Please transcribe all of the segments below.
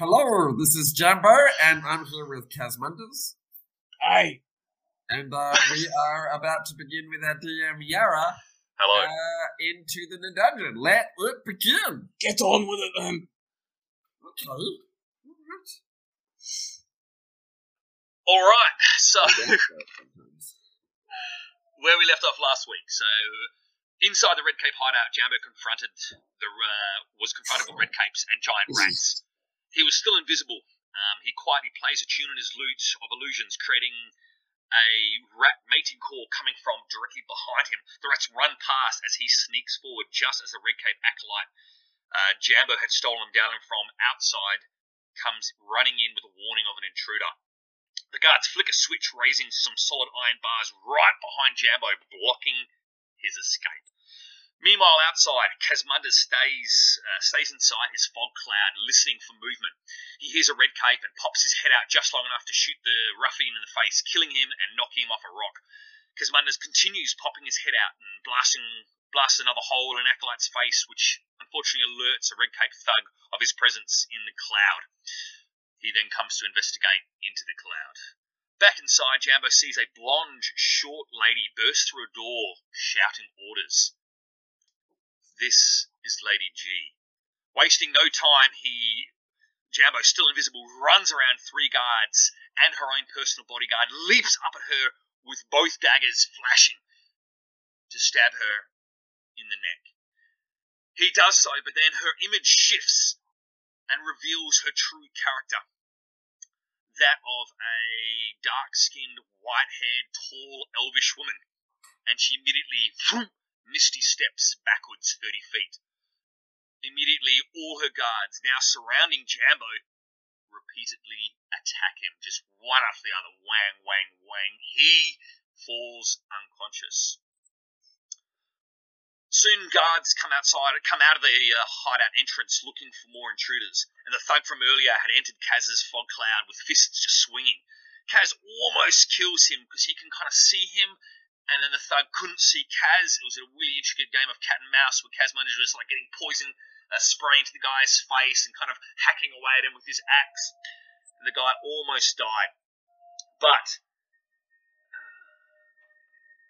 Hello, this is Jambo, and I'm here with Kazmanduz. Hey. And uh, we are about to begin with our DM Yara Hello. uh, into the dungeon. Let it begin. Get on with it then. Okay. Alright. All right. So where we left off last week. So inside the Red Cape hideout, Jambo confronted the uh, was confronted with red capes and giant rats. He was still invisible. Um, he quietly plays a tune in his lute of illusions, creating a rat mating call coming from directly behind him. The rats run past as he sneaks forward, just as the Red Cape acolyte uh, Jambo had stolen down from outside comes running in with a warning of an intruder. The guards flick a switch, raising some solid iron bars right behind Jambo, blocking his escape. Meanwhile, outside, Kazmanduz stays uh, stays inside his fog cloud, listening for movement. He hears a red cape and pops his head out just long enough to shoot the ruffian in the face, killing him and knocking him off a rock. Kazmanduz continues popping his head out and blasting blasts another hole in Acolyte's face, which unfortunately alerts a red cape thug of his presence in the cloud. He then comes to investigate into the cloud. Back inside, Jambo sees a blonde, short lady burst through a door, shouting orders. This is Lady G. Wasting no time, he, Jambo, still invisible, runs around three guards and her own personal bodyguard, leaps up at her with both daggers flashing to stab her in the neck. He does so, but then her image shifts and reveals her true character that of a dark skinned, white haired, tall, elvish woman. And she immediately misty steps backwards 30 feet. Immediately, all her guards, now surrounding Jambo, repeatedly attack him, just one after the other. Wang, wang, wang. He falls unconscious. Soon guards come outside, come out of the uh, hideout entrance looking for more intruders, and the thug from earlier had entered Kaz's fog cloud with fists just swinging. Kaz almost kills him because he can kind of see him, and then the thug couldn't see Kaz. It was a really intricate game of cat and mouse where Kaz managed to just like getting poison uh, spray into the guy's face and kind of hacking away at him with his axe, and the guy almost died. But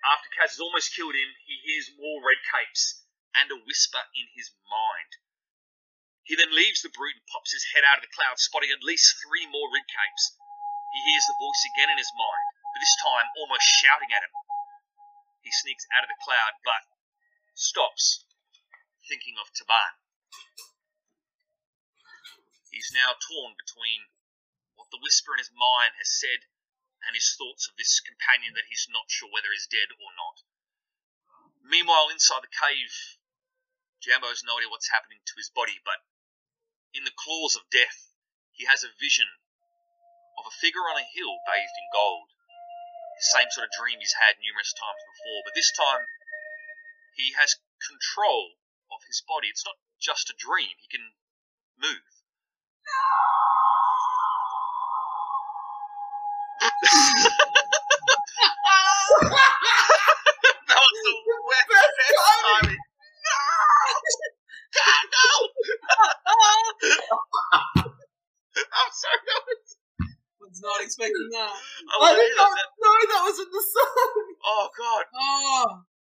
after Kaz has almost killed him, he hears more red capes and a whisper in his mind. He then leaves the brute and pops his head out of the cloud, spotting at least three more red capes. He hears the voice again in his mind, but this time almost shouting at him. He sneaks out of the cloud, but stops, thinking of Taban. He's now torn between what the whisper in his mind has said and his thoughts of this companion that he's not sure whether is dead or not. Meanwhile, inside the cave, Jambo has no idea what's happening to his body, but in the claws of death, he has a vision of a figure on a hill bathed in gold. Same sort of dream he's had numerous times before, but this time he has control of his body. It's not just a dream, he can move. that was the timing. God, no! I'm sorry. That was, Was not expecting that. I I did not that, know that was in the song. Oh God! Oh,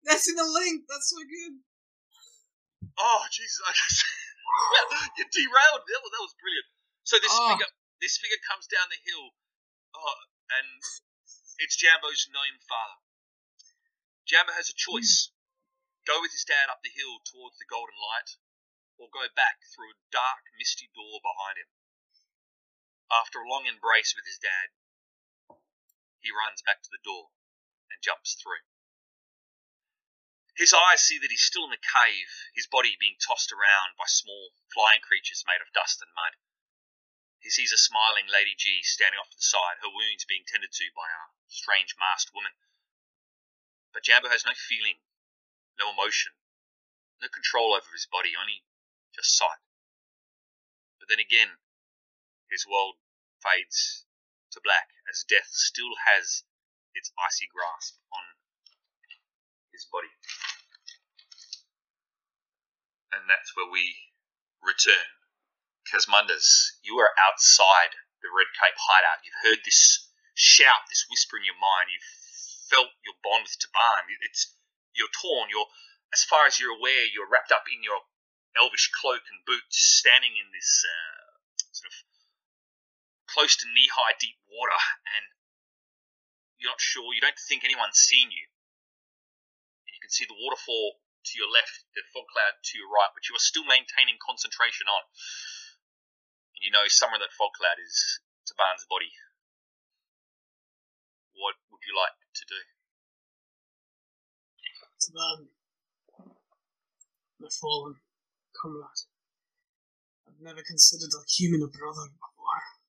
that's in the link. That's so good. Oh Jesus! I just, you derailed. That was, that was brilliant. So this Oh. figure, this figure comes down the hill, oh, and it's Jambo's gnome father. Jambo has a hmm. choice: go with his dad up the hill towards the golden light, or go back through a dark, misty door behind him. After a long embrace with his dad, he runs back to the door and jumps through. His eyes see that he's still in the cave, his body being tossed around by small, flying creatures made of dust and mud. He sees a smiling Lady G standing off to the side, her wounds being tended to by a strange masked woman. But Jambo has no feeling, no emotion, no control over his body, only just sight. But then again, his world fades to black as death still has its icy grasp on his body. And that's where we return Kazmanduz, you are outside the Red Cape hideout. You've heard this shout, this whisper in your mind. You've felt your bond with Taban. It's you're torn. You're as far as you're aware, you're wrapped up in your elvish cloak and boots, standing in this uh, sort of close to knee-high deep water, and you're not sure. You don't think anyone's seen you. And you can see the waterfall to your left, the fog cloud to your right, which you are still maintaining concentration on. And you know somewhere that fog cloud is Taban's body. What would you like to do? Taban, my um, fallen comrade. I've never considered a human a brother before.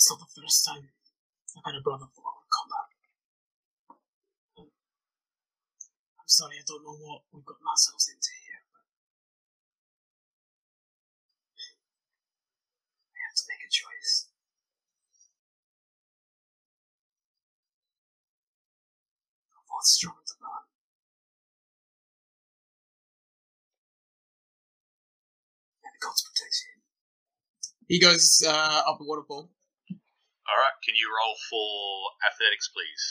It's not the first time I've had a brother fall in combat. I'm sorry, I don't know what we've gotten ourselves into here, but we have to make a choice. Both strong to man. And the gods protect you. He goes uh, up the waterfall. All right, can you roll for athletics, please?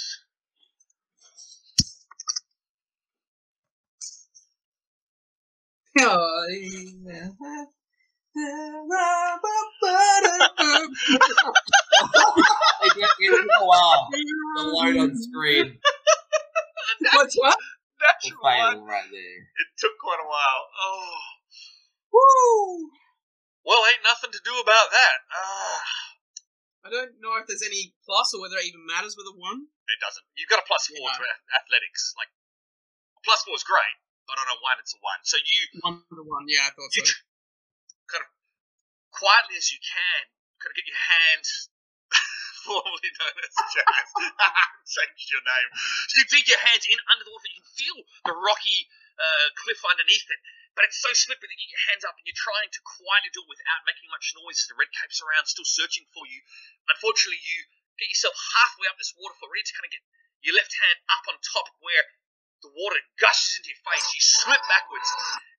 It, it, it took a while to load on screen. What's what? That's We'll right. fail right there. It took quite a while. Oh, Woo! well, ain't nothing to do about that. Ah, I don't know if there's any plus or whether it even matters with a one. it doesn't. You've got a plus four Yeah. to ath- athletics. Like, a plus four is great, but on a one, it's a one. So you One to the one, yeah, I thought you so. kind of quietly as you can, kind of get your hand, formerly known as Jazz, changed your name. You dig your hands in under the water. You can feel the rocky uh, cliff underneath it, but it's so slippery that you get your hands up and you're trying to quietly do it without making much noise. As the red capes around, still searching for you. Unfortunately, you get yourself halfway up this waterfall, ready to kind of get your left hand up on top where the water gushes into your face. You slip backwards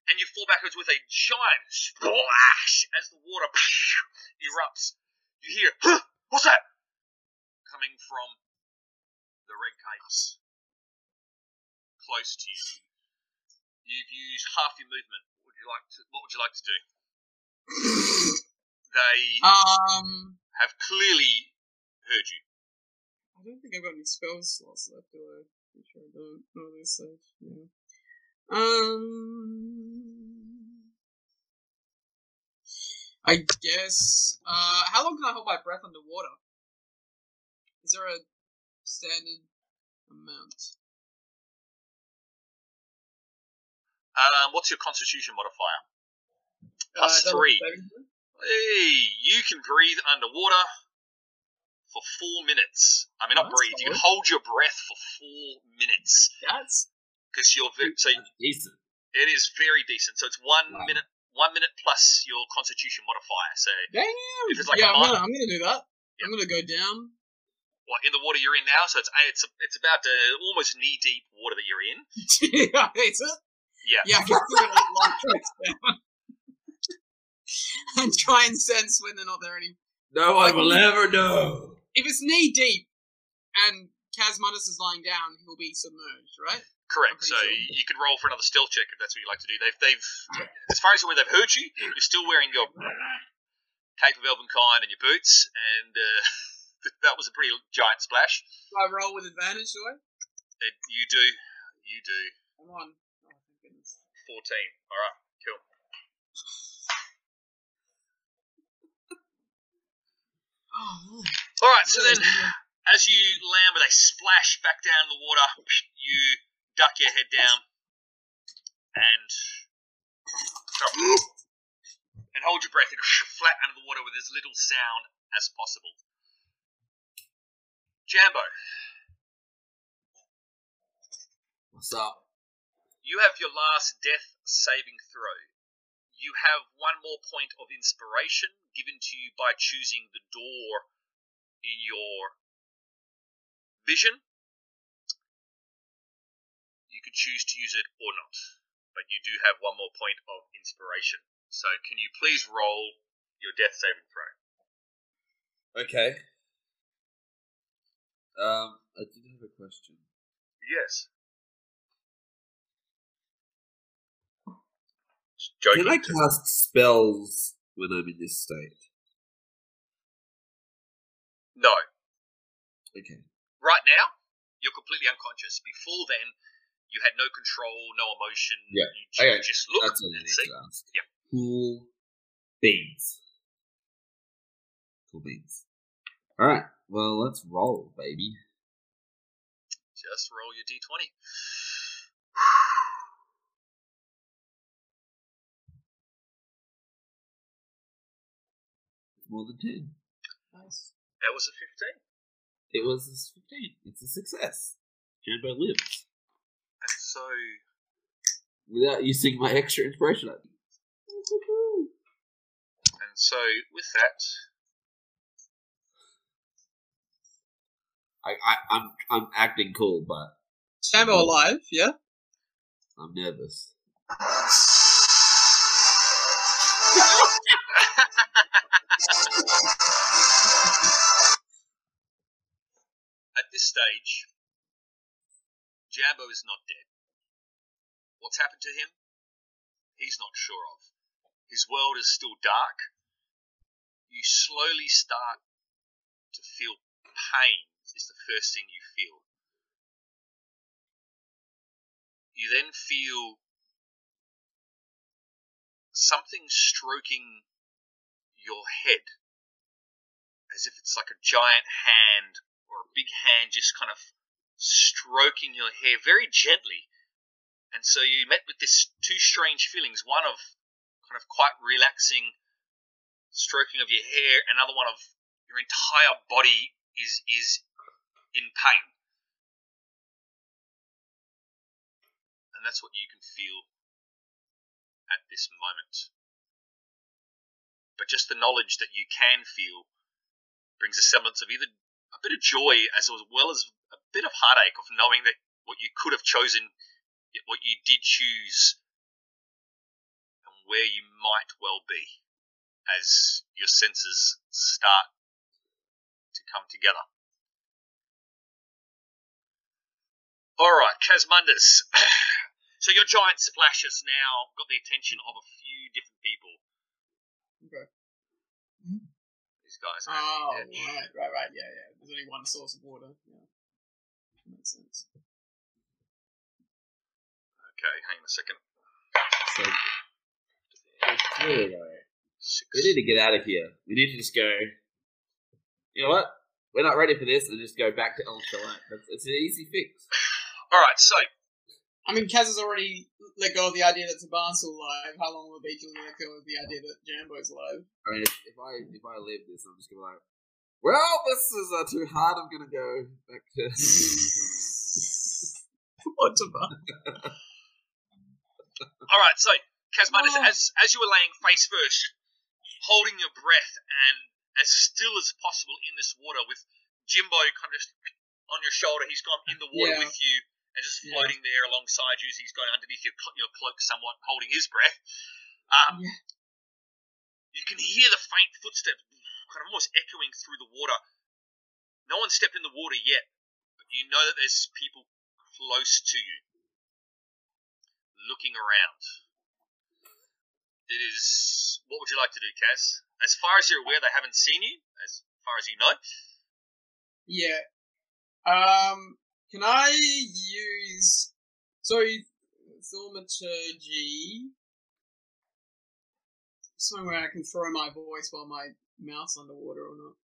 and you fall backwards with a giant splash as the water erupts. You hear, huh, what's that? Coming from the red capes close to you. You've used half your movement. What would you like to? What would you like to do? They Um, have clearly heard you. I don't think I've got any spell slots left, do I? Pretty sure I don't. No, yeah. Um, I guess. Uh, how long can I hold my breath underwater? Is there a standard amount? Um, what's your Constitution modifier? Uh, Plus is that three. what the saving throw? Hey, you can breathe underwater for four minutes. I mean, not That's breathe. You can hold your breath for four minutes That's because you're ve- so That's decent. it is very decent. So it's one Wow. minute, one minute plus your Constitution modifier. So damn. If it's like yeah, a I'm gonna, I'm gonna do that. Yeah. I'm gonna go down. what in the water you're in now? So it's it's it's about uh, almost knee deep water that you're in. yeah, it's it. Yeah. Yeah, I can do it like tricks down. and try and sense when they're not there anymore. No one will ever know. If it's knee deep and Kazmanduz is lying down, he'll be submerged, right? Correct. So sure. you could roll for another stealth check if that's what you like to do. They've they've as far as you're aware, they've heard you. You're still wearing your cape of elvenkind and your boots, and uh, that was a pretty giant splash. Do I roll with advantage, do I? It, you do, you do. Come on. 14. All right, cool. Oh, man. All right, so then as you land with a splash back down in the water, you duck your head down and and hold your breath and flat under the water with as little sound as possible. Jambo, What's up? You have your last death saving throw. You have one more point of inspiration given to you by choosing the door in your vision. You could choose to use it or not. but you do have one more point of inspiration. So can you please roll your death saving throw? Okay. Um, I did have a question. Yes. Joking. Can I cast spells when I'm in this state? No. Okay. Right now, you're completely unconscious. Before then, you had no control, no emotion. Yeah. You ju- Okay. just look That's what and see. Yep. Cool beans. Cool beans. Alright, well, let's roll, baby. Just roll your d20. More than 10. Nice. That was a 15. It was a 15. It's a success. Jambo lives. And so, Without using my extra inspiration. and so with that, I, I, I'm, I'm acting cool, but Jambo alive, yeah? I'm nervous. At this stage, Jambo is not dead. What's happened to him? He's not sure of. His world is still dark. You slowly start to feel pain, is the first thing you feel. You then feel something stroking your head as if it's like a giant hand or a big hand just kind of stroking your hair very gently. And so you met with this two strange feelings one of kind of quite relaxing stroking of your hair, another one of your entire body is is in pain. And that's what you can feel at this moment. But just the knowledge that you can feel brings a semblance of either a bit of joy as well as a bit of heartache of knowing that what you could have chosen, what you did choose, and where you might well be as your senses start to come together. Alright, Kazmanduz. so your giant splash has now got the attention of a few different people. Okay. These guys Oh, at the right, right, right, yeah, yeah. There's only one source of water. Yeah. Makes sense. Okay, hang on a second. So, it's really like, Six. we need to get out of here. We need to just go. You know what? We're not ready for this, and just go back to El Chalet. It's an easy fix. Alright, so I mean, Kaz has already let go of the idea that Taban's alive. How long will it be till we let go of the idea that Jambo's alive? I mean, if, if I if I live this, I'm just gonna be like, well, this is uh, too hard. I'm gonna go back to. What Taban? Alright, so Kazmanduz, Oh. as as you were laying face first, holding your breath and as still as possible in this water with Jimbo kind of just on your shoulder, he's gone in the water Yeah. with you and just Yeah. floating there alongside you as he's going underneath your, your cloak somewhat, holding his breath. Um, Yeah. You can hear the faint footsteps kind of almost echoing through the water. No one stepped in the water yet, but you know that there's people close to you, looking around. It is. What would you like to do, Kaz? As far as you're aware, they haven't seen you. As far as you know, Yeah. Um, can I use so thaumaturgy? Something where I can throw my voice while my mouth's underwater or not?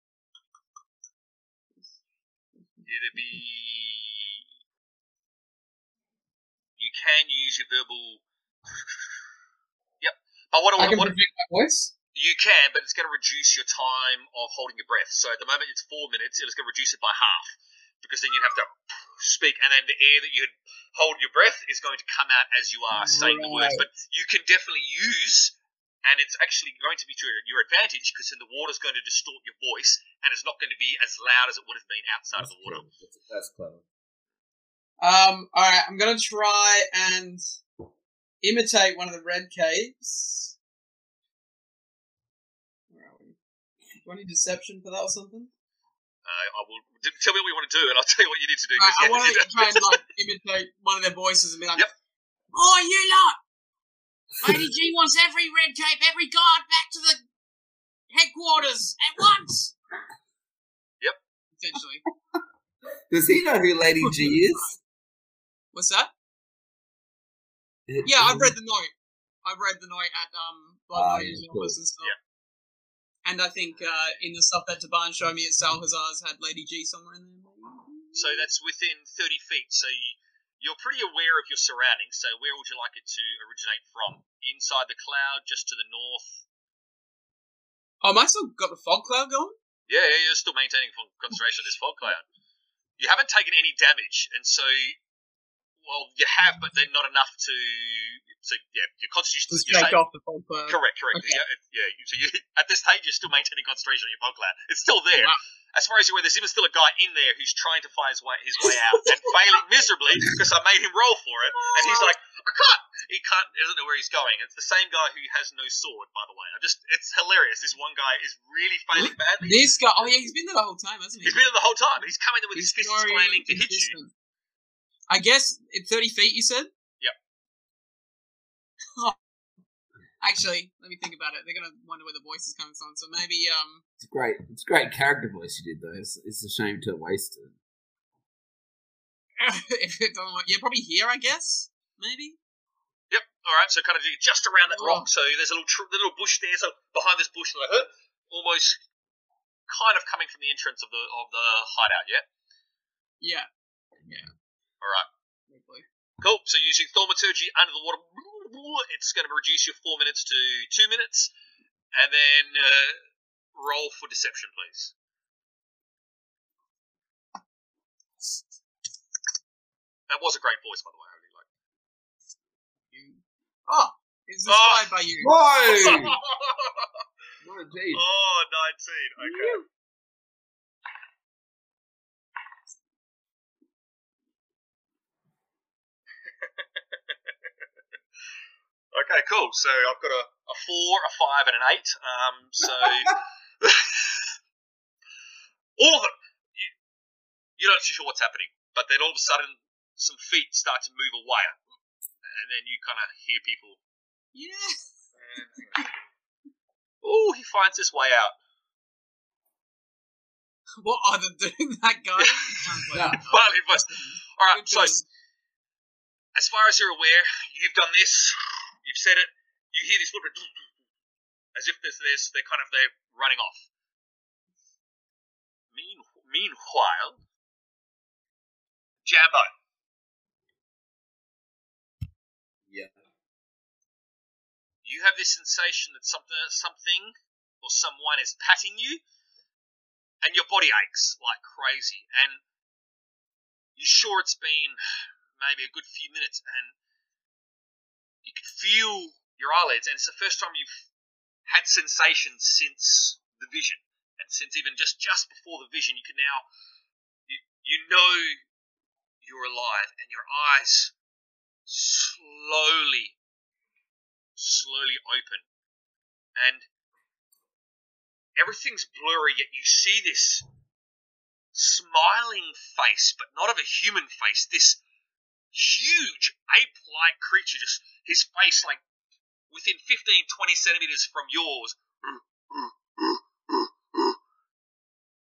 it'd be. You can use your verbal. yep, but what, I what, can what project my voice. you can, but it's going to reduce your time of holding your breath. So at the moment it's four minutes. It's going to reduce it by half because then you'd have to speak, and then the air that you'd hold your breath is going to come out as you are saying the words. But you can definitely use, and it's actually going to be to your advantage because then the water's going to distort your voice, and it's not going to be as loud as it would have been outside of the water. clever. That's, that's clever. Um, alright, I'm gonna try and imitate one of the red capes. Where are we? Do you need deception for that or something? Uh, I will d- tell me what you want to do, and I'll tell you what you need to do. I, 'cause, I yeah, want to try and like imitate one of their voices and be like, Yep. "Oh, you lot! Lady G wants every red cape, every guard back to the headquarters at once." Yep. Essentially, Does he know who Lady G is? what's that? Yeah, I've read the note. I've read the note at um Ah, Blood yeah, Moon's office and stuff. Yeah. And I think uh, in the stuff that Taban showed me at Salazar's had Lady G somewhere in there. So that's within 30 feet. So you, you're pretty aware of your surroundings. So where would you like it to originate from? Inside the cloud, just to the north? Oh, am I still got the fog cloud going? Yeah, yeah, you're still maintaining concentration of this fog cloud. You haven't taken any damage, and so, well, you have, but they're not enough to. So yeah, your constitution. Just shake saying- off the fog cloud. Correct, correct. Okay. Yeah, yeah. So you, at this stage, you're still maintaining concentration on your fog cloud. It's still there. Wow. As far as you're aware, there's even still a guy in there who's trying to find his way, his way out and failing miserably because I made him roll for it, and he's like, I can't. He can't. He doesn't know where he's going. It's the same guy who has no sword, by the way. I just, it's hilarious. This one guy is really failing badly. This guy, oh yeah, he's been there the whole time, hasn't he? He's been there the whole time. He's coming there with his He's fists very to hit you. Consistent. I guess at 30 feet, you said? Yep. Actually, let me think about it. They're going to wonder where the voice is coming from. So maybe, um, It's great. It's a great character voice you did though. It's, it's a shame to waste it. if it doesn't work, yeah, probably here, I guess? Maybe? Yep. All right. So kind of just around that Oh. rock. So there's a little tr- little bush there. So behind this bush, like, huh, almost kind of coming from the entrance of the of the hideout. Yeah. Yeah. Yeah. All right. Hopefully. Cool. So using thaumaturgy under the water, it's going to reduce your four minutes to two minutes, and then uh, roll for deception, please. That was a great voice, by the way. I really like. Oh, it's Oh. inspired by you. Whoa! oh, what a deed. 19. Okay. Okay, cool. So I've got a, a four, a five, and an eight. Um, so all of them, you, you're not too sure what's happening, but then all of a sudden, some feet start to move away, and then you kind of hear people. Yeah. Oh, he finds his way out. What are they doing, that guy? Well, he was. All right. So, as far as you're aware, you've done this. Said it. You hear this footprint, as if there's, there's they're kind of they're running off. Mean, meanwhile, Jambo, Yeah. you have this sensation that something, uh, something or someone is patting you, and your body aches like crazy, and you're sure it's been maybe a good few minutes, and you can feel your eyelids, and it's the first time you've had sensation since the vision, and since even just just before the vision, you can now you you know you're alive, and your eyes slowly slowly open, and everything's blurry. Yet you see this smiling face, but not of a human face. This huge ape-like creature, just his face like within 15, 20 centimeters from yours.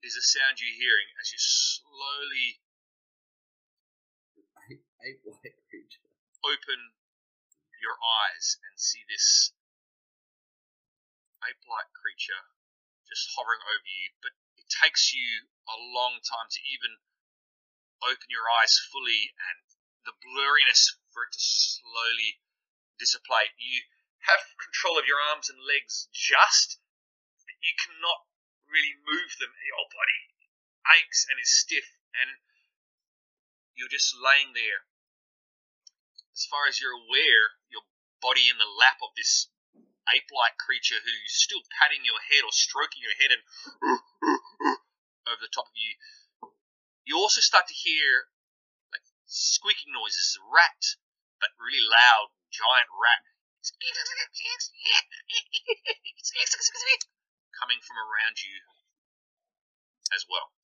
Is the sound you're hearing as you slowly Ape like creature. open your eyes and see this ape-like creature just hovering over you, but it takes you a long time to even open your eyes fully and the blurriness for it to slowly dissipate. You have control of your arms and legs just, but you cannot really move them. Your body aches and is stiff, and you're just laying there as far as you're aware, your body in the lap of this ape-like creature who's still patting your head or stroking your head and over the top of you. You also start to hear like squeaking noises, rat, but really loud, giant rat coming from around you as well.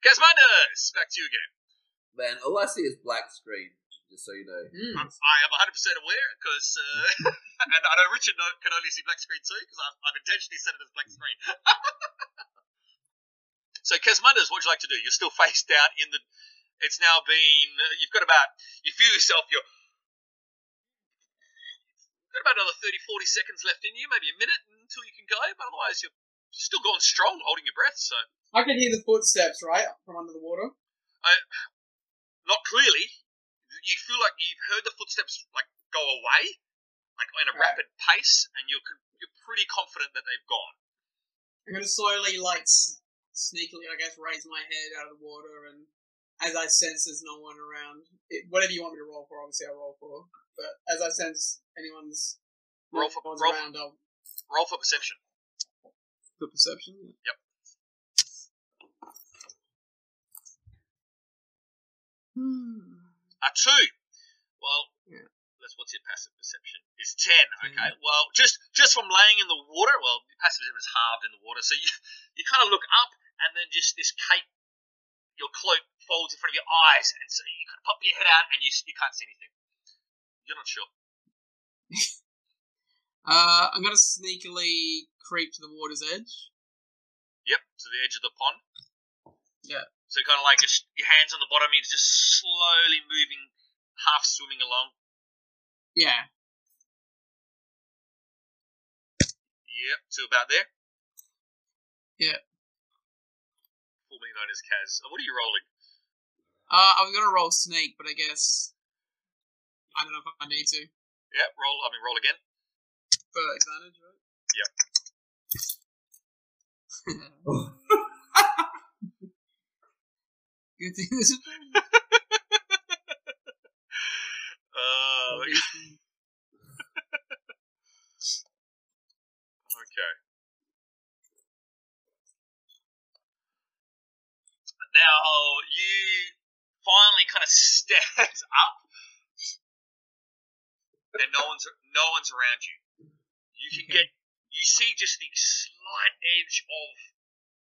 Kazmanduz, back to you again. Man, all I see is black screen. Just so you know. Hmm. I am 100% aware because, uh, and I know Richard can only see black screen too because I've, I've intentionally set it as black screen. so, Kazmanduz, what would you like to do? You're still face down in the. It's now been. Uh, you've got about. You feel yourself. You're. Got about another 30, 40 seconds left in you, maybe a minute until you can go, but otherwise you're still going strong, holding your breath. So, I can hear the footsteps, right, from under the water. not clearly. You feel like you've heard the footsteps like go away, like in a Right. rapid pace, and you're you're pretty confident that they've gone. I'm gonna slowly, like, sneakily, I guess, raise my head out of the water, and as I sense there's no one around, it, whatever you want me to roll for, obviously I'll roll for. But as I sense anyone's Roll for- no roll- around, I'll Roll for perception. for perception. Yep. Hmm. A two. Well, Yeah. let's what's your passive perception? Is ten. Okay. Well, just just from laying in the water. Well, passive perception is halved in the water, so you you kind of look up, and then just this cape, your cloak folds in front of your eyes, and so you kind of pop your head out, and you you can't see anything. You're not sure. Uh, I'm gonna sneakily creep to the water's edge. Yep, to the edge of the pond. Yeah. So kind of like just your hands on the bottom, you're just slowly moving, half swimming along. Yeah. Yep, to about there. Yeah. Formerly known as Kaz. Uh, What are you rolling? Uh, I was gonna roll sneak, but I guess I don't know if I need to Yep, roll. I mean, roll again. for advantage, right? Yep. Good thing this is. Uh, okay. Now you finally kind of stand up, and no one's no one's around you. You can get you see just the slight edge of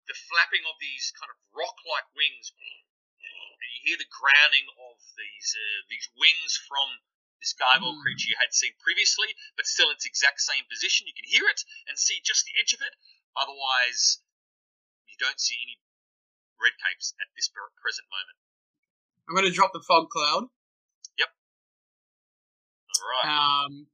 the flapping of these kind of rock-like wings, and you hear the grounding of these uh, these wings from this gargoyle Hmm. creature you had seen previously, but still in its exact same position. You can hear it and see just the edge of it. Otherwise, you don't see any red capes at this present moment. I'm gonna drop the fog cloud. Yep. All right. Um,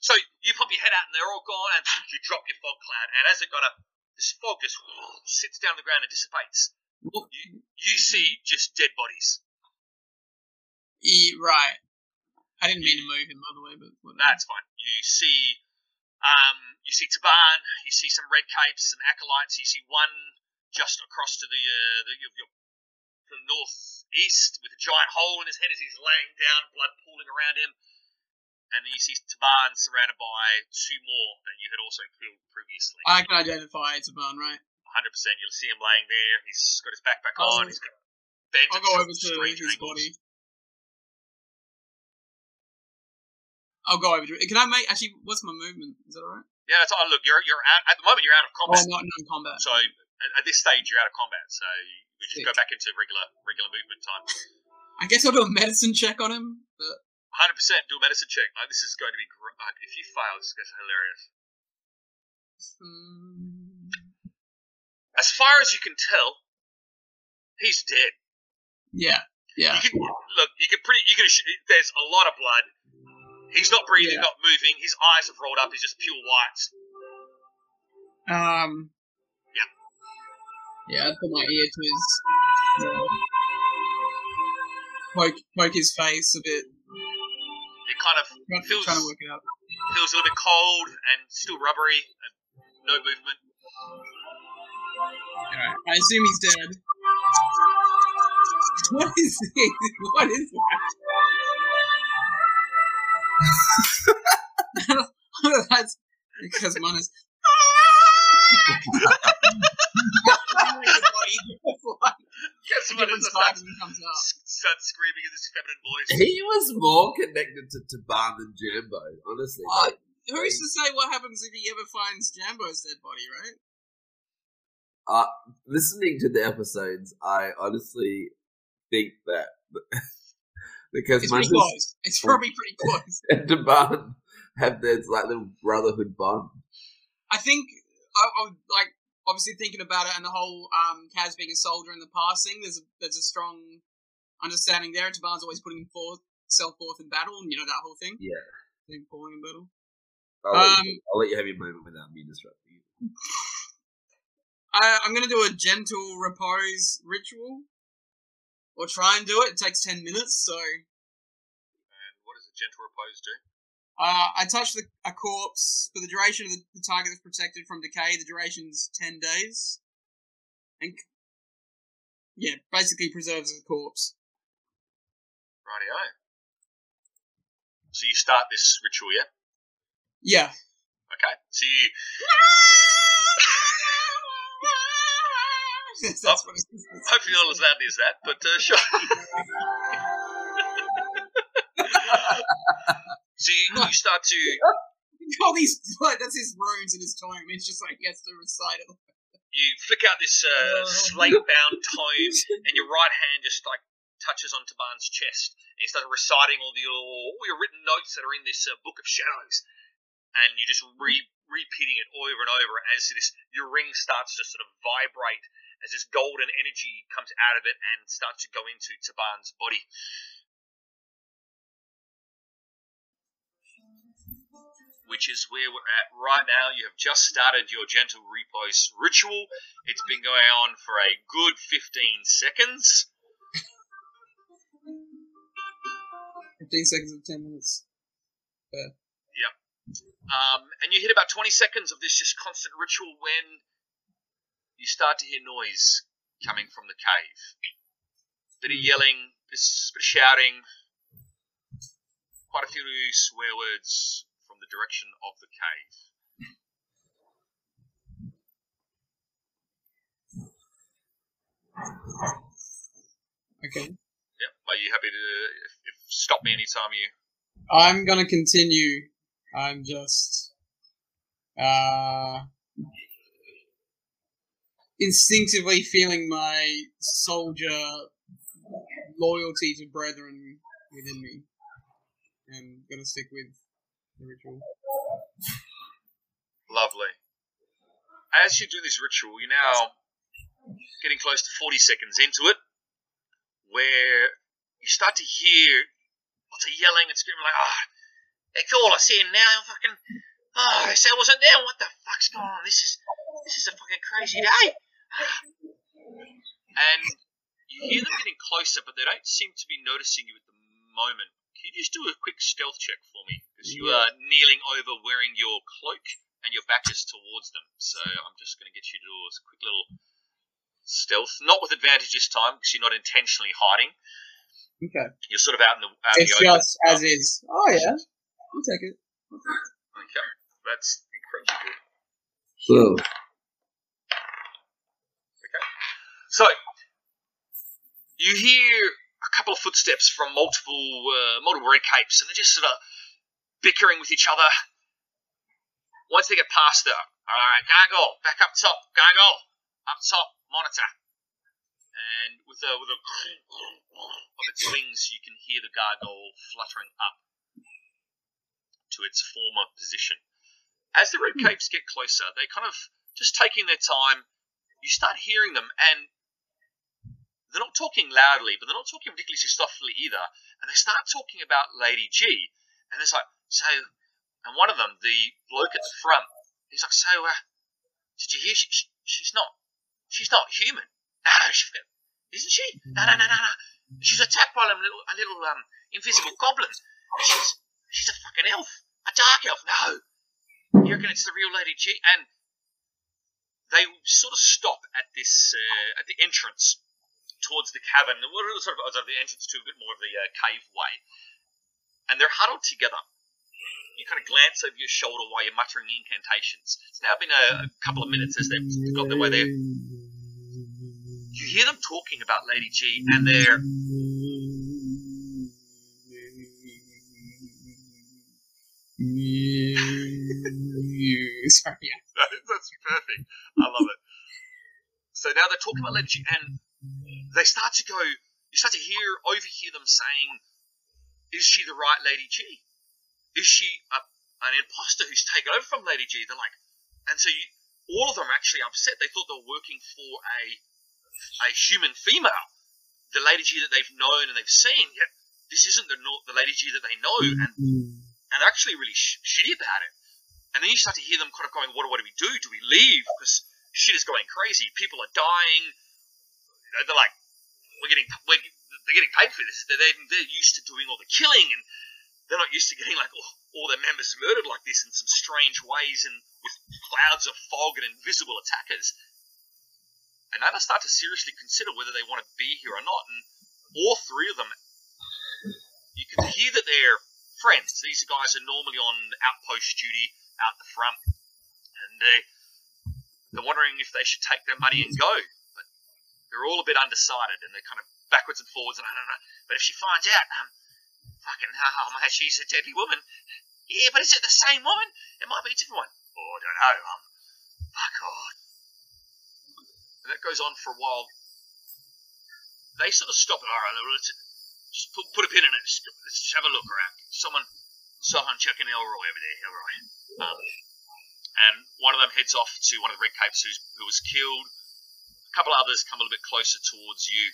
So you pop your head out and they're all gone, and you drop your fog cloud. And as it kind up, this fog just sits down the ground and dissipates, you you see just dead bodies. e- right. I didn't mean to move him, by the way, but whatever. That's fine. You see, um, you see Taban. You see some red capes, some acolytes. You see one just across to the uh, the your, your, the northeast with a giant hole in his head as he's laying down, blood pooling around him. And then you see Taban surrounded by two more that you had also killed previously. I can identify Taban, right? 100%. You'll see him laying there. He's got his backpack I'll- on. He's got I'll go over to his angles. body. I'll go over to it. Can I make actually? What's my movement? Is that alright? Yeah, that's all. Look, you're you're out at the moment. You're out of Oh, combat. I'm not in combat. So at, this stage, you're out of combat. So we just Sick. go back into regular regular movement time. I guess I'll do a medicine check on him. But 100. percent Do a medicine check. Like this is going to be. Like, if you fail, this is going to be hilarious. mm, As far as you can tell, he's dead. yeah, yeah. You can look. You can pretty. You can. There's a lot of blood. He's not breathing, Yeah. not moving. His eyes have rolled up. He's just pure white. Um. Yeah. Yeah, I put my ear to his. Uh, poke, poke his face a bit. It kind of Trying, Feels- trying to work it out. feels a little bit cold and still rubbery and no movement. Alright, I assume he's dead. What is this? What is that? That's because mine is. Yes, Different it comes starts screaming in this feminine voice. He was more connected to Taban than Jambo, honestly. What? Like, Who's to say what happens if he ever finds Jambo's dead body, right? Uh, listening to the episodes, I honestly think that because It's pretty as close. It's probably pretty close. and Taban have this like little brotherhood bond. I think I, I would like obviously thinking about it and the whole um, Kaz being a soldier in the passing. There's a, there's a strong understanding there. And Taban's always putting forth self forth in battle, and you know that whole thing. Yeah. Him falling in battle. I'll, let Um, you, I'll let you have your moment without me disrupting you. I, I'm gonna do a gentle repose ritual, or try and do it. It takes ten minutes, so And what does a gentle repose do? Uh, I touch the, a corpse for the duration of the, the target that's protected from decay. The duration's ten days, and yeah, basically preserves the corpse. Rightio. So you start this ritual, yeah? Yeah. Okay. So you That's Oh. what hopefully not as loudly as that, but uh, sure. so you, you start to All these, like, that's his runes in his tome. It's just like he has to recite it. you flick out this uh, slate bound tome, and your right hand just like touches onto Barnes' chest, and you start reciting all the all your written notes that are in this uh, book of shadows, and you just re- repeating it over and over as this your ring starts to sort of vibrate as this golden energy comes out of it and starts to go into Taban's body. Which is where we're at right now. You have just started your gentle repose ritual. It's been going on for a good 15 seconds. Fifteen seconds of ten minutes. Um, and you hit about 20 seconds of this just constant ritual when you start to hear noise coming from the cave. Bit of yelling, bit of shouting, quite a few swear words the direction of the cave. Okay. Yep. Are you happy to if, if stop me anytime you? I'm gonna continue. I'm just uh instinctively feeling my soldier loyalty to brethren within me. And gonna stick with ritual. Lovely. As you do this ritual, you're now getting close to 40 seconds into it, where you start to hear lots of yelling and screaming, like, ah, they call us in now, fucking, oh, they said I wasn't there, what the fuck's going on? This is, this is a fucking crazy day. And you hear them getting closer, but they don't seem to be noticing you at the moment. Can you just do a quick stealth check for me? Because you are kneeling over wearing your cloak and your back is towards them. So I'm just going to get you to do a quick little stealth. Not with advantage this time because you're not intentionally hiding. Okay. You're sort of out in the, out It's the open. just as is. Oh yeah. I'll take it. Okay. That's incredibly good. So, Okay. So, you hear a couple of footsteps from multiple uh, multiple red capes, and they're just sort of bickering with each other. Once they get past her, all right, gargoyle, back up top, gargoyle, up top, monitor. And with a with a of its wings, you can hear the gargoyle fluttering up to its former position. As the red capes get closer, they kind of just taking their time. You start hearing them, and they're not talking loudly, but they're not talking ridiculously softly either. And they start talking about Lady G, and it's like, so, and one of them, the bloke at the front, he's like, so, uh, did you hear? She, she, she's not, she's not human. No, she's, isn't she? No, no, no, no, no. She's attacked by a little, a little um, invisible goblin. She's, she's a fucking elf, a dark elf. No, you reckon it's the real Lady G? And they sort of stop at this, uh, at the entrance towards the cavern, we're sort of, sort of the entrance to a bit more of the uh, cave way, and they're huddled together. You kind of glance over your shoulder while you're muttering incantations. It's now been a, a couple of minutes as they've got their way there. You hear them talking about Lady G, and they're Sorry, yeah. That's perfect. I love it. So now they're talking about Lady G, and they start to go. You start to hear, overhear them saying, "Is she the right Lady G? Is she a, an imposter who's taken over from Lady G?" They're like, and so you, all of them are actually upset. They thought they were working for a a human female, the Lady G that they've known and they've seen. Yet this isn't the the Lady G that they know, and mm-hmm. and they're actually really sh- shitty about it. And then you start to hear them kind of going, "What, what do we do? Do we leave? Because shit is going crazy. People are dying. You know, they're like, we're getting, we're, they're getting paid for this. They're, they're, used to doing all the killing, and they're not used to getting like all, all their members murdered like this in some strange ways and with clouds of fog and invisible attackers. And now they start to seriously consider whether they want to be here or not. And all three of them, you can hear that they're friends. These guys are normally on outpost duty out the front, and they they're wondering if they should take their money and go. They're all a bit undecided, and they're kind of backwards and forwards. And I don't know. But if she finds out, um, fucking hell, man, she's a deadly woman. Yeah, but is it the same woman? It might be a different one. Oh, I don't know. Um, fuck God. And that goes on for a while. They sort of stop it. All right, let's just put, put a pin in it. Just, let's just have a look around. Someone, someone checking Elroy over there. Elroy. Um, and one of them heads off to one of the Red Capes who was killed. A couple others come a little bit closer towards you.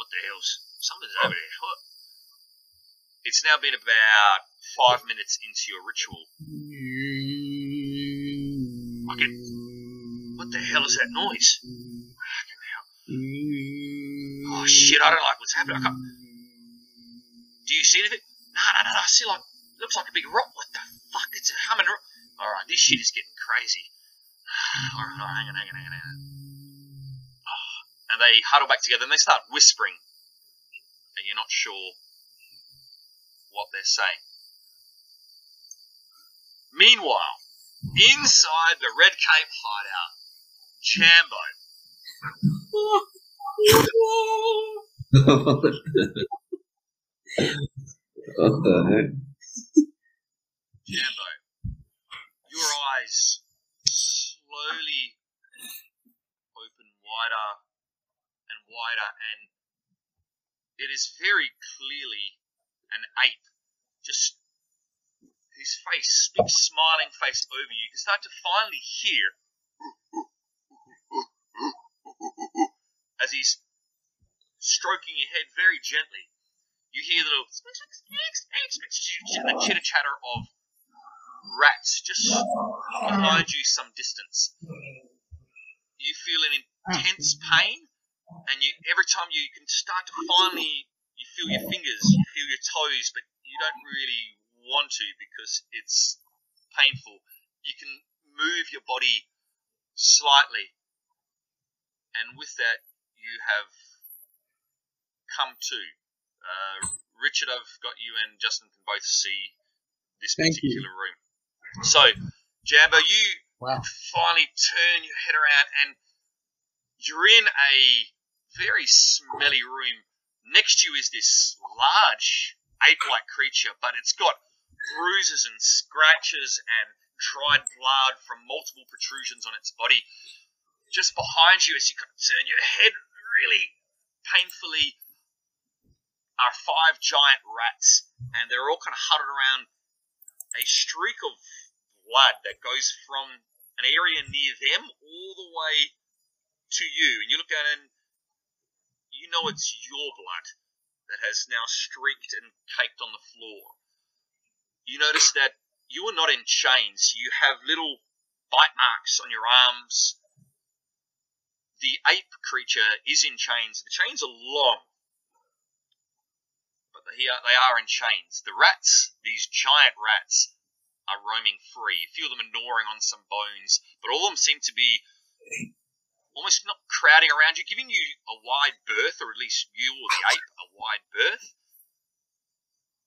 What the hell's something's over there? What? It's now been about five minutes into your ritual. Fucking, what the hell is that noise? Oh shit, I don't like what's happening. Do you see anything? No, no, no, no. I see like, looks like a big rock. What the fuck? It's a humming rock. Alright, this shit is getting crazy. Alright, alright, hang on, hang on, hang on, hang on. And they huddle back together and they start whispering. And you're not sure what they're saying. Meanwhile, inside the Red Cape hideout, Jambo. what the heck? Jambo, your eyes slowly open wider wider, and it is very clearly an ape, just his face, big smiling face over you. You can start to finally hear as he's stroking your head very gently. You hear the little the chitter chatter of rats just behind you some distance. You feel an intense pain, and you every time you can start to finally you feel your fingers, you feel your toes, but you don't really want to because it's painful. You can move your body slightly, and with that, you have come to. Uh, Richard, I've got you and Justin can both see this Thank you. particular room. So, Jambo, you Wow. finally turn your head around and you're in a very smelly room. Next to you is this large ape-like creature, but it's got bruises and scratches and dried blood from multiple protrusions on its body. Just behind you, as you turn your head really painfully, are five giant rats, and they're all kind of huddled around a streak of blood that goes from an area near them all the way to you. And you look it and you know it's your blood that has now streaked and caked on the floor. You notice that you are not in chains. You have little bite marks on your arms. The ape creature is in chains. The chains are long, but they are, they are in chains. The rats, these giant rats, are roaming free. A few of them are gnawing on some bones, but all of them seem to be almost not crowding around you, giving you a wide berth, or at least you or the ape a wide berth,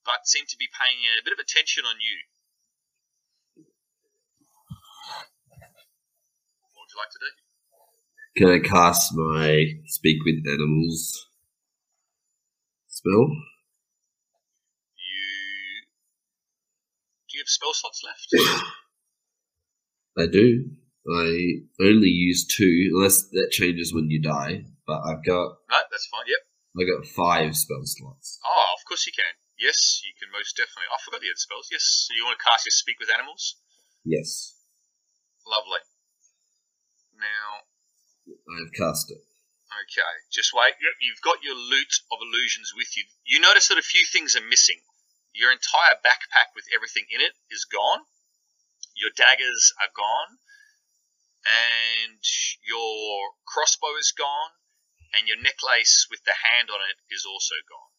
but seem to be paying a bit of attention on you. What would you like to do? Can I cast my speak with animals spell? You do you you have spell slots left? I do. I only use two, unless that changes when you die. But I've got no, that's fine. Yep. I got five spell slots. Oh, of course you can. Yes, you can most definitely. I forgot the other spells. Yes, so you want to cast your Speak with Animals? Yes, Lovely. Now, I've cast it. okay, just wait. Yep, you've got your lute of illusions with you. You notice that a few things are missing. Your entire backpack with everything in it is gone. Your daggers are gone. And your crossbow is gone. And your necklace with the hand on it is also gone.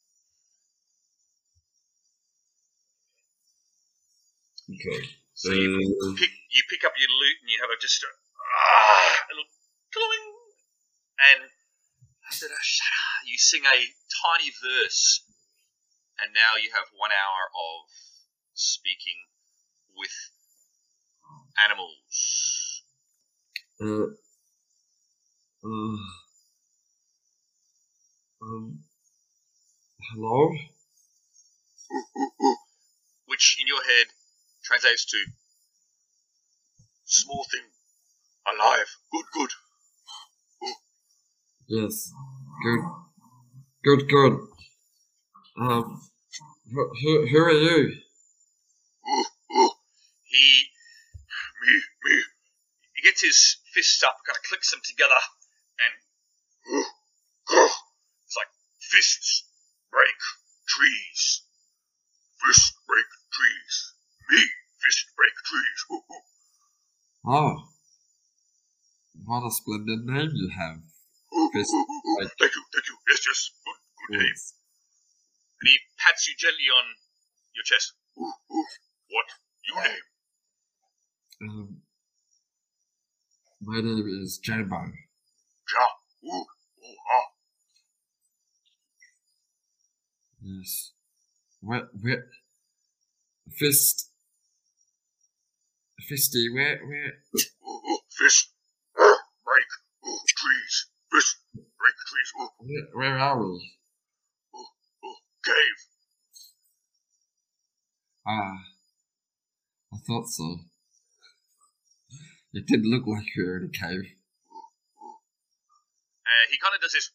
Okay. So you Uh, pick you pick up your lute and you have a just a, ah, a little cling, and you sing a tiny verse, and now you have one hour of speaking with animals. Uh, uh, um, hello? which in your head translates to small thing, alive, good, good. Yes. Good. Good, good. Um, who, who, who are you? Ooh, ooh. He, me, me. He gets his fists up, kind of clicks them together, and it's like fists break trees. Fist break trees. Me, fist break trees. Oh. What a splendid name you have. Fist break- Thank you, thank you. Yes, yes. Good, good name. And he pats you gently on your chest. What you name? Um, my name is Jambo. Ja. Ooh, ooh, ah. Yes. Where, where, fist, fisty, where, where, Ooh, ooh. Fist uh, break ooh, trees. Fist break trees. Ooh, where, where are we? ooh. Cave. Ah, I thought so. It did look like we were in a cave. Uh, he kind of does this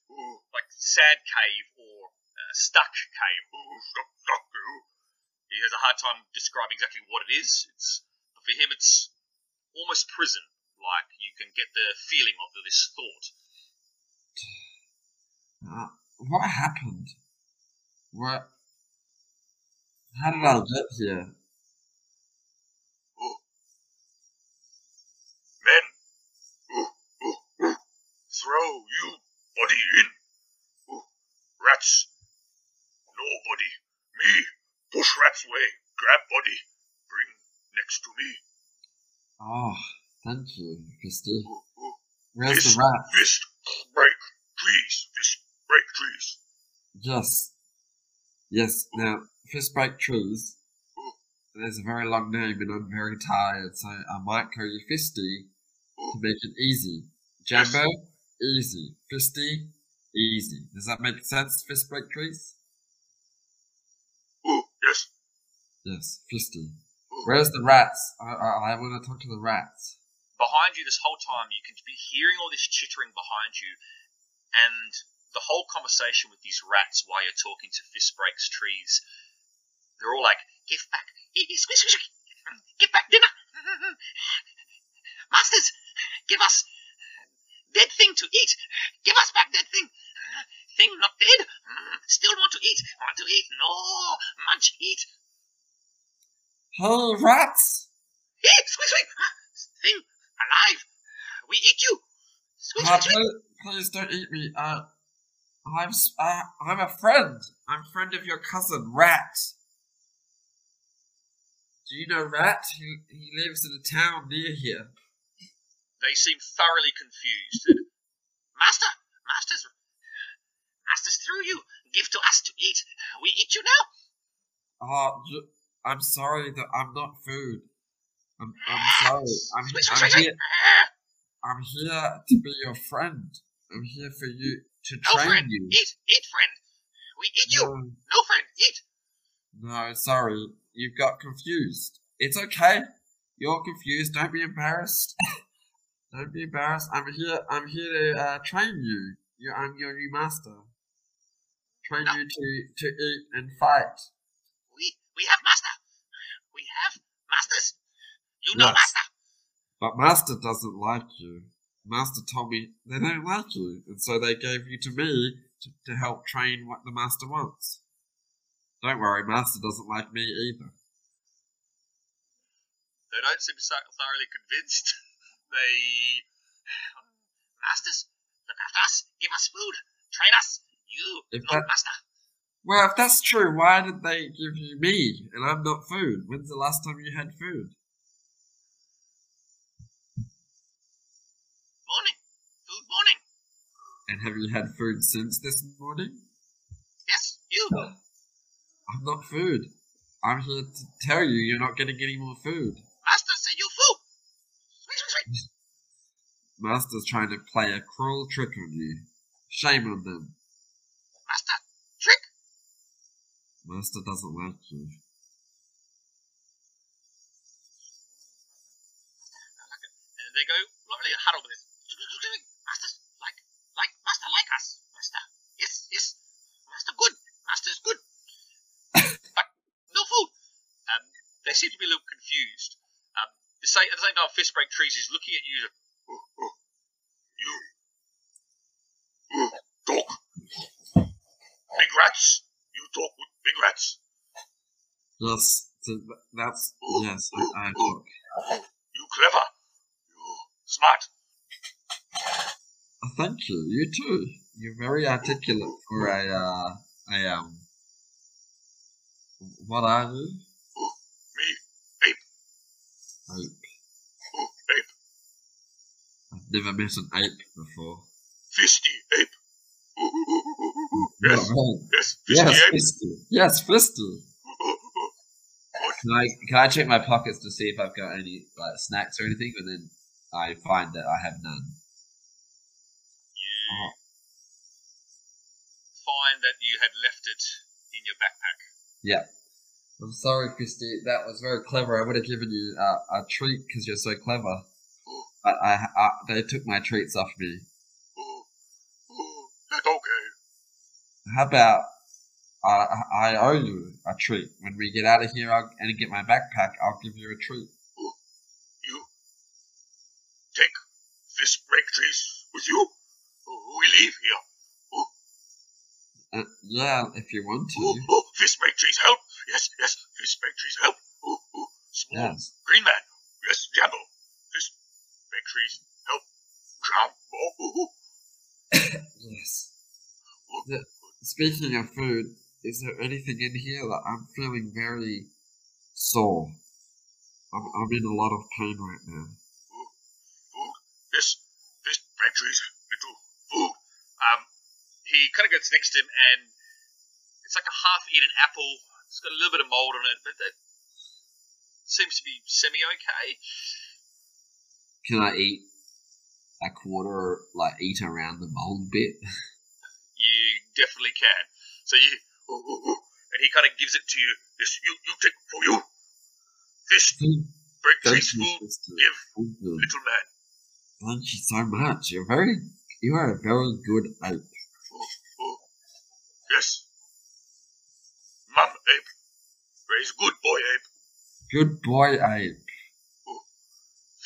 like sad cave or uh, stuck cave. Ooh, stuck, stuck. Ooh. He has a hard time describing exactly what it is. It's for him, it's almost prison. Like you can get the feeling of this thought. Uh, what happened? What? How did I get here? Men, ooh, ooh, ooh. throw you body in. Ooh, rats, nobody. Me, push rats away. Grab body, bring next to me. Oh, thank you. Ooh, ooh. Where's Fist, the rat? Fist, break trees. Fist, break trees. Yes. Yes, now, fist break trees. There's a very long name and I'm very tired, so I might call you Fisty to make it easy. Jambo, easy. Fisty, easy. Does that make sense, fist break trees? Yes. Yes, Fisty. Where's the rats? I, I, I want to talk to the rats. behind you this whole time you can be hearing all this chittering behind you and the whole conversation with these rats while you're talking to fist breaks trees they're all like give back squish, squish, give back dinner masters give us dead thing to eat give us back dead thing thing not dead still want to eat want to eat no munch eat Whole rats! eat squish, squish. thing alive we eat you Uh, squish, squish. please, please don't eat me. Uh, I'm, uh, I'm a friend. I'm friend of your cousin, Rat. Do you know Rat? He, he lives in a town near here. They seem thoroughly confused. Master, masters, masters through you. Give to us to eat. We eat you now. Ah, oh, j- I'm sorry that I'm not food. I'm, I'm ah, sorry. I'm, I'm here. squish. I'm here to be your friend. I'm here for you to No train friend. you. Eat, eat, friend. We eat you. No, No friend. Eat. no, sorry. You've got confused. It's okay. You're confused. Don't be embarrassed. Don't be embarrassed. I'm here. I'm here to uh, train you. you. I'm your new master. Train No. you to to eat and fight. We we have master. We have masters. You know Yes. master. But master doesn't like you. Master told me they don't like you, and so they gave you to me to, to help train what the master wants. Don't worry, master doesn't like me either. They don't seem so thoroughly convinced. they masters look after us. Give us food. Train us. You If no that- master. Well, if that's true, why did they give you me and I'm not food? When's the last time you had food? Morning. Food morning. And have you had food since this morning? Yes. You. I'm not food. I'm here to tell you you're not getting any more food. Master say you food. Sweet, sweet, sweet. Master's trying to play a cruel trick on you. Shame on them. Master trick. Master doesn't like you. And they go lovely huddle with this. Master like like master like us. Master. Yes, yes. Master good. Master is good. but no food. Um, they seem to be a little confused. Um, the same, at the same time, Fistbreak Trees is looking at you. You. Talk. Big rats. You talk with big rats. Yes, that's yes. I, I talk. You clever. You smart. Thank you. You too. You're very articulate for a uh, a um. What are you? Me. Ape. Ape. Never met an ape before. Fisty ape. Yes, yes, fisty yes, ape. Fisty. Yes, Fisty. Can I can I check my pockets to see if I've got any like snacks or anything? But then I find that I have none. You Oh. find that you had left it in your backpack. Yeah. I'm sorry, Christy. That was very clever. I would have given you uh, a treat because you're so clever. But I, I, they took my treats off me. Oh, oh, that's okay. How about uh, I owe you a treat when we get out of here I'll, and get my backpack? I'll give you a treat. Mm. You take this break trees with you. Oh, we leave here. Mm. Uh, yeah, if you want Oh, to. Mm, oh, fish break trees help. Yes, yes, fish break trees help. Oh, oh, small Yes. green man. Yes, Jambo. Trees help. Oh, oh, Yes. The, speaking of food, is there anything in here that I'm feeling very sore? I'm, I'm in a lot of pain right now. food. Yes, fish break trees into food. Um, he kind of gets next to him, and it's like a half-eaten apple. It's got a little bit of mold on it, but that seems to be semi-okay. Can I eat a quarter, like eat around the mold bit? You definitely can. So you, ooh, ooh, ooh, and he kind of gives it to you. This you you take for you. Fish break food. Give little man. Thank you so much. You're very, you are a very good ape. Yes. Mum ape. Raise good boy ape. Good boy ape.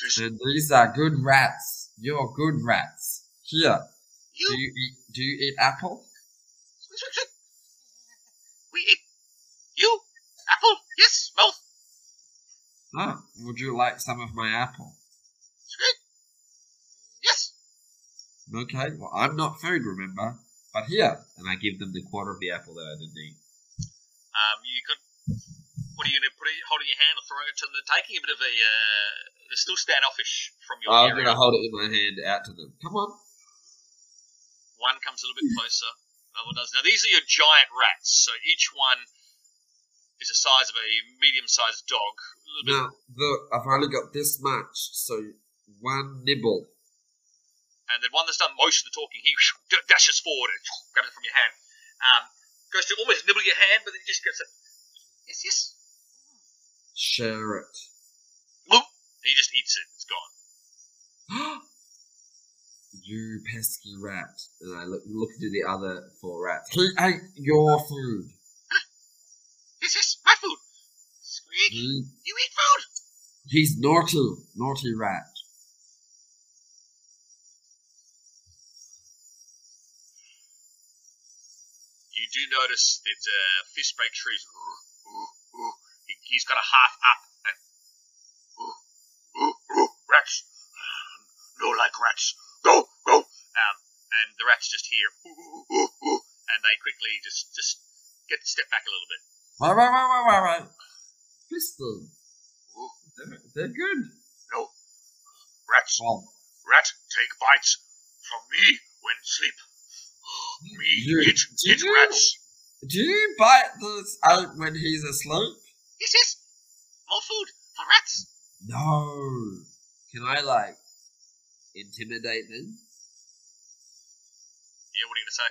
These are good rats. You're good rats. Here, You. do you eat? Do you eat apple? We eat. You. Apple. Yes. Mouth. Oh, would you like some of my apple? Yes. Okay, well, I'm not food, remember? But here, and I give them the quarter of the apple that I didn't eat. Um, you could. What are you gonna put it, hold in your hand or throw it to them? They're taking a bit of a. Uh, they're still standoffish from your I'm area. gonna hold it in my hand out to them. Come on. One comes a little bit closer. Another does. Now these are your giant rats. So each one is the size of a medium-sized dog. A little bit. Now, look, I've only got this much, so one nibble. and then one that's done most of the talking, he dashes forward and grabs it from your hand. Um, goes to almost nibble your hand, but then he just gets it. yes, yes. Share it. He just eats it. It's gone. you pesky rat. And I look, look to the other four rats. He ate your food. This is my food. Squeak. He, You eat food. he's naughty. Naughty rat. You do notice that uh, Fistbreak trees. Ooh, ooh, ooh. He, he's got a half up and. Ooh, ooh, ooh, rats. No like rats. Go, go. Um, and the rats just hear. Ooh, ooh, ooh, and they quickly just just get to step back a little bit. Wait, wait, wait, wait. Pistol. They're, they're good. no. Rats. Well, Rat, take bites from me when sleep. Me You- eat, do eat you- rats. do you bite this out when he's asleep? Yes, yes. More food for rats. No. Can I, like, intimidate them? Yeah, what are you gonna say?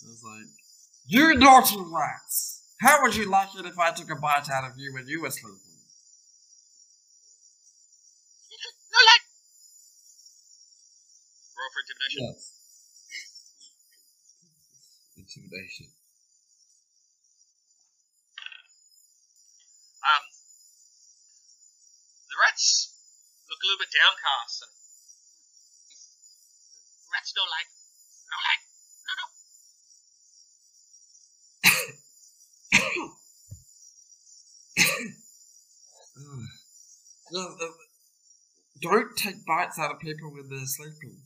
I was like, You naughty rats! How would you like it if I took a bite out of you when you were sleeping? No like. Roll for intimidation. Yes. Intimidation. The rats look a little bit downcast, and rats don't like, no like, no no. Uh, don't take bites out of people when they're sleeping.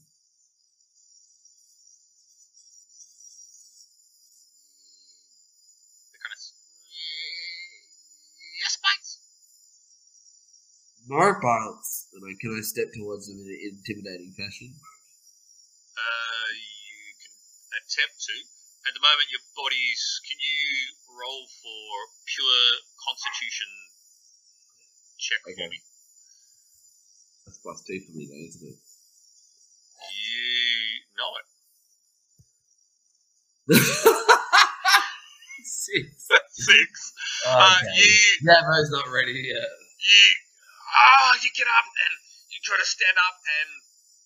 No bites. And I, can I step towards them in an intimidating fashion? Uh, you can attempt to. At the moment, your body's. Can you roll for pure Constitution check for Okay. me? That's plus two for me, though, isn't it? You know it. Six. Six. Uh, you Never's not ready yet. you ah you get up and you try to stand up and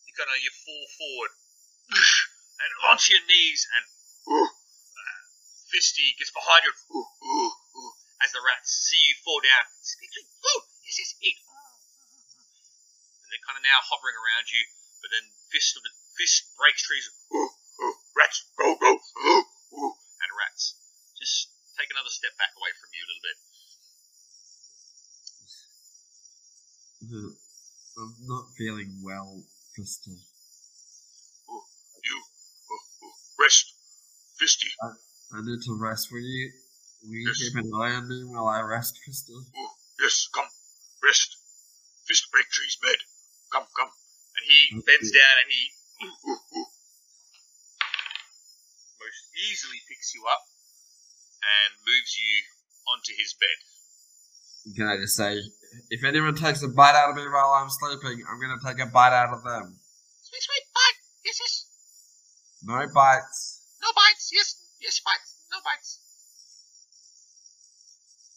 you kind of you fall forward and onto your knees and uh, Fisty gets behind you as the rats see you fall down. And they're kind of now hovering around you, but then fist of the fist breaks trees. Rats, go, go, and rats just take another step back away from you a little bit. I'm not feeling well, Krista. You uh, uh, rest, Fisty. I need to rest. Will you, will you Yes. keep an eye on me while I rest, Krista? Oh, yes, come, rest. Fist break tree's bed. Come, come. And he Okay. bends down and he most easily picks you up and moves you onto his bed. Can I just say, if anyone takes a bite out of me while I'm sleeping, I'm gonna take a bite out of them. Sweet, sweet, bite. Yes, yes. No bites. No bites. Yes, yes, bites. No bites.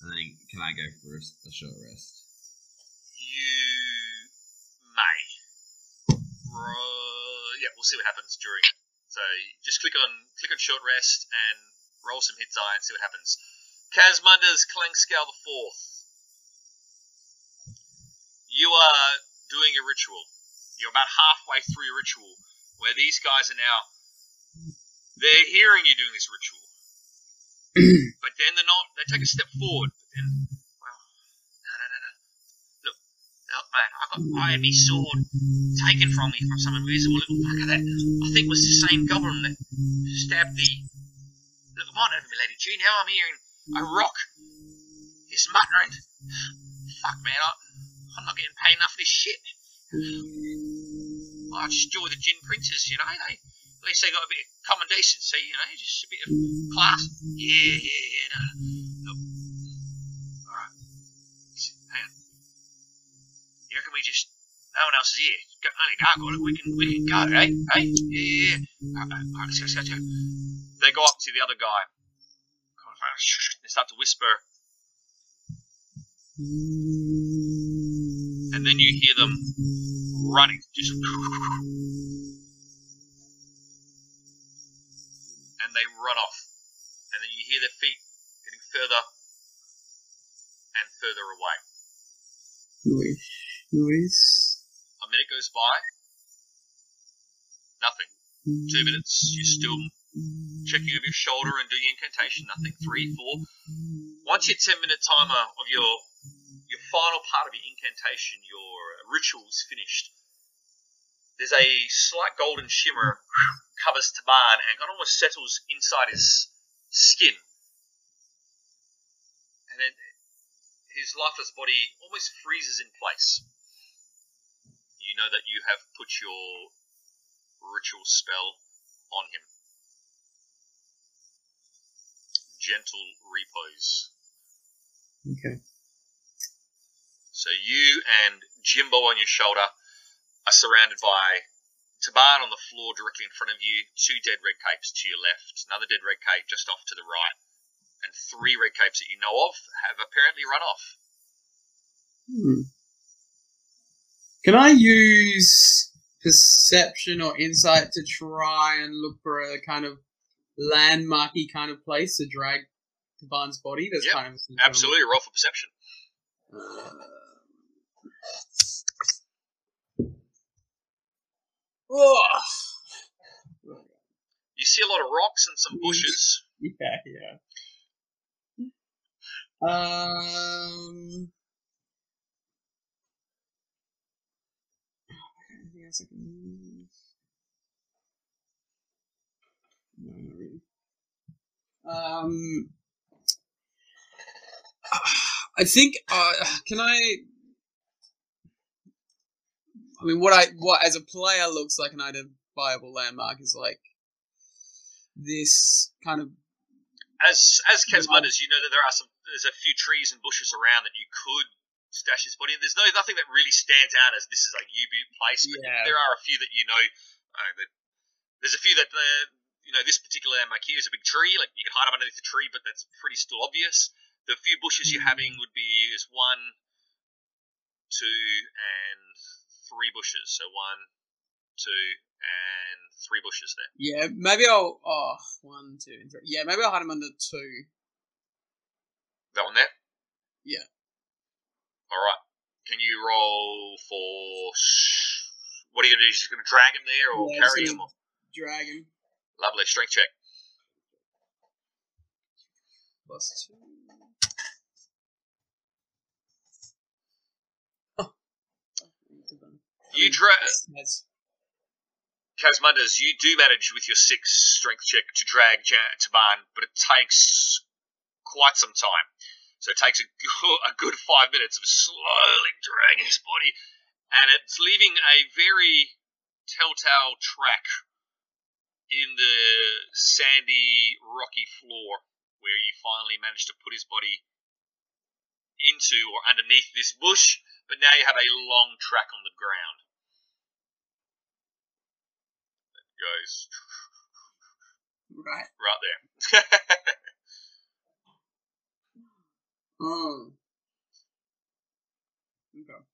And then can I go for a short rest? You may. Ro- yeah, we'll see what happens during it. So just click on click on short rest and roll some hit dice and see what happens. Kazmanduz Clank Scale the Fourth. You are doing a ritual. You're about halfway through your ritual, where these guys are now. They're hearing you doing this ritual, but then they're not. They take a step forward, but then, well, no, no, no, no. Look, look, man, I got I had my sword taken from me from some invisible little fucker that I think was the same goblin that stabbed the. Look, it might have been Lady G. Now I'm hearing a rock. It's muttering. Fuck, man, I, I'm not getting paid enough for this shit. I just enjoy the gin princes, you know. They at least they got a bit of common decency, you know, just a bit of class. Yeah, yeah, yeah. No, look, all right. Hang on. You reckon we just? No one else is here. Go, only Gargoyle. We can we can go, eh? Hey, yeah, yeah, yeah. All right, all right, let's go, let's go, let's go. They go up to the other guy. They start to whisper. And then you hear them running, just and they run off, and then you hear their feet getting further and further away. Noise. Noise. A minute goes by, nothing. Two minutes, you're still checking over your shoulder and doing incantation, nothing. Three, four. Once your 10 minute timer of your your final part of your incantation, your uh, ritual's finished, there's a slight golden shimmer covers Taban and of almost settles inside his skin. And then his lifeless body almost freezes in place. You know that you have put your ritual spell on him. Gentle repose. Okay. So you and Jimbo on your shoulder are surrounded by Taban on the floor directly in front of you, two dead red capes to your left, another dead red cape just off to the right, and three red capes that you know of have apparently run off. Hmm. Can I use perception or insight to try and look for a kind of landmarky kind of place to drag Taban's body? That's Yep, kind of Absolutely, roll for perception. Oh. You see a lot of rocks and some bushes. Yeah, yeah. Um. I. Um. I think. Uh, can I? I mean, what I what as a player looks like an identifiable landmark is like this kind of As as Kazmanduz, you know that there are some. There's a few trees and bushes around that you could stash his body. in. There's no nothing that really stands out as this is a U-boot place, but Yeah. there are a few that you know. Uh, that there's a few that uh, you know this particular landmark here is a big tree. Like you can hide up underneath the tree, but that's pretty still obvious. The few bushes you're Hmm. having would be is one, two, and three bushes. So one, two, and three bushes there. Yeah, maybe I'll. Oh, one, two, and three. Yeah, maybe I'll hide him under two. That one there. Yeah. All right. Can you roll for? What are you gonna do? You're just gonna drag him there, or Yeah, carry him? Or... Dragon Lovely strength check. plus two. You drag. Kazmanduz, you do manage with your six strength check to drag ja- Taban, but it takes quite some time. So it takes a a good five minutes of slowly dragging his body, and it's leaving a very telltale track in the sandy, rocky floor where you finally manage to put his body into or underneath this bush, but now you have a long track on the ground. That goes right. right there. Oh. Okay.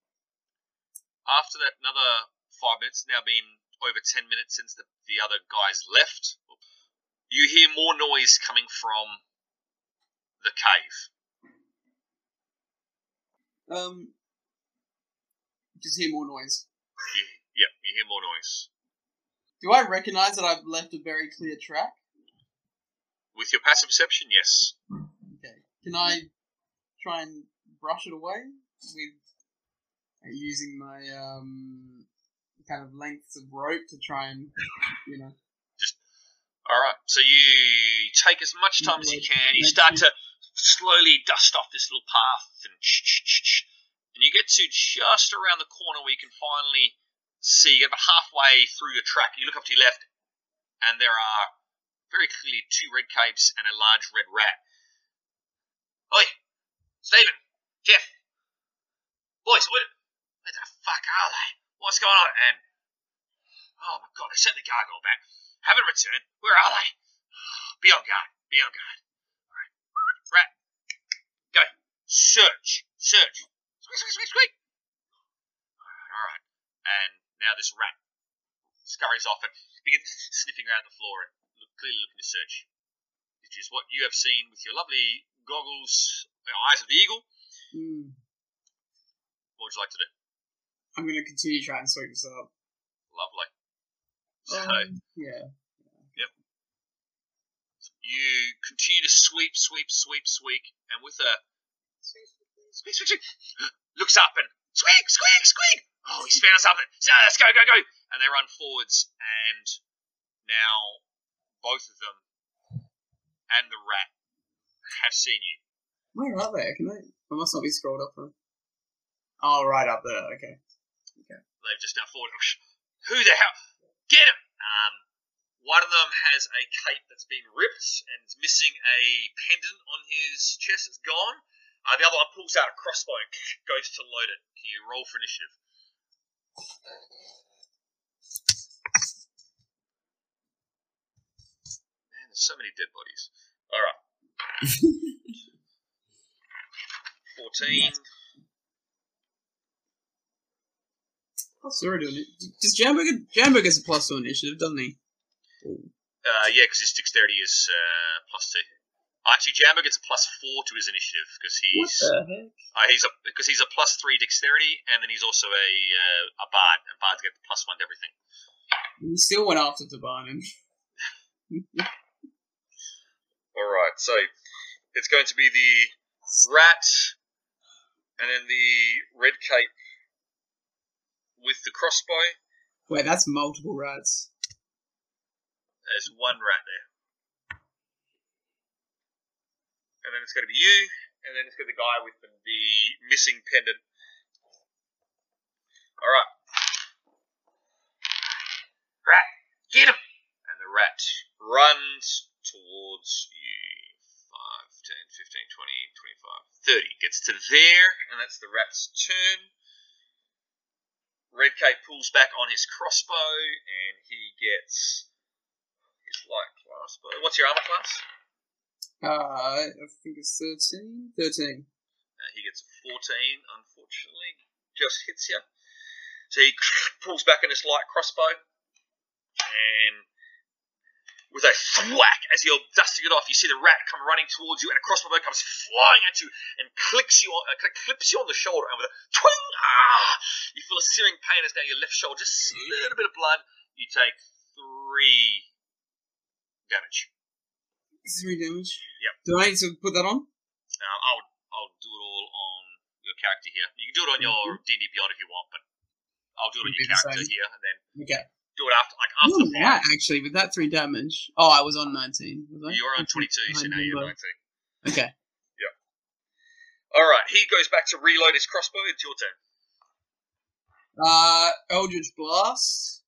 After that, another five minutes, now been over ten minutes since the, the other guys left, you hear more noise coming from the cave. Um. Just hear more noise. You, yeah, you hear more noise. Do I recognize that I've left a very clear track? With your passive perception, yes. Okay. Can I try and brush it away with uh, using my um kind of lengths of rope to try and you know Just All right, so you take as much time as you can. You start to slowly dust off this little path, and and you get to just around the corner where you can finally see. About halfway through your track. You look up to your left, and there are very clearly two red capes and a large red rat. Oi, Stephen, Jeff, boys, what, where the fuck are they? What's going on? And oh my god, they sent the gargoyle back. Haven't returned. Where are they? Be on guard. Be on guard. Alright. Rat. Go. search, search. Squeak, squeak, squeak, squeak. Alright, alright. And now this rat scurries off and begins sniffing around the floor and look, clearly looking to search. Which is what you have seen with your lovely goggles, the eyes of the eagle. Hmm. What would you like to do? I'm gonna continue trying to sweep this up. Lovely. So Um, yeah. Yep. You continue to sweep, sweep, sweep, sweep, and with a squeak, squeak, squeak, looks up and squeak, squeak, squeak. Oh, he's found something. So let's go, go, go. And they run forwards, and now both of them and the rat have seen you. Where are they? Can I? I must not be scrolled up. Huh? Oh, right up there. Okay. Okay. They've just now forward. Who the hell? Get him! Um, one of them has a cape that's been ripped and is missing a pendant on his chest. It's gone. Uh, the other one pulls out a crossbow and goes to load it. Can you roll for initiative? Man, there's so many dead bodies. All right. 14. Plus zero to ini- Does Jambo get Jambo gets a plus two initiative, doesn't he? Uh, yeah, because his dexterity is uh, plus two. Actually, Jambo gets a plus four to his initiative because he's uh, he's a because he's a plus three dexterity, and then he's also a uh, a bard, and bards get the plus one to everything. He still went after Tabanin. All right, so it's going to be the rat, and then the red cape with the crossbow. Wait, that's multiple rats. There's one rat there, and then it's going to be you, and then it's going to be the guy with the, the missing pendant. All right, rat, get him! And the rat runs towards you. 5, 10, 15, 20, 25, 30. Gets to there, and that's the rat's turn. Red Cape pulls back on his crossbow, and he gets his light crossbow. What's your armor class? Uh, I think it's 13? 13. Uh, he gets a 14, unfortunately. Just hits you. So he pulls back on his light crossbow, and with a thwack, as you're dusting it off, you see the rat come running towards you, and a crossbow comes flying at you and clicks you on, uh, clips you on the shoulder, and with a twing, ah, you feel a searing pain as now your left shoulder, just a little bit of blood. You take three damage. Three damage. Yep. Do I need to put that on? I'll I'll do it all on your character here. You can do it on your D and D Beyond if you want, but I'll do it on your character here, and then Okay. do it after like after Oh, the right, fight. actually, with that three damage. Oh, I was on 19. Was I? You were on twenty two, so now you're nineteen. Okay. Yeah. All right, he goes back to reload his crossbow. It's your turn. Uh, Eldritch Blast.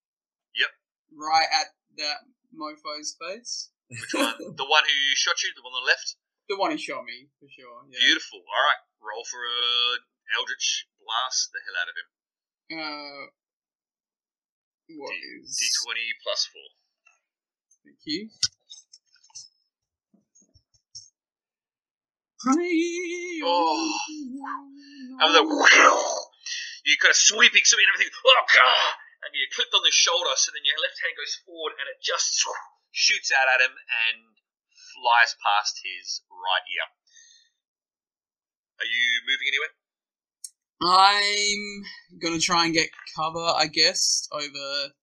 Yep. Right at that mofo's face. Which one? the one who shot you, the one on the left. The one who shot me, for sure. Yeah. Beautiful. All right, roll for a Eldritch blast the hell out of him. Uh, what D- is? D twenty plus four. Thank you. Oh. And the you kind of sweeping, sweeping everything. Oh god! And you clipped on the shoulder, so then your left hand goes forward, and it just shoots out at him and flies past his right ear. Are you moving anywhere? I'm gonna try and get cover, I guess, over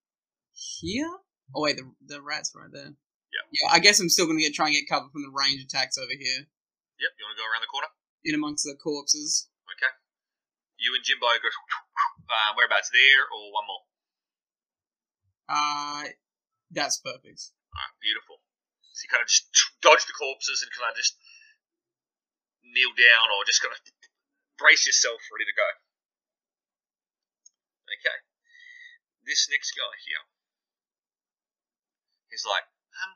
here. Oh wait, the the rat's right there. Yeah. Yeah, I guess I'm still gonna get try and get cover from the range attacks over here, Yep. You want to go around the corner? in amongst the corpses. Okay. You and Jimbo go. Uh, whereabouts there or one more? Uh, that's perfect. Alright, beautiful. So you kind of just dodge the corpses and kind of just kneel down or just kind of brace yourself, ready to go. Okay. This next guy here. He's like, um,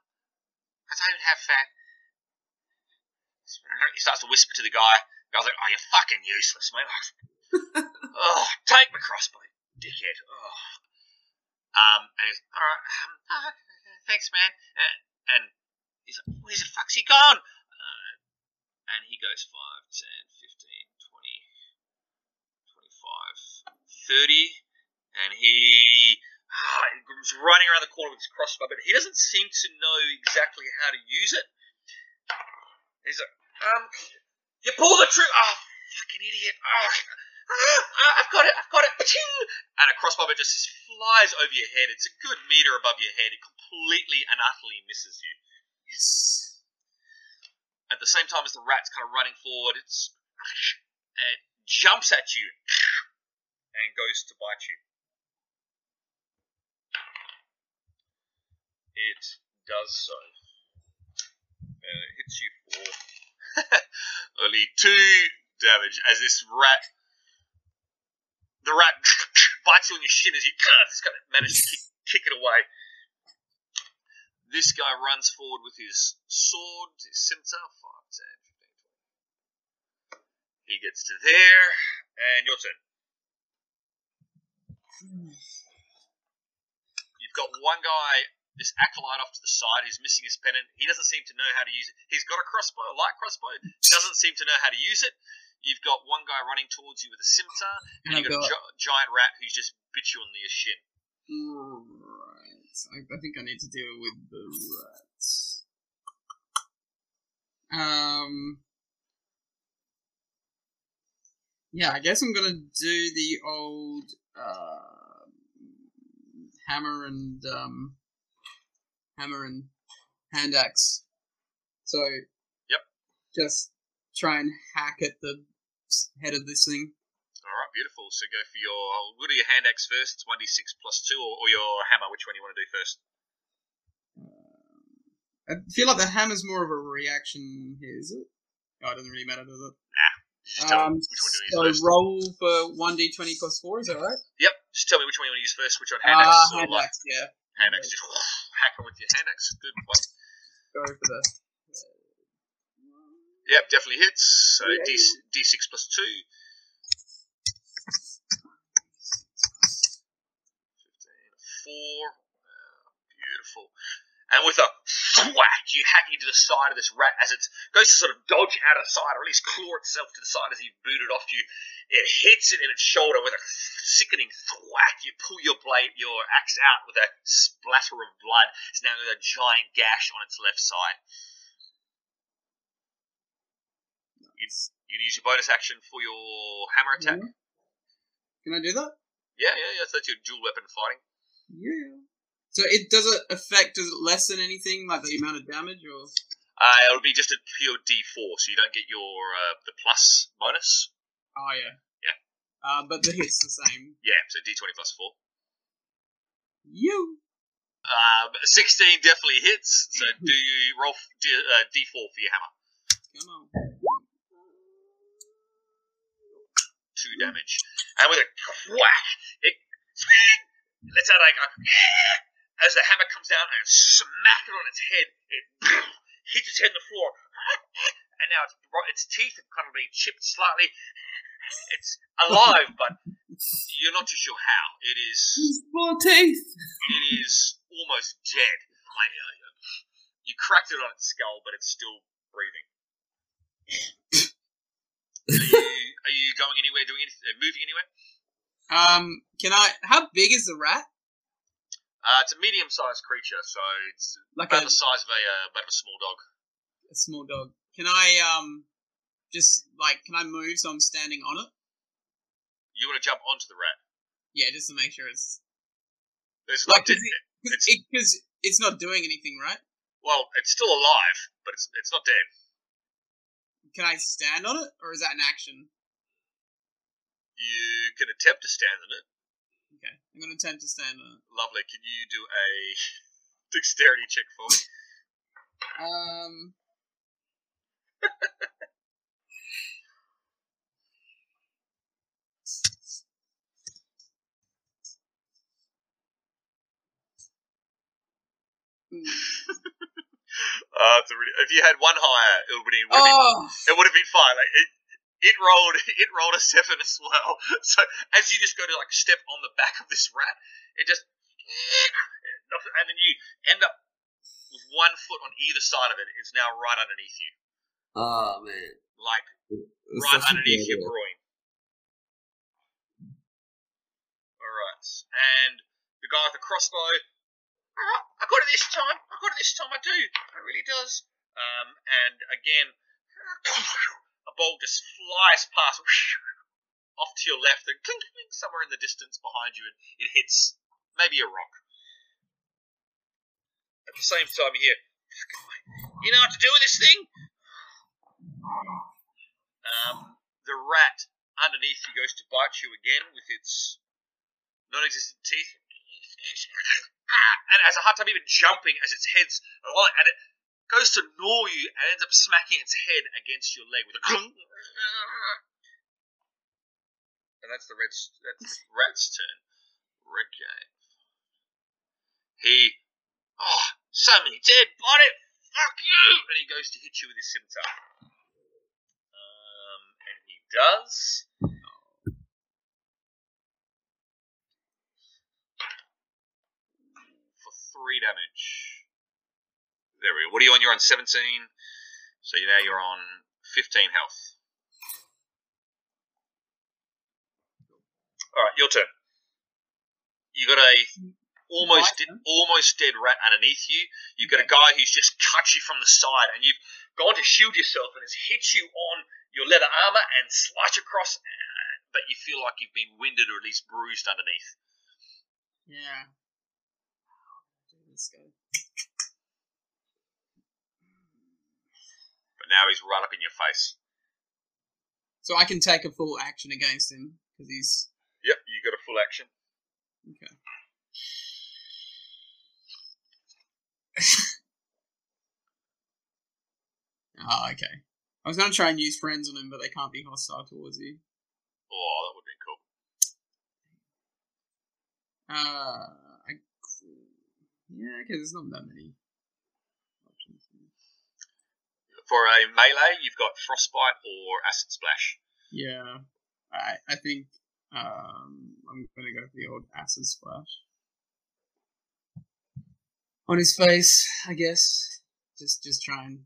I don't have fat. He starts to whisper to the guy. The guy's like, oh, you're fucking useless, mate. oh, take my crossbow, dickhead. Oh. Um, and he's, alright, um, uh, thanks, man. Uh, and he's like, where's the fuck's he gone? Uh, and he goes 5, 10, 15, 20, 25, 30, and he ah, he's running around the corner with his crossbow, but he doesn't seem to know exactly how to use it. He's like, um, you pull the trigger. Oh, fucking idiot. Oh, ah, I've got it, I've got it. And a crossbow just flies over your head. It's a good meter above your head. It completely and utterly misses you. Yes. At the same time as the rat's kind of running forward, it's it jumps at you and goes to bite you. It does so. And it hits you for only two damage as this rat. The rat bites you on your shin as you just kind of manage to kick, kick it away. This guy runs forward with his sword, his scimitar, 5, 10, 15, 20. He gets to there, and your turn. You've got one guy, this acolyte off to the side, who's missing his pennant. He doesn't seem to know how to use it. He's got a crossbow, a light crossbow, doesn't seem to know how to use it. You've got one guy running towards you with a scimitar, and And you've I've got, a gi- giant rat who's just bit you on the shin. Right. I, I think I need to deal with the rats. Um. Yeah, I guess I'm gonna do the old uh, hammer and um, hammer and hand axe. So. Yep. Just try and hack at the head of this thing. All right, beautiful. So go for your. We'll do your hand axe first. It's one d six plus two, or, or your hammer. Which one you want to do first? I feel like the hammer's more of a reaction here, is it? Oh, it doesn't really matter, does it? You just tell Um, me which one you so want to use first. roll for 1d20 plus 4, is that right? Yep. Just tell me which one you want to use first. Which one? Hand Ah, axe or hand like axe, yeah. hand axe? Just hack them with your hand axe. Good one. Go for the. Yep, definitely hits. So Yeah, D yeah. D six plus two. Fifteen. Four. Ah, beautiful. And with a whack, you hack into the side of this rat as it goes to sort of dodge out of the side, or at least claw itself to the side as you boot it off you. It hits it in its shoulder with a sickening thwack. You pull your blade, your axe out with a splatter of blood. It's now got a giant gash on its left side. You, you can use your bonus action for your hammer attack. Mhm. Can I do that? Yeah, yeah, yeah. So that's your dual weapon fighting. Yeah. So it does it affect, does it lessen anything, like the amount of damage, or? Uh, it'll be just a pure D4, so you don't get your uh, the plus bonus. Oh, yeah. Yeah. Uh, but the hit's the same. Yeah, so D20 plus four. You. Um, 16 definitely hits. So do you roll f- D, uh, D4 for your hammer? Come on. Two damage, and with a whack, it lets out like a as the hammer comes down and smack it on its head. It hits its head on the floor, and now its its teeth have kind of been chipped slightly. It's alive, but you're not too sure how. It is. More teeth. It is almost dead. Like, uh, you cracked it on its skull, but it's still breathing. Are you, are you going anywhere? Doing anything? Uh, moving anywhere? Um, can I? How big is the rat? Uh, it's a medium-sized creature, so it's Like about a, the size of a uh, about of a small dog. a small dog. Can I um, just like, can I move so I'm standing on it? You want to jump onto the rat? Yeah, just to make sure it's There's Like, not is dead. because It's- it, it's not doing anything, right? Well, it's still alive, but it's it's not dead. Can I stand on it, or is that an action? You can attempt to stand on it. Okay, I'm gonna attempt to stand on it. Lovely. Can you do a dexterity check for me? Um. Uh, really, if you had one higher, it would have been, have been Oh, it would have been fine. Like it, it rolled, it rolled a seven as well. So as you just go to like step on the back of this rat, it just, and then you end up with one foot on either side of it. It's now right underneath you. Oh man. like It's right underneath your groin. All right, and the guy with the crossbow. "All right, I got it this time. I got it this time. I do. It really does. Um, and again, a ball just flies past off to your left and clink, clink, somewhere in the distance behind you, and it hits maybe a rock. At the same time, you hear, "You know what to do with this thing?" Um, the rat underneath you goes to bite you again with its non-existent teeth. And has a hard time even jumping as its head's and it goes to gnaw you and ends up smacking its head against your leg with a. And that's the red's, that's the rat's turn. Red game. He, oh, so many dead body, fuck you! And he goes to hit you with his scimitar. Um, and he does. For three damage. There we go. What are you on? You're on 17. So now you're on 15 health. Alright, your turn. You got a almost turn? almost dead rat underneath you. You've got a guy who's just cut you from the side, and you've gone to shield yourself, and has hit you on your leather armor and slice across, but you feel like you've been winded or at least bruised underneath. Yeah. Go. But now he's right up in your face. So I can take a full action against him because he's Yep, you got a full action. okay. oh, okay. I was gonna try and use friends on him, but they can't be hostile towards you. Oh, that would been cool. Uh, yeah, because there's not that many options. For a melee, you've got frostbite or acid splash. Yeah, I I think um I'm gonna go for the old acid splash on his face. I guess just just try and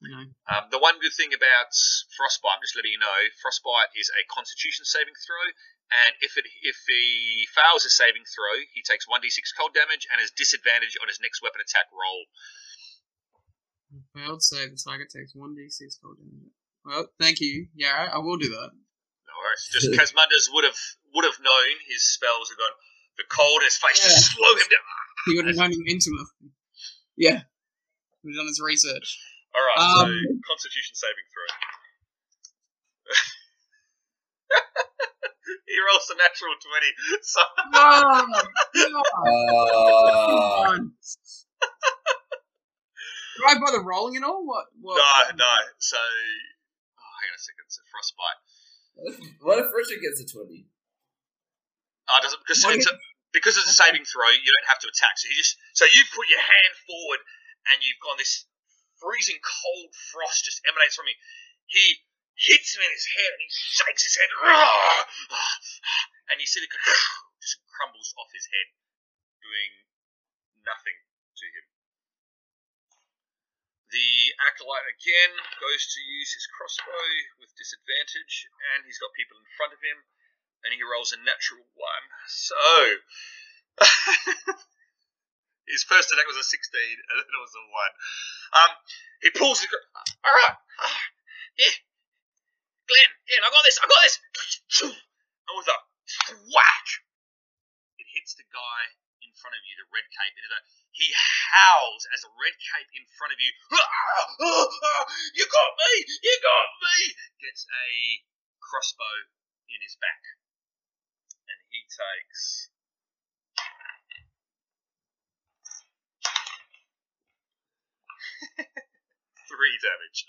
you know Um, the one good thing about frostbite, I'm just letting you know, frostbite is a Constitution saving throw, and if it if he fails a saving throw, he takes one d6 cold damage and has disadvantage on his next weapon attack roll. failed save. The target takes one d6 cold damage. Well, thank you. Yeah, I, will do that. No worries. Just Kazmanduz would have would have known his spells have gone. The cold in his face Yeah. just slow him down. He would have known him into intimately. Yeah, he done his research. All right, so Um, Constitution saving throw. he rolls a natural twenty. So No, no. Uh, Do I bother rolling at all? What? what? no, no. So oh, hang on a second. So frostbite. What if Richard gets a 20? Uh, does it, because What it's a, because it's a saving throw, you don't have to attack. So you just so you put your hand forward, and you've gone this freezing cold frost just emanates from you. He hits him in his head, and he shakes his head, and you see the just crumbles off his head, doing nothing to him. The acolyte again goes to use his crossbow with disadvantage, and he's got people in front of him and he rolls a natural one. So his first attack was a sixteen, and then it was a one. Um, he pulls the. All right, ah, yeah, Glenn, Glenn, I got this, I got this. And with a whack, it hits the guy in front of you, the red cape. It is a, he howls as a red cape in front of you. "Ah, ah, ah, you got me! You got me! Gets a crossbow in his back and he takes. Three damage.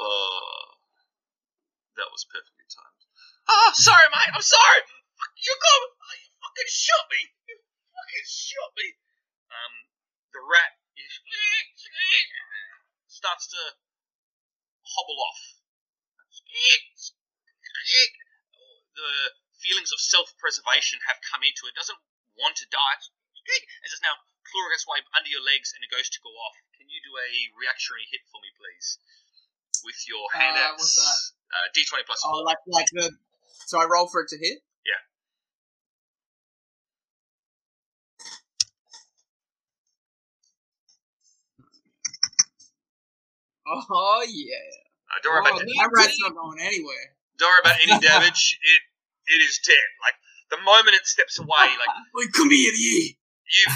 Oh, that was perfectly timed. Oh, sorry, mate. I'm sorry. You got. oh, You fucking shot me. You fucking shot me. Um, the rat starts to hobble off. The feelings of self-preservation have come into it. It doesn't want to die. As it's now clawing its way under your legs and it goes to go off. Can you do a reactionary hit for me, please? With your Uh, handouts. what's that? Uh, D20 plus Oh, like like the. So I roll for it to hit. Yeah. Oh yeah. Uh, don't worry Oh, about that rat's not going anywhere. don't worry about any damage. It it is dead. Like the moment it steps away, like Wait, come here, yeah.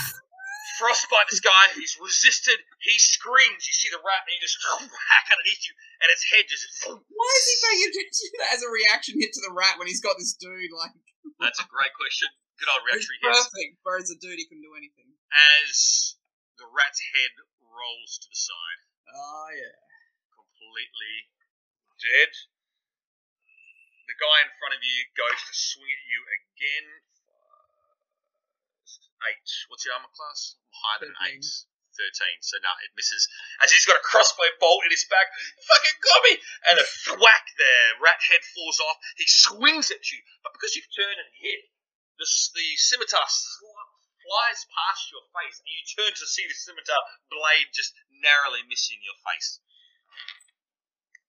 You frostbite this guy. He's resisted. He screams. You see the rat, and he just whack underneath you, and its head just. Why is he paying attention as a reaction hit to the rat when he's got this dude like That's a great question. Good old reaction hits. perfect? Whereas a dude he couldn't do anything. As the rat's head rolls to the side, Oh yeah. completely dead. The guy in front of you goes to swing at you again. Eight. What's your armor class? Higher than eight. Thirteen. So no, it misses. As he's got a crossbow bolt in his back, fucking got me! And a thwack there. Rat head falls off. He swings at you, but because you've turned and hit, the the scimitar sl- flies past your face, and you turn to see the scimitar blade just narrowly missing your face.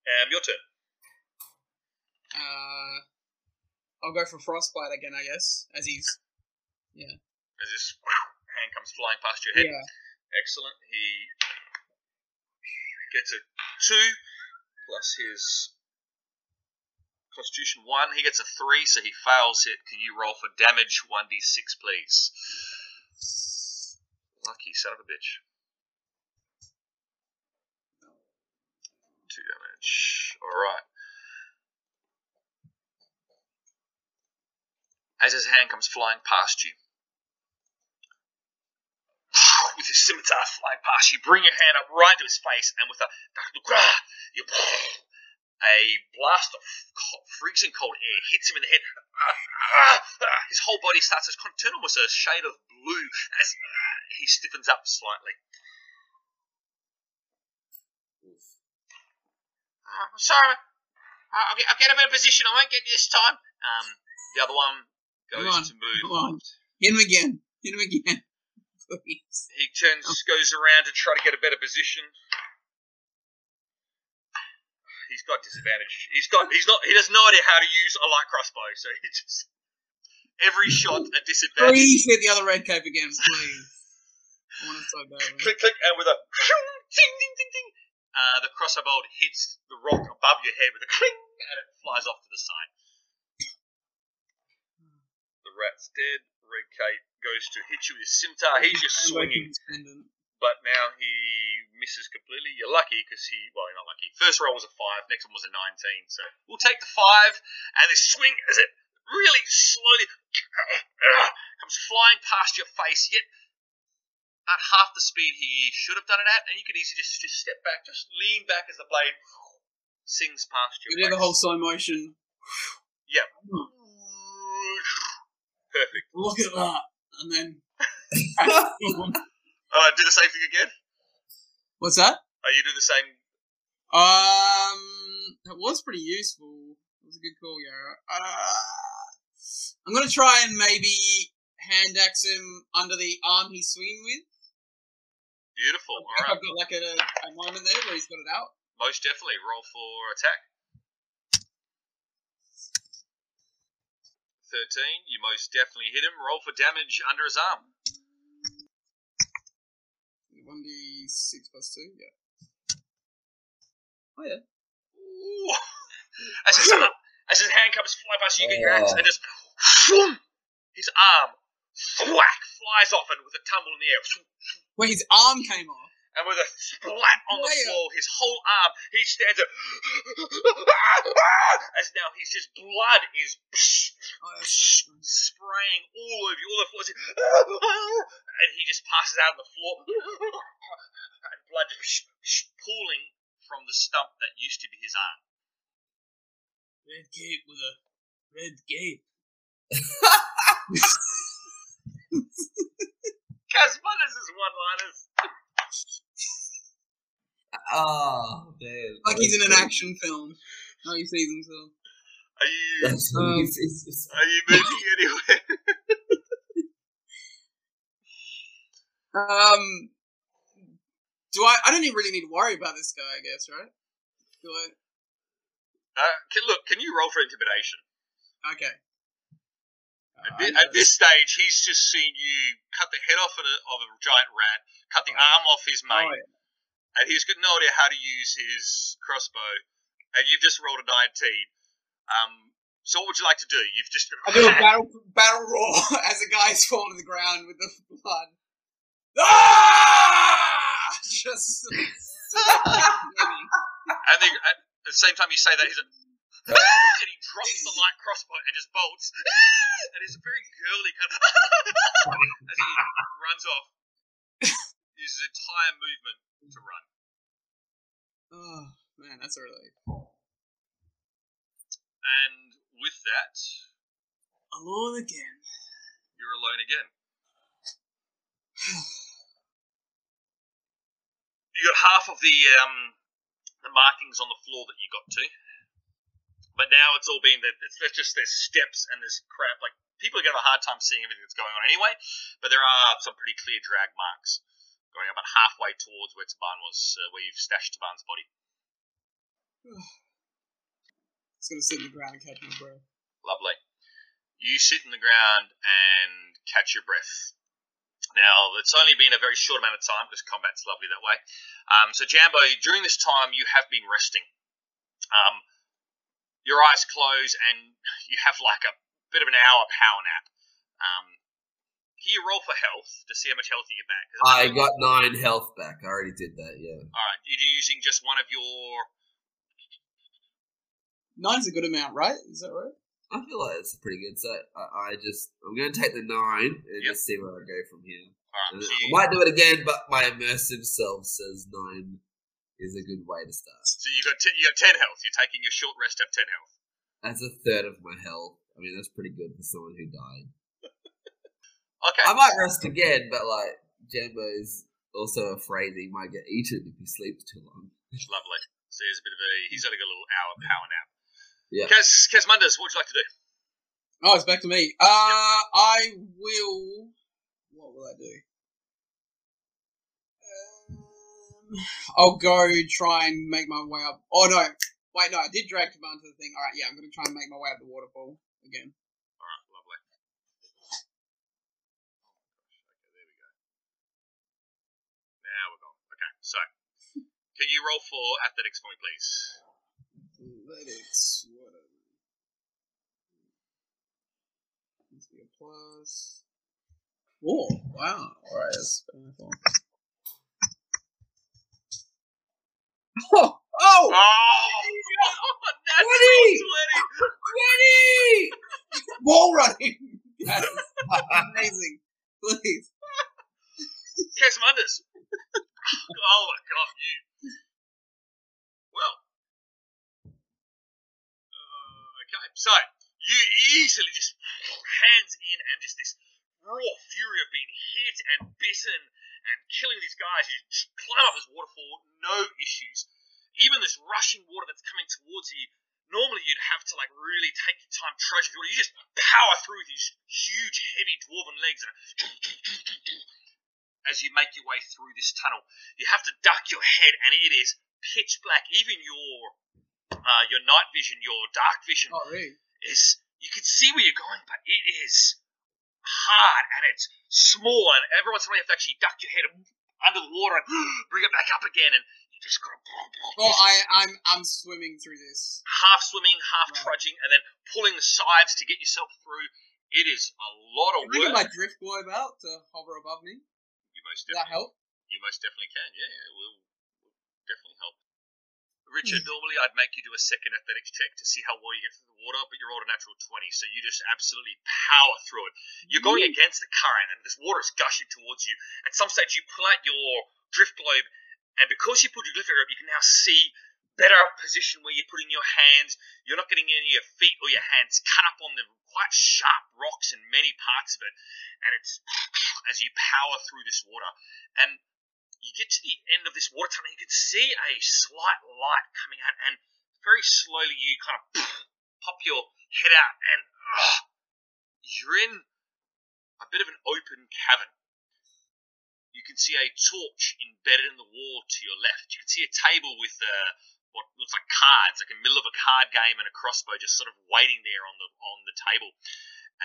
Um, your turn. Uh, I'll go for frostbite again, I guess. As he's As this hand comes flying past your head. yeah. Excellent. He gets a two plus his Constitution one. He gets a three, so he fails it. Can you roll for damage? One d six, please. Lucky son of a bitch. Two damage. All right. As his hand comes flying past you, with his scimitar flying past you, bring your hand up right to his face, and with a you a blast of co- freezing cold air hits him in the head. His whole body starts to turn almost a shade of blue as he stiffens up slightly. Uh, sorry, Uh, I'll, get, I'll get a better position. I won't get you this time. Um, the other one goes on, to move. come on. Hit him again. Hit him again. Please. He turns, goes around to try to get a better position. He's got disadvantage. He's got. He's not. He has no idea how to use a light crossbow, so he just every shot a disadvantage. Please hit the other red cape again, please. I want it so badly. Click, click, and with a ding, ding, ding, ding, uh, the crossbow bolt hits the rock above your head with a cling, and it flies off to the side. The rat's dead. Red cape goes to hit you with his scimitar. He's just swinging. but now he misses completely. You're lucky because he, well, you're not lucky. First roll was a 5, next one was a 19, so we'll take the 5, and this swing as it really slowly comes flying past your face, yet at half the speed he should have done it at, and you could easily just, just step back, just lean back as the blade sings past your You do the whole slow motion. Yeah. Hmm. Perfect. Look at that. And then. Uh, do the same thing again. What's that? Oh, you do the same. Um, that was pretty useful. It was a good call, Yara. Uh, I'm gonna try and maybe hand axe him under the arm he's swinging with. Beautiful. All If right. I've got like a, a moment there where he's got it out. Most definitely. Roll for attack. 13. You most definitely hit him. Roll for damage under his arm. One d six plus two. Yeah. Oh yeah. Ooh. As his, arm, as his hand comes flying past you, you get your oh, axe, and just whoom, his arm thwack flies off and with a tumble in the air. Where his arm came off. And with a splat on the floor, his whole arm, he stands up. As now his just blood is Oh, spraying all over you, all the floors. And he just passes out on the floor. And blood just pooling from the stump that used to be his arm. Red cape with a red cape. Kazmanduz is one liners. Oh, man. Like he's in an action film. How he sees himself. Are you That's Um, are you moving anywhere? Um, do I? I don't even really need to worry about this guy. I guess, right? Do it. Uh, can, look, can you roll for intimidation? Okay. At, Uh, at this stage, he's just seen you cut the head off of a, of a giant rat, cut the arm off his mate, Oh, yeah. And he's got no idea how to use his crossbow, and you've just rolled a 19. Um, so what would you like to do? You've just I do a battle battle roar as the guys fall to the ground with the blood. Ah! Just. and then at the same time you say that, he's a, and he drops the light crossbow and just bolts, and it's a very girly kind of as he runs off. Uses his entire movement to run. oh man, that's a relief. And with that, Alone again. you're alone again. You got half of the um, the markings on the floor that you got to, but now it's all been that it's, it's just there's steps and there's crap. Like people are gonna have a hard time seeing everything that's going on anyway. But there are some pretty clear drag marks going about halfway towards where Taban was, uh, where you've stashed Taban's body. it's gonna sit in the ground and catch my breath. Lovely. You sit in the ground and catch your breath. Now, it's only been a very short amount of time because combat's lovely that way. Um, so, Jambo, during this time, you have been resting. Um, your eyes close and you have like a bit of an hour power nap. Um, can you roll for health to see how much health you get back? I got nine health back. I already did that. Yeah. All right, you're using just one of your. Nine's a good amount, right? Is that right? I feel like it's pretty good. So I, I just I'm going to take the nine and Yep. just see where I go from here. All right, And uh, so I might do it again, but my immersive self says nine is a good way to start. so you got ten, you got ten health. You're taking your short rest. of ten health. That's a third of my health. I mean, that's pretty good for someone who died. Okay. I might rest again, but like Jambo is also afraid that he might get eaten if he sleeps too long. Lovely. So there's a bit of a. He's got a good little hour power nap. Yeah. Kes, Kazmanduz, what would you like to do? Oh, it's back to me. Uh, I will. What will I do? Um, I'll go try and make my way up. Oh no! Wait, no, I did drag Taban to the thing. All right, yeah, I'm gonna try and make my way up the waterfall again. All right, lovely. Okay, there we go. Now we're gone. Okay, so can you roll for athletics for me, please? Athletics, whatever. Must be a plus. Oh, wow. Alright, that's better. Oh! Oh! Oh, natural Twenty! 20! Wall running! That is amazing. Please. Kazmanduz. Oh my god, you. Well. Uh, okay, so you easily just hands in and just this raw fury of being hit and bitten and killing these guys. You just climb up this waterfall, no issues. Even this rushing water that's coming towards you. Normally you'd have to like really take your time it. You just power through these huge, heavy dwarven legs and as you make your way through this tunnel. You have to duck your head, and it is pitch black. Even your uh, your night vision, your dark vision, Oh, really? is you can see where you're going, but it is hard and it's small, and every once in a while you have to actually duck your head under the water and bring it back up again, and you just got to Well, I, I'm I'm swimming through this. half swimming, half Right. trudging, and then pulling the sides to get yourself through. It is a lot of Can I get work. my drift globe out to hover above me? Most Does that definitely help? You most definitely can. Yeah, yeah, it will, will definitely help. Richard, hmm. normally I'd make you do a second athletics check to see how well you get through the water, but you're rolled a natural 20, so you just absolutely power through it. You're going against the current, and this water is gushing towards you. At some stage, you pull out your drift globe, and because you pulled your drift globe, you can now see better position where you're putting your hands. You're not getting any of your feet or your hands cut up on the quite sharp rocks in many parts of it, and it's as you power through this water. And you get to the end of this water tunnel, you can see a slight light coming out, and very slowly you kind of pop your head out, and ugh, you're in a bit of an open cavern. You can see a torch embedded in the wall to your left. You can see a table with uh, what looks like cards, like in the middle of a card game and a crossbow, just sort of waiting there on the on the table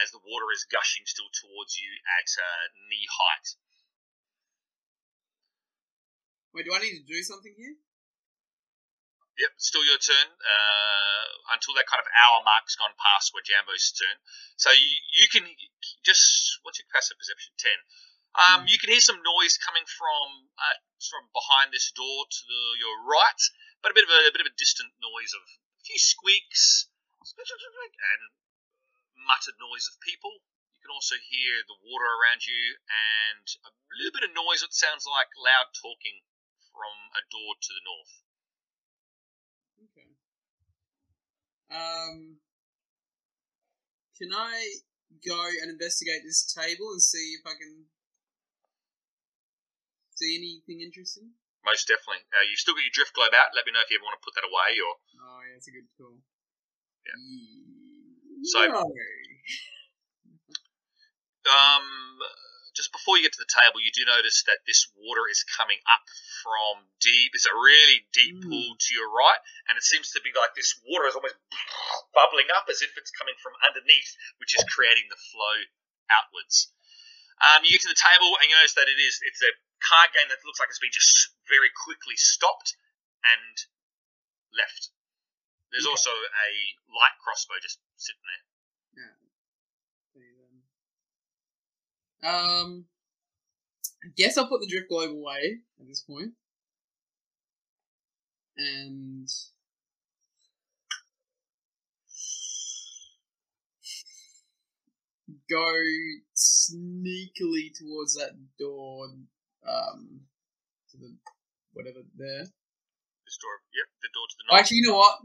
as the water is gushing still towards you at uh, knee height. Wait, do I need to do something here? Yep, still your turn uh, until that kind of hour mark's gone past where Jambo's turn. So you, you can just what's your passive perception? Ten. Um, you can hear some noise coming from uh, from behind this door to the, your right, but a bit of a, a bit of a distant noise of a few squeaks and muttered noise of people. You can also hear the water around you and a little bit of noise that sounds like loud talking from a door to the north. Okay. Um, can I go and investigate this table and see if I can see anything interesting? Most definitely. Uh, you've still got your drift globe out. Let me know if you ever want to put that away or. Oh, yeah, that's a good tool. Yeah. Ye- So- No. Um, just before you get to the table, you do notice that this water is coming up from deep. It's a really deep Mm. pool to your right, and it seems to be like this water is almost bubbling up as if it's coming from underneath, which is creating the flow outwards. Um, you get to the table, and you notice that it is it's a card game that looks like it's been just very quickly stopped and left. There's Okay. also a light crossbow just sitting there. Then. Um, I guess I'll put the drift globe away at this point, and go sneakily towards that door, um, to the whatever there. This door, yep, the door to the north. actually, you know what?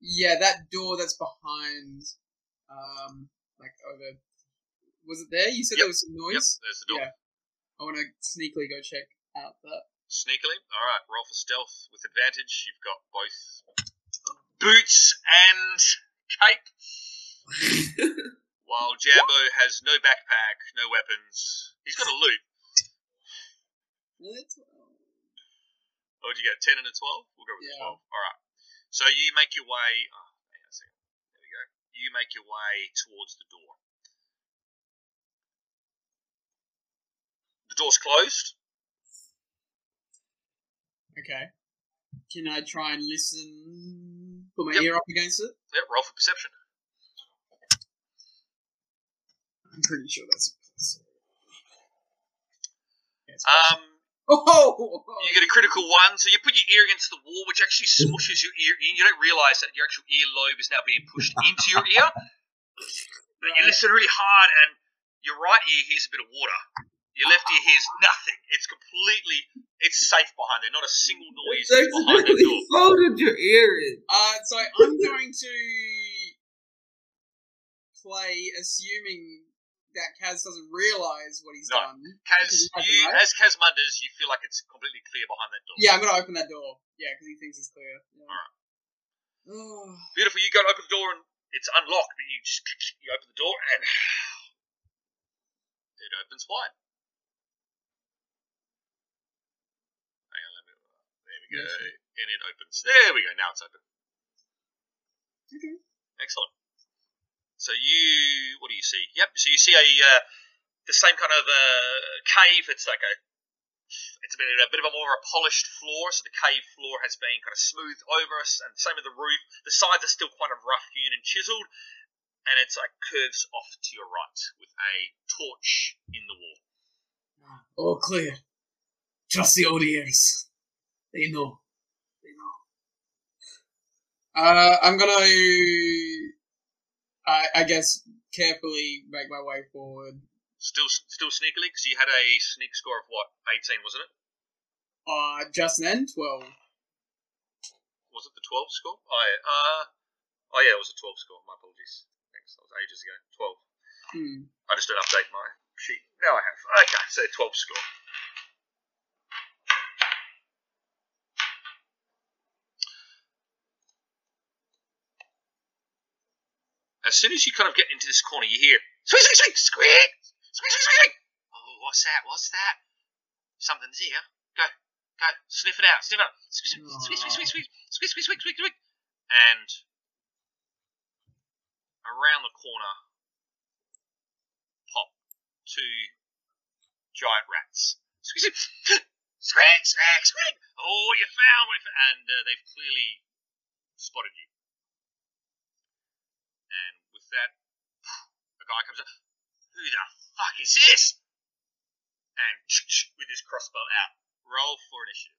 Yeah, that door that's behind, um, like over. Was it there? You said Yep. there was some noise. Yep, there's the door. Yeah. I want to sneakily go check out that. Sneakily. All right, roll for stealth with advantage. You've got both boots and cape. While Jambo has no backpack, no weapons. He's got a lute. That's- Oh, did you get 10 and a 12? We'll go with Yeah. 12. All right. So you make your way. Oh, hang on a second. There we go. You make your way towards the door. The door's closed. Okay. Can I try and listen? Put my Yep. ear up against it. Yep, roll for perception. I'm pretty sure that's. A... Yes, Um, oh, You get a critical one, so you put your ear against the wall, which actually smushes your ear in. You don't realise that your actual earlobe is now being pushed into your ear. But you listen really hard, and your right ear hears a bit of water. Your left ear hears nothing. It's completely, it's safe behind there. Not a single noise It's behind the door. folded your ear in. Uh, so I'm going to play assuming that Kaz doesn't realise what he's No. done. Kaz, you, right. as Kazmanduz, you feel like it's completely clear behind that door. Yeah, I'm gonna open that door. Yeah, because he thinks it's clear. Yeah. Alright. Oh, Beautiful. You go to open the door, and it's unlocked, but you just you open the door, and it opens wide. Hang on, let me. There we go, and it opens. There we go. Now it's open. Okay. Excellent. So you, what do you see? Yep. So you see a uh, the same kind of uh, cave. It's like a it's a bit, a bit of a more of a polished floor. So the cave floor has been kind of smoothed over us, and same with the roof. The sides are still kind of rough hewn and chiseled, and it's like curves off to your right with a torch in the wall. all clear. Trust the ears. They know. They know. Uh, I'm gonna, I, I guess, carefully make my way forward. Still, still sneakily because you had a sneak score of what eighteen, wasn't it? Uh, just then, twelve. Was it the twelve score? Oh yeah. Uh, oh yeah, it was a twelve score. My apologies. Thanks. That was ages ago. Twelve. Hmm. I just don't update my sheet. Now I have. Okay, so 12 score. As soon as you kind of get into this corner, you hear squeak, squeak, squeak, squeak, squeak, squeak, squeak. Oh, what's that? What's that? Something's here. Go. Go, sniff it out, sniff it out. Squeeze, squeeze, squeeze, squeeze, squeeze, squeeze, squeeze, squeeze, squeeze, squeeze. And around the corner pop two giant rats. It. Scrag, scrag, scrag. Oh, you found found. And uh, they've clearly spotted you. And with that, a guy comes up. Who the fuck is this? And with his crossbow out, roll for initiative.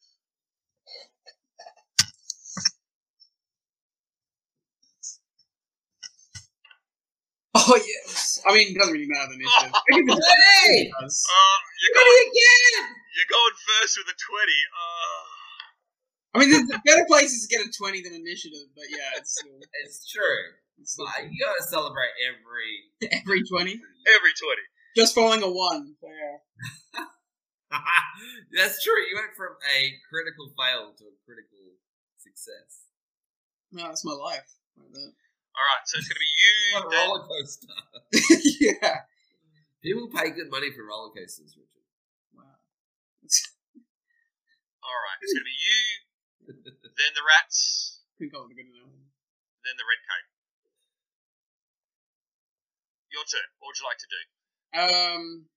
Oh yes. I mean, it doesn't really matter the initiative. I think it's- Hey! it does. Uh, you're What going, again? you're going first with a 20. Uh, I mean, there's better places to get a twenty than initiative, but yeah, it's still, It's true. It's still you gotta celebrate every. every twenty. every 20. Just following a one. Yeah. That's true. You went from a critical fail to a critical success. No, that's my life. Like that. Alright, so it's going to be you, What a roller coaster. yeah. People pay good money for roller coasters, Richard. Wow. Alright, it's going to be you, then the rats, Couldn't come up good enough. then the red cape. Your turn. What would you like to do? Um,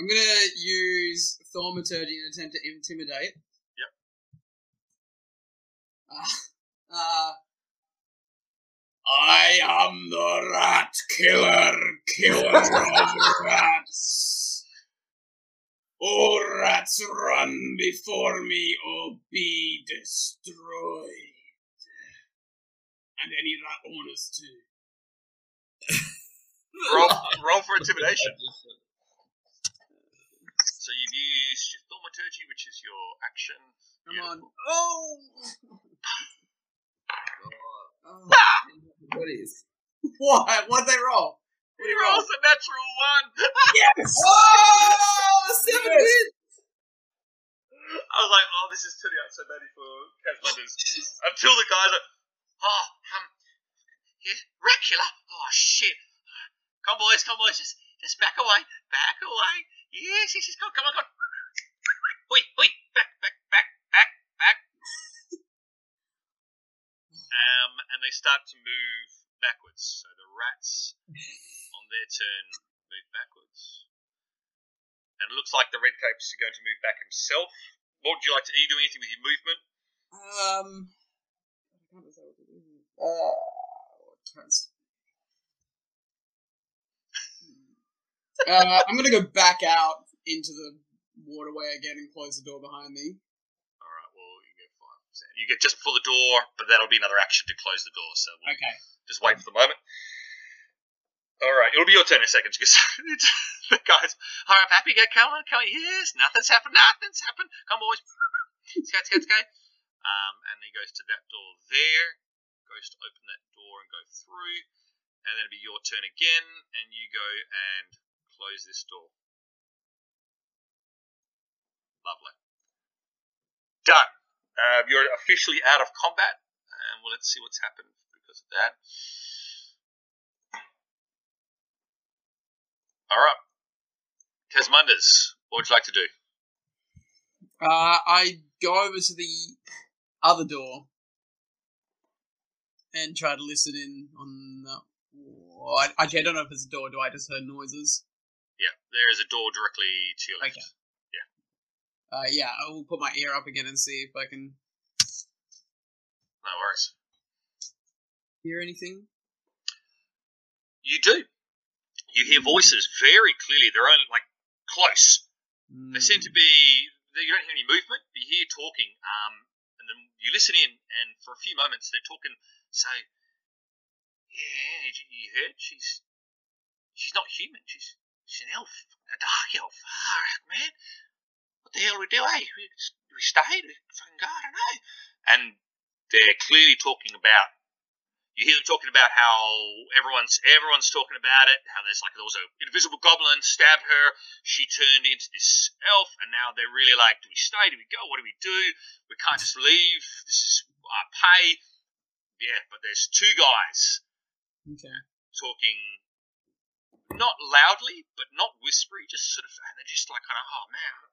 I'm gonna use thaumaturgy in an attempt to intimidate. Yep. Uh, uh, I am the rat killer, killer of rats. All rats run before me or be destroyed. And any rat owners too. Roll, roll for intimidation. So you've used your thaumaturgy, which is your action. Come on. Beautiful. Oh! Oh, what is? What? What'd they roll? What He did roll? rolls a natural one. Yes! Oh, seven Yes. wins. I was like, oh, this is turning out so badly for Kazmanduz. Until the guy's like, oh, um, yeah, Recula. Oh shit. Come boys, come boys, just just back away, back away. Yes, yes, yes, come, come on, come on. Oi, oi, back, back, back, back, back. Um, and they start to move backwards. So the rats, on their turn, move backwards. And it looks like the red capes are going to move back himself. What would you like to? Are you doing anything with your movement? Um. I can't decide what to do. Uh. turns- Uh, I'm gonna go back out into the waterway again and close the door behind me. All right. Well, you get five percent. You get just before the door, but that'll be another action to close the door. So we'll Okay. just wait for the moment. All right, it'll be your turn in a second because the guys. All right, happy get come on, come on. Yes, nothing's happened. Nothing's happened. Come on, boys. Scout, scout, scout. Um, and he goes to that door there. Goes to open that door and go through, and then it'll be your turn again, and you go and close this door. Lovely. Done. Uh, you're officially out of combat, and well, let's see what's happened because of that. All right, Kazmanduz, what would you like to do? Uh, I go over to the other door and try to listen in on the. Oh, I, actually, I don't know if it's a door. Do I just heard noises? Yeah, there is a door directly to your left. Okay. Uh, yeah, I will put my ear up again and see if I can No worries. hear anything. You do. You hear voices very clearly. They're only like close. They seem to be. You don't hear any movement, but you hear talking. Um, and then you listen in, and for a few moments they're talking. So, yeah, you- you heard she's she's not human. She's she's an elf, a dark elf. Ah, man, what the hell do we do? Hey, we, do we stay? Do we fucking go? I don't know. And they're clearly talking about. You hear them talking about how everyone's everyone's talking about it. How there's like there was an invisible goblin stabbed her. She turned into this elf, and now they're really like, do we stay? Do we go? What do we do? We can't just leave. This is our pay. Yeah, but there's two guys Okay. talking, not loudly, but not whispery, just sort of, and they're just like kind of, oh man,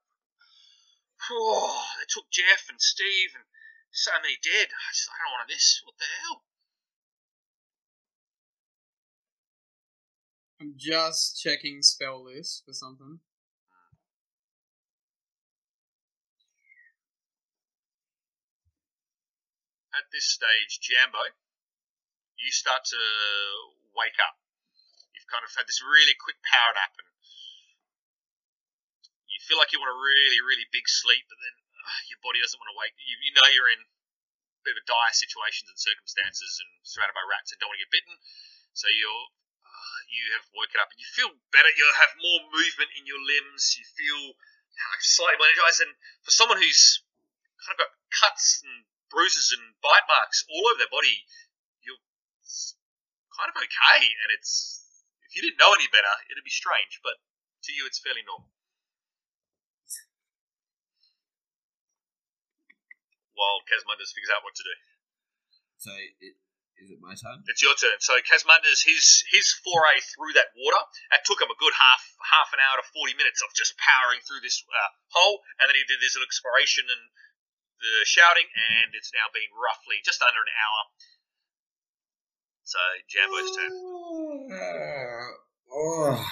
Oh, they took Jeff and Steve and so many dead. I just I don't want this. What the hell? I'm just checking spell list for something. At this stage, Jambo, you start to wake up. Kind of had this really quick power nap, and you feel like you want a really, really big sleep, but then uh, your body doesn't want to wake. You, you know you're in a bit of a dire situations and circumstances, and surrounded by rats, and don't want to get bitten. So you're uh, you have woken up, and you feel better. You have more movement in your limbs. You feel slightly more energized, and for someone who's kind of got cuts and bruises and bite marks all over their body, you're kind of okay. And it's if you didn't know any better, it'd be strange, but to you, it's fairly normal. While Kazmanduz figures out what to do. So, it, is it my turn? It's your turn. So Kazmanduz, his his foray through that water, it took him a good half half an hour to forty minutes of just powering through this uh, hole, and then he did his exploration and the shouting, and it's now been roughly just under an hour. So Jambo's turn. Oh.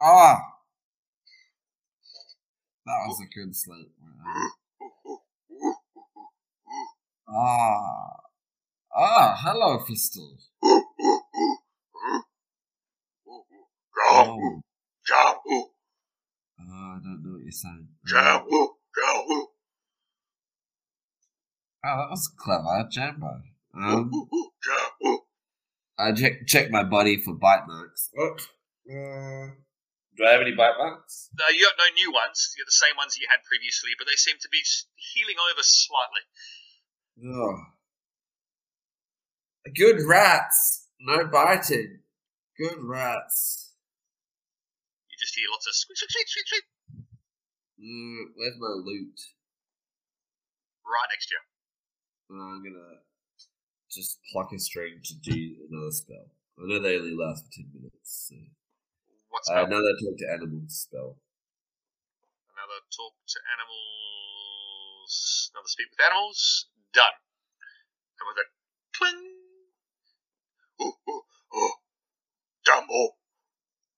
Ah. That was a good sleep. Ah. Ah, hello, Fistel. Oh. Oh, I don't know what you're saying. Oh, that was clever, Jambo. Um, I check check my body for bite marks. Oh, uh, do I have any bite marks? No, you got no new ones. You got the same ones that you had previously, but they seem to be healing over slightly. Oh. Good rats. No biting. Good rats. You just hear lots of squeak, squeak, squeak, squeak, squeak Mm, where's my loot? right next to you. Uh, I'm gonna just pluck a string to do another spell. I know they only last for 10 minutes, so. What's Uh, another talk to animals spell. Another talk to animals. Another speak with animals. Done. And with a twing. Oh, oh, oh. Dumbo.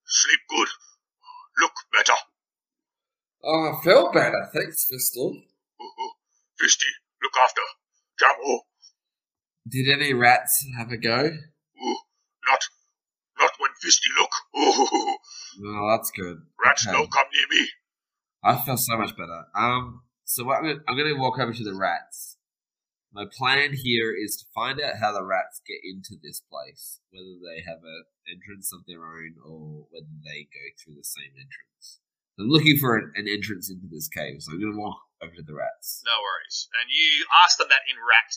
Sleep good. Look better. Oh, I feel better. Thanks, Fistel. Oh, oh. Fisty, look after. Dumbo. Did any rats have a go? Oh, not, not when Fisty look. Oh, that's good. rats Okay. don't come near me. I feel so much better. Um, so what I'm gonna, I'm gonna walk over to the rats. My plan here is to find out how the rats get into this place, whether they have an entrance of their own or whether they go through the same entrance. I'm looking for an, an entrance into this cave, so I'm gonna walk over to the rats. No worries. And you ask them that in rat.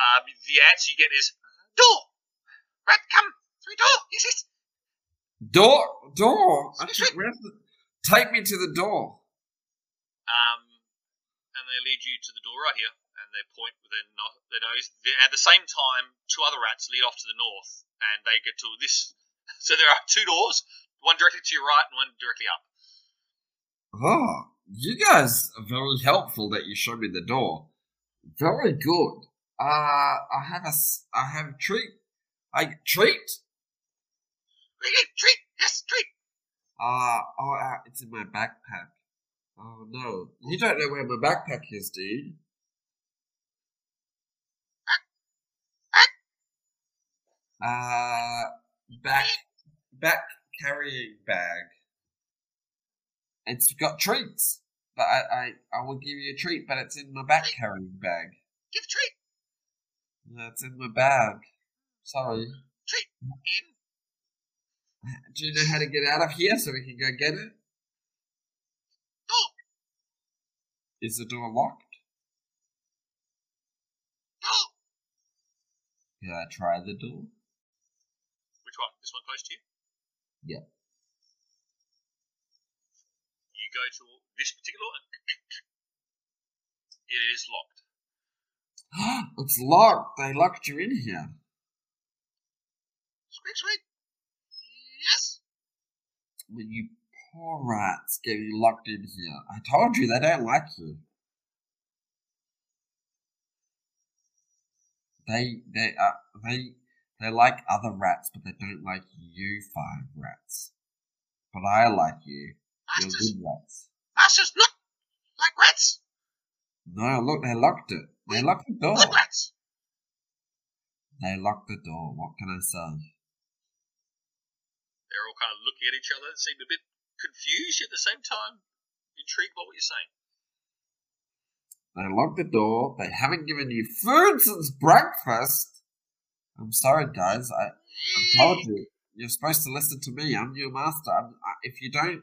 Um, the answer you get is door. Rat, come through door. Yes, yes. Door, door. Where's the? Take me to the door. Um, and they lead you to the door right here, and they point with their, no- their nose. They- At the same time, two other rats lead off to the north, and they get to this. So there are two doors, one directly to your right and one directly up. Oh, you guys are very helpful that you showed me the door. Very good. Uh, I have a, I have a treat. I treat. Treat, treat, yes, treat. Uh, oh, uh, it's in my backpack. Oh no, you don't know where my backpack is, you? Uh, back, back carrying bag. It's got treats, but I, I, I will give you a treat, but it's in my back carrying bag. Give treat, That's in my bag. Sorry. Do you know how to get out of here so we can go get it? door, Is the door locked? door. Can I try the door? Which one? This one close to you? Yeah. You go to this particular one. It is locked. it's locked. They locked you in here. Squeak, squeak. Yes. When you Poor rats getting locked in here. I told you they don't like you. They they uh, they they like other rats, but they don't like you five rats. But I like you. You're Masters, good rats. masters, look! Like rats! No, look, they locked it. They locked the door. They locked the door. What can I say? They're all kind of looking at each other, seem a bit confused, yet at the same time intrigued by what you're saying. They locked the door. They haven't given you food since breakfast. I'm sorry, guys. I, I told you. You're supposed to listen to me. I'm your master. I'm, I, if you don't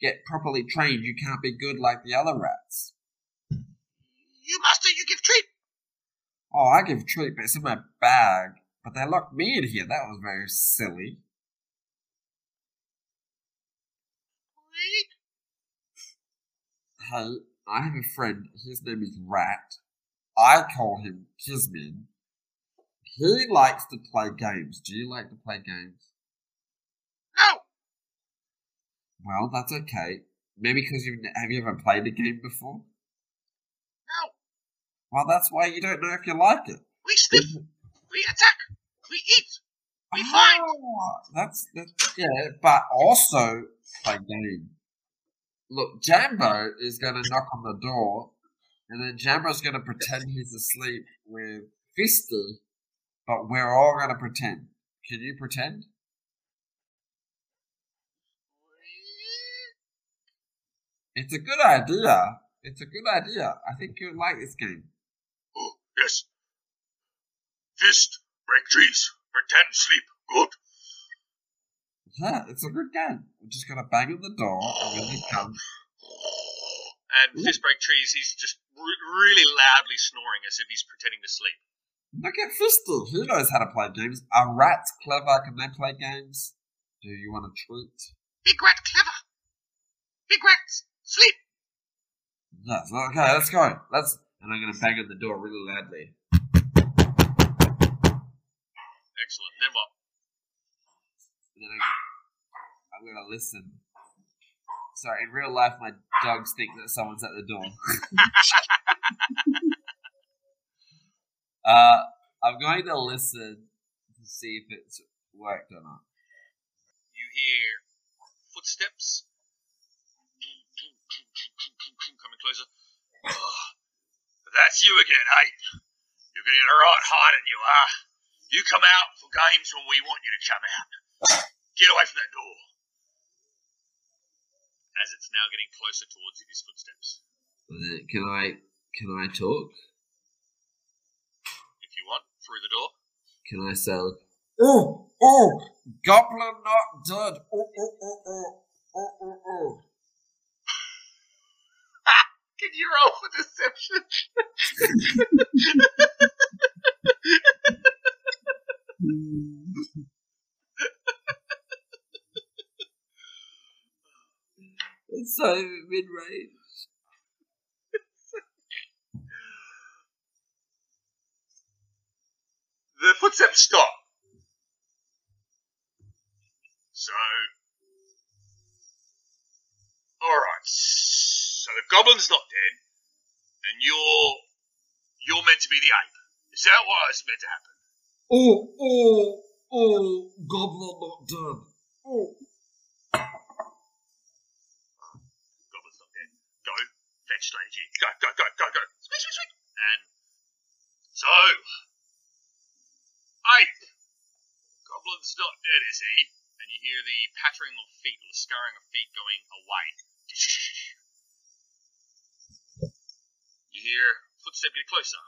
get properly trained, you can't be good like the other rats. You master, you give treat! Oh, I give treat, but it's in my bag. But they locked me in here. That was very silly. Hey, I have a friend. His name is Rat. I call him Kismin. He likes to play games. Do you like to play games? No! Well, that's okay. Maybe because you have you ever played a game before? Well, that's why you don't know if you like it. We sniff! We attack! We eat! We find! Ah, That's, that's yeah, but also play game. Look, Jambo is going to knock on the door, and then Jambo's going to pretend he's asleep with Fisty, but we're all going to pretend. Can you pretend? It's a good idea. It's a good idea. I think you'll like this game. Yes. Fist, break trees, pretend sleep, good. Yeah, it's a good game. We're just to bang on the door, and he comes, And fist break trees, he's just re- really loudly snoring as if he's pretending to sleep. Look at Fisty. Who knows how to play games. Are rats clever? Can they play games? Do you want a treat? Big rat clever! Big rat, sleep! Yes. Okay, let's go. Let's. And I'm going to bang on the door really loudly. Excellent. Then what? Then I'm, I'm going to listen. Sorry, in real life, my dogs think that someone's at the door. uh, I'm going to listen to see if it's worked or not. You hear footsteps coming closer. That's you again, eh? You're getting a right hiding, you are. You come out for games when we want you to come out. Get away from that door. As it's now getting closer towards you, his footsteps. Can I? Can I talk? If you want, through the door. Can I sell? Oh, oh, goblin not dead. Oh, oh, oh, oh, oh, oh, oh. Can you roll for deception? It's so mid range. The footsteps stop. So, all right. So the goblin's not dead, and you're you're meant to be the ape. Is that what is meant to happen? Oh, oh, oh, goblin not dead. Oh. Goblin's not dead. Go fetch Lady G. Go, go, go, go, go. Sweet, sweet, sweet. And so, ape. Goblin's not dead, is he? And you hear the pattering of feet, or the scurrying of feet going away. You hear footstep get closer.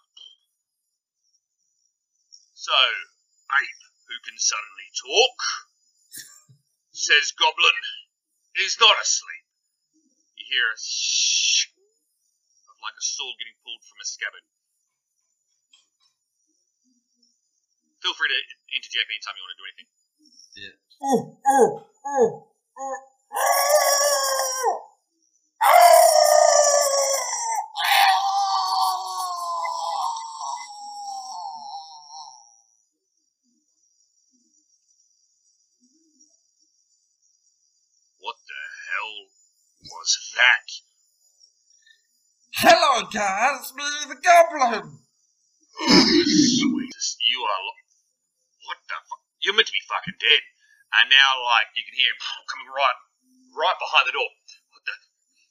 So, ape who can suddenly talk says goblin is not asleep. You hear a shh of like a sword getting pulled from a scabbard. Feel free to interject anytime you want to do anything. Oh, oh, oh, oh. What on, guys. Me, the goblin. You are. lo- What the fuck? You're meant to be fucking dead. And now, like, you can hear him coming right, right behind the door. What the?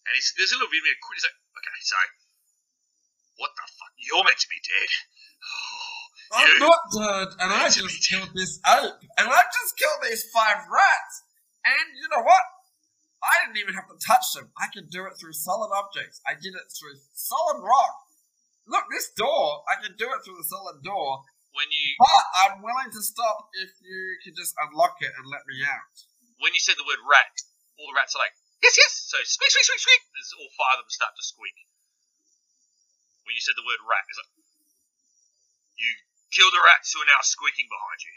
And he's, there's a little bit of a quick. He's like, okay, so, what the fuck? You're meant to be dead. Oh, I'm not dead, and I just killed this ape, and I just killed these five rats. And you know what? I didn't even have to touch them. I could do it through solid objects. I did it through solid rock. Look, this door, I can do it through the solid door, When you but I'm willing to stop if you could just unlock it and let me out. when you said the word rat, all the rats are like, yes, yes. So squeak, squeak, squeak, squeak. There's all five of them start to squeak. When you said the word rat, it's like, you kill the rats who are now squeaking behind you.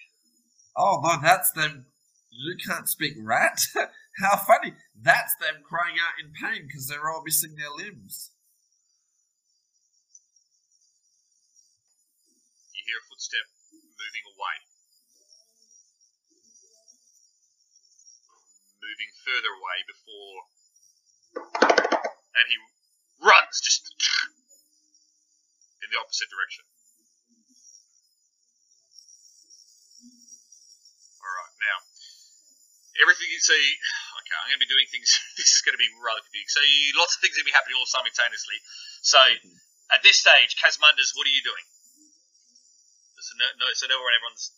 Oh no, that's them. You can't speak rat? How funny. That's them crying out in pain because they're all missing their limbs. You hear a footstep moving away. Moving further away before. And he runs just in the opposite direction. Alright, now. Everything you see. Okay, I'm going to be doing things. This is going to be rather confusing. So, you, lots of things are going to be happening all simultaneously. So, at this stage, Kazmanduz, what are you doing? So no, no, so know where everyone's.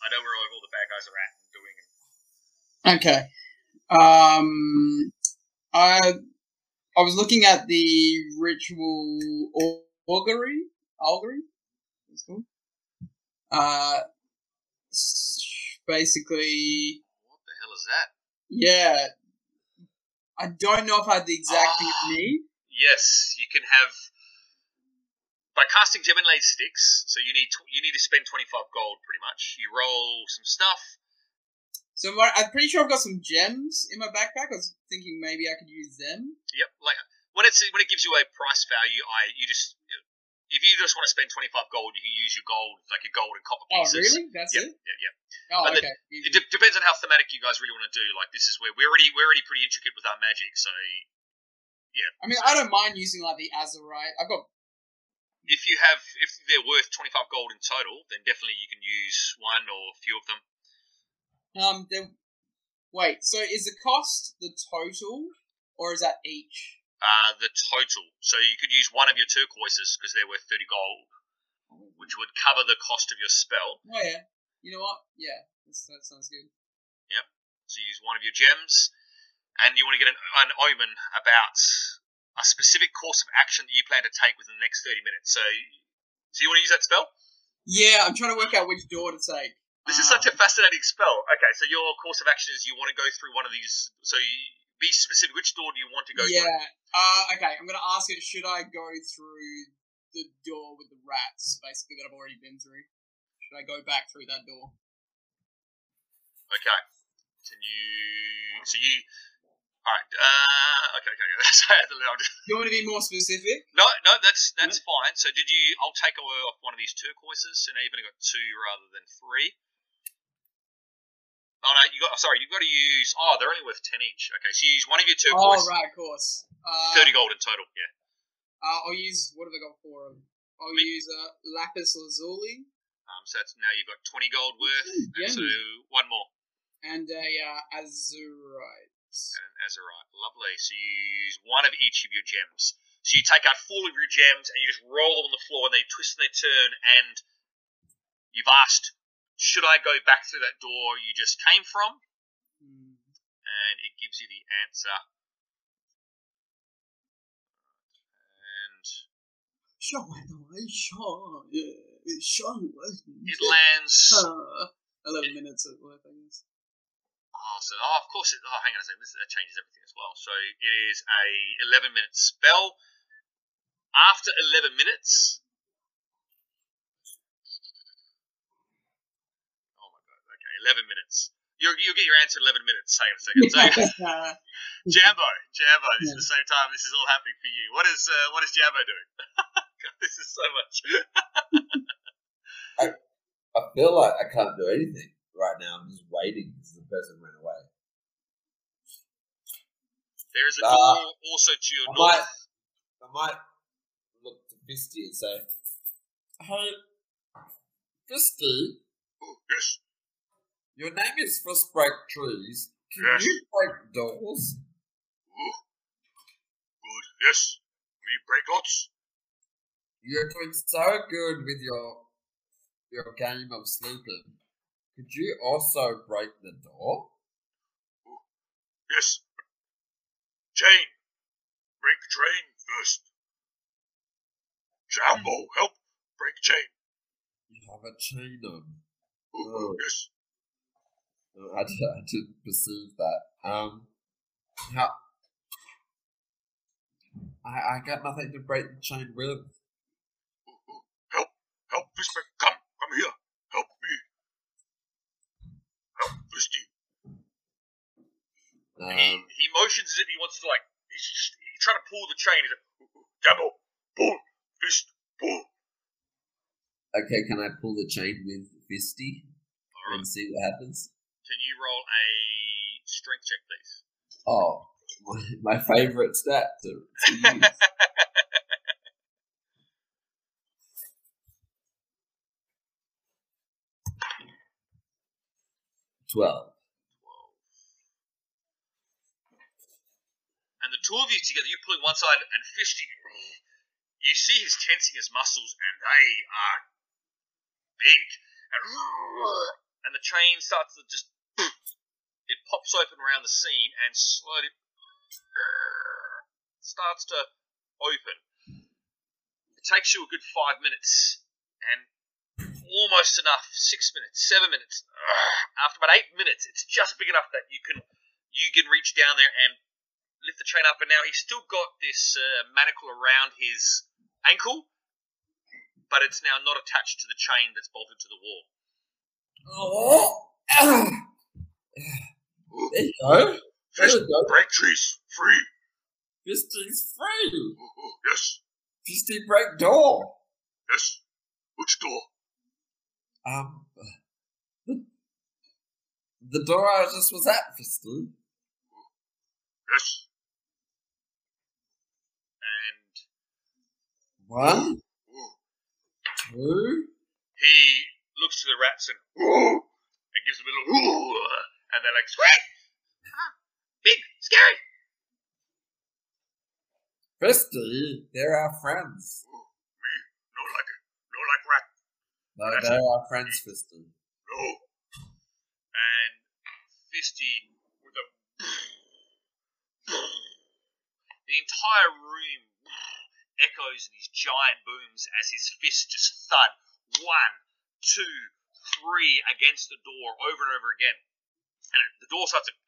I know where all, the bad guys are at and doing. Okay. Um, I I was looking at the ritual augury. Augury. It's called. Uh, basically, What the hell is that? Yeah. I don't know if I had the exact Ah. need. Yes, you can have by casting gem inlaid sticks. So you need you need to spend twenty five gold pretty much. You roll some stuff. So my, I'm pretty sure I've got some gems in my backpack. I was thinking maybe I could use them. Yep, like when it's when it gives you a price value, I you just if you just want to spend twenty five gold, you can use your gold like your gold and copper pieces. Oh, really? That's Yep, it? yeah, yeah. Oh, But okay. It de- depends on how thematic you guys really want to do. Like this is where we're already we're already pretty intricate with our magic, so yeah. I mean, I don't mind using like the Azurite. I've got if you have if they're worth 25 gold in total then definitely you can use one or a few of them um. Then wait. So is the cost the total, or is that each? Uh, the total so you could use one of your turquoises because they're worth 30 gold which would cover the cost of your spell Oh yeah. You know what? Yeah, that's, that sounds good. Yep. So you use one of your gems and you want to get an, an omen about a specific course of action that you plan to take within the next 30 minutes so so you want to use that spell Yeah, I'm trying to work out which door to take. This is Uh, such a fascinating spell. Okay, so your course of action is you want to go through one of these. So you, be specific. Which door do you want to go Yeah. through? Uh, okay, I'm gonna ask it. Should I go through the door with the rats, basically that I've already been through? Should I go back through that door? Okay. Can you? So you. All right. Uh, okay. Okay. That's I had to I'm just- Do you want to be more specific? no, no. That's that's fine. So did you? I'll take away off one of these turquoises, and you've only got two rather than three. Oh no, you got. Sorry, you've got to use. Oh, they're only worth ten each. Okay, so you use one of your Oh turquoise. right, of course. Uh, Thirty gold in total. Yeah. Uh, I'll use what have I got for 'em? I'll Me- use uh, lapis lazuli Um. So that's now you've got twenty gold worth. And so one more. and a uh, azurite. and an azurite. Lovely. So you use one of each of your gems. So you take out four of your gems and you just roll them on the floor and they twist and they turn and you've asked, should I go back through that door you just came from? And it gives you the answer. And Sure, sure, yeah, sure. it lands. Uh, Eleven minutes at work, I guess. Oh, so oh, of course it. Oh, hang on a second. This, that changes everything as well. So it is a 11 minute spell. After 11 minutes. Oh my god. Okay, 11 minutes. You'll, you'll get your answer in 11 minutes. Hang on a second. So, Jambo, Jambo. This is the same time. This is all happening for you. What is uh, what is Jambo doing? God, this is so much. I feel like I can't do anything right now. I'm just waiting because the person ran away. There is a Uh, door also to your I north. might, I might look to Fisty and say, Hey, Fisty, Oh, yes, your name is Fist Break Trees. Can Yes. you break doors? oh, good, yes. We break lots. You're doing so good with your your game of sleeping. Could you also break the door? Yes. Chain. Break train first. Jambo, help break chain. You have a chain on. Oh. yes. I, did, I didn't perceive that. Um, how? I I got nothing to break the chain with. Help, help, Fistback, come, come here. Help me. Help, Fisty. He, Um, he motions as if he wants to like he's just he's trying to pull the chain. He's like, Jambo, pull, fist, pull. okay, can I pull the chain with Fisty and see what happens? Can you roll a strength check, please? Oh, my, favorite stat to, to use. Twelve. And the two of you together, you pulling one side and Fisty, you see he's tensing his muscles, and they are big. And, and the chain starts to just pops open around the seam and slowly starts to open. It takes you a good five minutes and almost enough, six minutes, seven minutes. After about eight minutes, it's just big enough that you can you can reach down there and lift the chain up. And now he's still got this uh, manacle around his ankle, but it's now not attached to the chain that's bolted to the wall. Oh, there you go. There Fist, you go. break trees, free. Fisty's free. Oh, oh, yes, Fisty break door. yes. Which door? Um, the, the door I just was at, Fisty. Mm-hmm, yes. And one, mm-hmm. two. he looks to the rats and, oh, and gives them a little, and they're like, sweet, Ah, big, scary. Fisty, they're our friends. me, no like it, no like rat, No, That's they're our friends, Fisty. no. And Fisty, with a, the entire room echoes in these giant booms as his fists just thud one, two, three against the door over and over again. And the door starts to.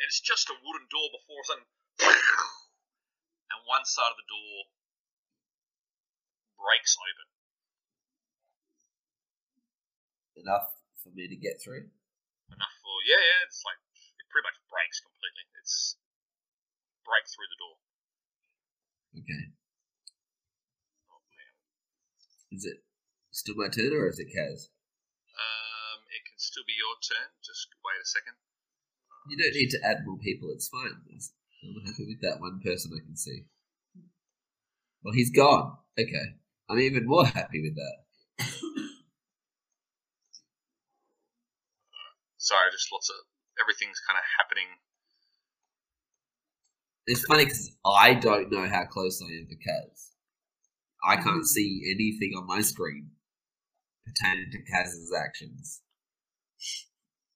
And it's just a wooden door before a sudden. And one side of the door breaks open. Enough for me to get through. Enough for. Yeah, yeah, it's like. It pretty much breaks completely. It's. Break through the door. Okay. Oh. Is it still my turn or is it Kaz? Um, it still be your turn. Just wait a second. You don't need to add more people, it's fine. I'm happy with that one person I can see. Well, he's gone. Okay. I'm even more happy with that. Sorry, just lots of everything's kind of happening. It's funny because I don't know how close I am to Kaz. I can't see anything on my screen pertaining to Kaz's actions.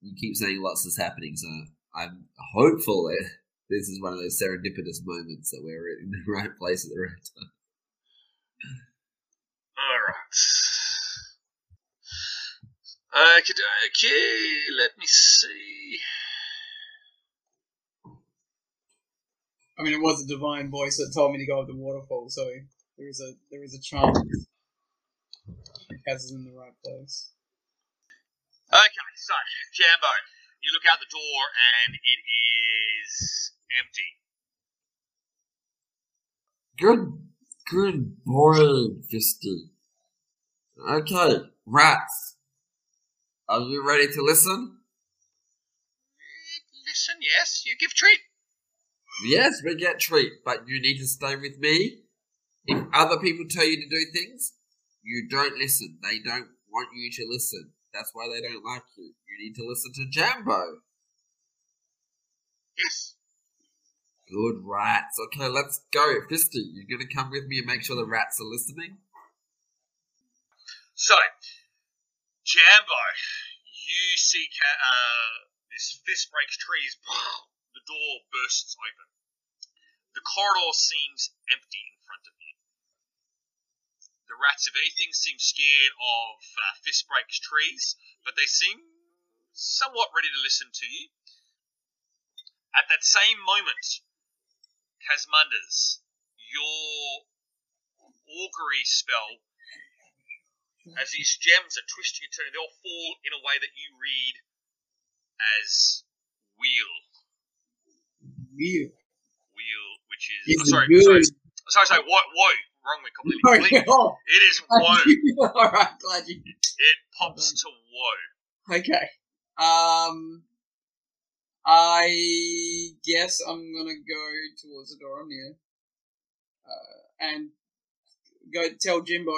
You keep saying lots is happening, so I'm hopeful that this is one of those serendipitous moments that we're in the right place at the right time. All right. Okay, okay. Let me see. I mean, it was a divine voice that told me to go up the waterfall, so there is a there is a chance. Kaz is in the right place. Okay, so Jambo, you look out the door and it is empty. Good, good boy, Fisty. Okay, rats. Are you ready to listen? Mm, listen, yes, you give treat. Yes, we get treat, but you need to stay with me If other people tell you to do things, you don't listen. They don't want you to listen. That's why they don't like you. You need to listen to Jambo. Yes. Good rats. Okay, let's go. Fisty, you're gonna come with me and make sure the rats are listening? So, Jambo, you see ca- uh, this fist breaks trees. The door bursts open. The corridor seems empty in front of you. The rats, if anything, seem scared of uh, fist breaks trees, but they seem somewhat ready to listen to you. At that same moment, Kazmanduz, your augury spell as these gems are twisting and turning, they all fall in a way that you read as wheel. You. Wheel, which is oh, sorry, sorry, sorry, sorry, woe, woe, wrong way completely. completely. Oh, It is woe. All right, glad you. It pops to woe. Okay. Um, I guess I'm gonna go towards the door I'm near, uh, and go tell Jimbo.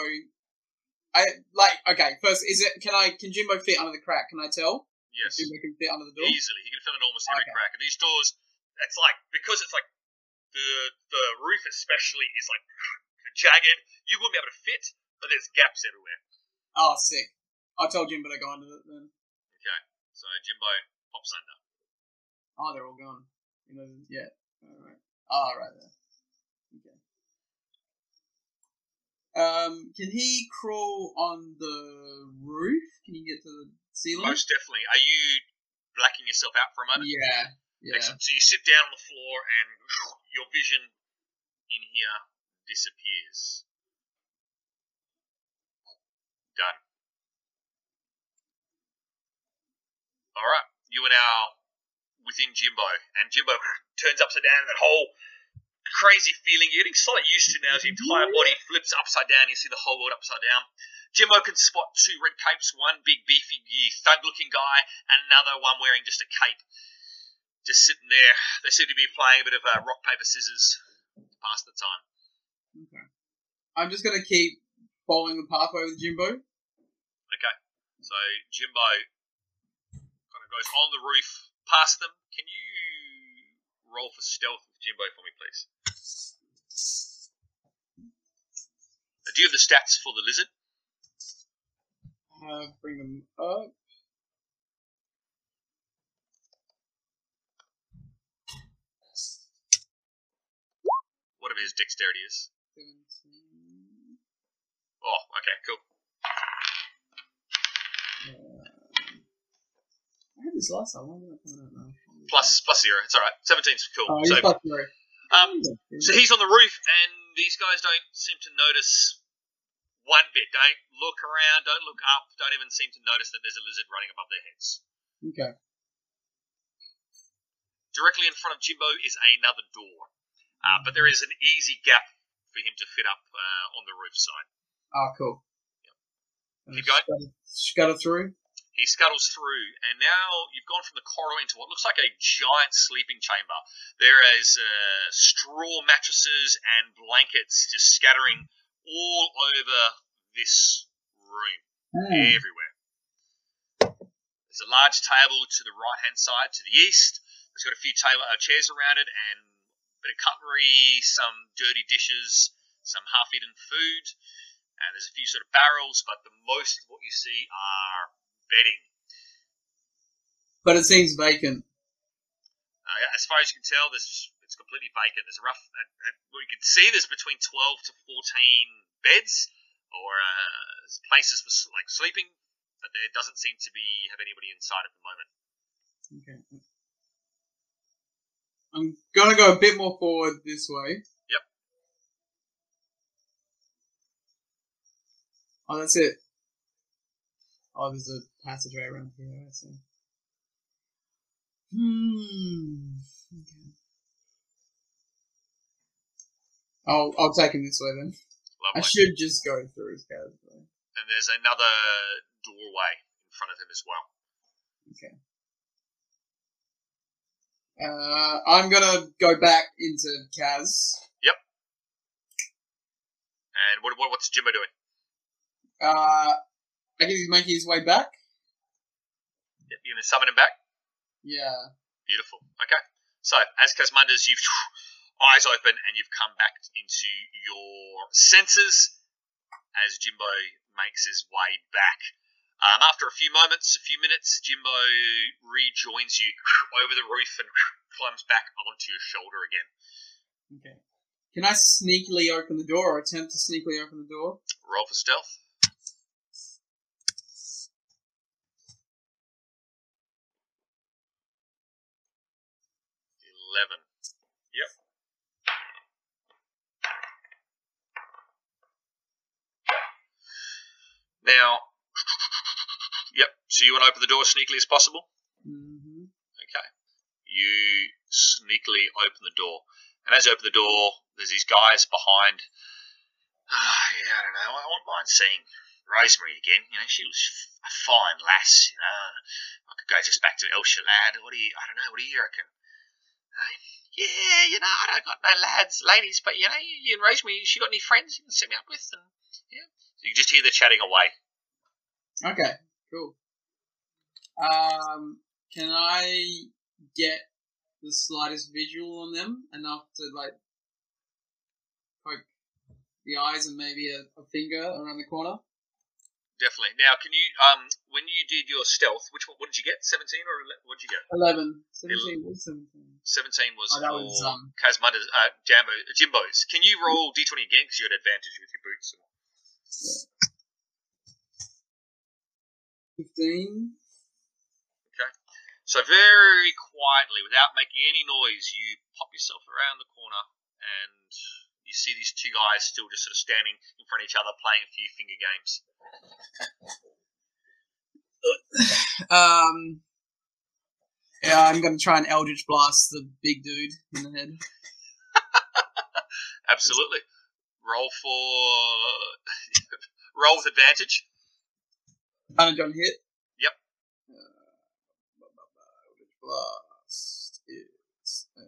I like okay. First, is it? Can I? Can Jimbo fit under the crack? Can I tell? Yes, Jimbo can fit under the door. easily. He can fit in almost every Okay. crack. And these doors, it's like because it's like the the roof especially is like jagged. You wouldn't be able to fit, but there's gaps everywhere. Oh, sick! I told Jimbo to go under it then. Okay, so Jimbo pops under. Oh, they're all gone. Yeah. All right. Oh, ah, right there. Okay. Um, can he crawl on the roof? Can he get to the ceiling? Most definitely. Are you blacking yourself out for a moment? Yeah. Yeah. Excellent. So you sit down on the floor and your vision in here disappears. Done. Alright, you are now within Jimbo, and Jimbo turns upside down, and that whole crazy feeling you're getting slightly used to now as your entire body flips upside down, you see the whole world upside down. Jimbo can spot two red capes, one big beefy thug looking guy, and another one wearing just a cape just sitting there. They seem to be playing a bit of uh, rock paper scissors to pass the time. Okay. I'm just gonna keep following the pathway with Jimbo. Okay, so Jimbo kind of goes on the roof past them. Can you roll for stealth with Jimbo for me, please? Uh, Do you have the stats for the lizard? Uh, bring them up. Whatever his dexterity is. 17. Oh, okay, cool. I had this last time. Why did I out now? Plus plus zero. It's all right. 17's cool. Oh, so, he's plus zero. um, So he's on the roof, and these guys don't seem to notice one bit. Don't look around, don't look up, don't even seem to notice that there's a lizard running above their heads. Okay. Directly in front of Jimbo is another door, uh, but there is an easy gap for him to fit up uh, on the roof side. Oh, cool. Keep going. Scuttle, through. He scuttles through, and now you've gone from the corridor into what looks like a giant sleeping chamber. There is uh, straw mattresses and blankets just scattering all over this room. Hmm. everywhere. There's a large table to the right hand side to the east. It's got a few table, uh, chairs around it and a bit of cutlery, some dirty dishes, some half eaten food, and there's a few sort of barrels, but the most of what you see are bedding. But it seems vacant. Uh, as far as you can tell, this it's completely vacant. There's a rough. Uh, uh, well, you can see there's between 12 to 14 beds or uh, places for like sleeping, but there doesn't seem to be have anybody inside at the moment. Okay. I'm gonna go a bit more forward this way. Oh, that's it. Oh, there's a passageway around here. I see. Hmm. Okay. I'll I'll take him this way then. I should just go through his passageway. and there's another doorway in front of him as well. Uh, I'm gonna go back into Kaz. Yep. And what, what what's Jimbo doing? Uh, I guess he's making his way back. Yep, you gonna summon him back? Yeah. Beautiful. Okay. So as Kazmanduz, you've eyes open and you've come back into your senses as Jimbo makes his way back. Um, after a few moments, a few minutes, Jimbo rejoins you over the roof and climbs back onto your shoulder again. Okay. Can I sneakily open the door or attempt to sneakily open the door? Roll for stealth. Eleven. Yep. Now, yep. So you want to open the door as sneakily as possible. Mm-hmm. Okay. You sneakily open the door. And as you open the door, there's these guys behind. Ah, yeah, I don't know. I wouldn't mind seeing Rosemary again. You know, she was a fine lass. You know, I could go just back to El Shalad. What do you? I don't know. What do you reckon? Hey? Yeah, you know, I don't got no lads, ladies, but you know, you, you and Rosemary. She got any friends you can set me up with? And yeah, so you can just hear the chatting away. Okay. Cool. Um, can I get the slightest visual on them enough to like poke the eyes and maybe a, a finger around the corner? Definitely. Now, can you? Um, when you did your stealth, which one? What did you get? Seventeen or what did you get? 11. 17 was 17. Seventeen was Oh, for was, um, uh, Jambo, Jimbo's. Can you roll d twenty again because you had advantage with your boots? 15. Okay. So very quietly, without making any noise, you pop yourself around the corner and you see these two guys still just sort of standing in front of each other playing a few finger games. Um, yeah, I'm going to try and Eldritch Blast the big dude in the head. Absolutely. Roll for roll with advantage. Unajon hit. Yep. Uh, Eldritch Blast is a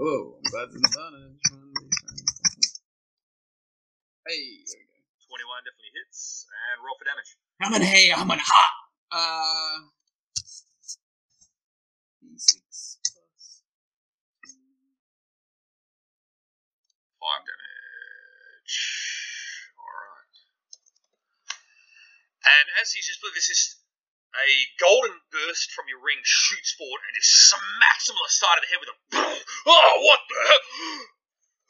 plus one. Oh, I'm glad it's an advantage. One, two, three, four, five. Hey, there we go. Twenty-one definitely hits, and roll for damage. I'm an hey, I'm an hot. Uh, d6 plus Five damage. Alright. And as he's just put this is a golden burst from your ring shoots forward and just smacks him on the side of the head with a Oh what the hell?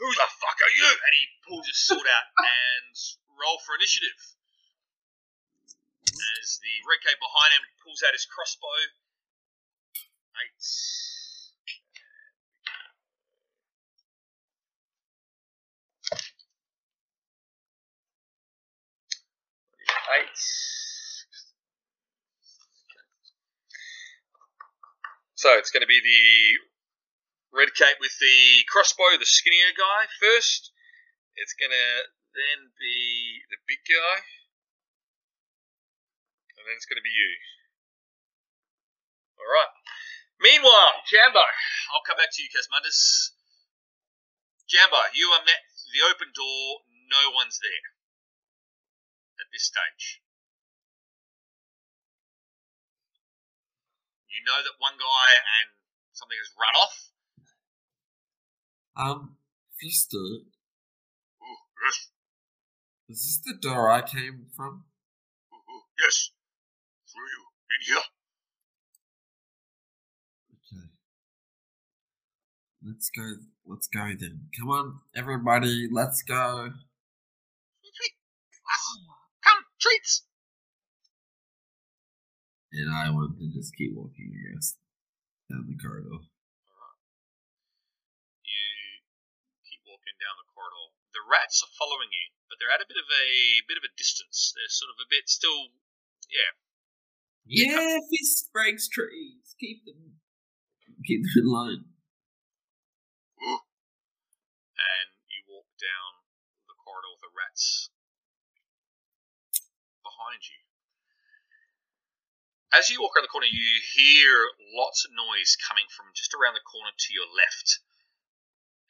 Who the fuck are you? And he pulls his sword out and roll for initiative. As the red cape behind him pulls out his crossbow. Eight. Eight. So it's going to be the red cape with the crossbow, the skinnier guy first. It's going to then be the big guy. And then it's going to be you. Alright. Meanwhile, Jambo, I'll come back to you, Kazmanduz. Jambo, you are met the open door, no one's there at this stage. You know that one guy and something has run off. Um, Fister, Oh, yes, is this the door I came from? oh, oh, yes. Through you, in here. Okay. Let's go. Let's go then. Come on, everybody. Let's go. Come, treats. And I want to just keep walking, I guess, down the corridor. You keep walking down the corridor. The rats are following you, but they're at a bit of a bit of a distance. They're sort of a bit still, yeah. Yeah, fist breaks trees. Keep them. Keep them in line. And you walk down the corridor with the rats behind you. As you walk around the corner, you hear lots of noise coming from just around the corner to your left,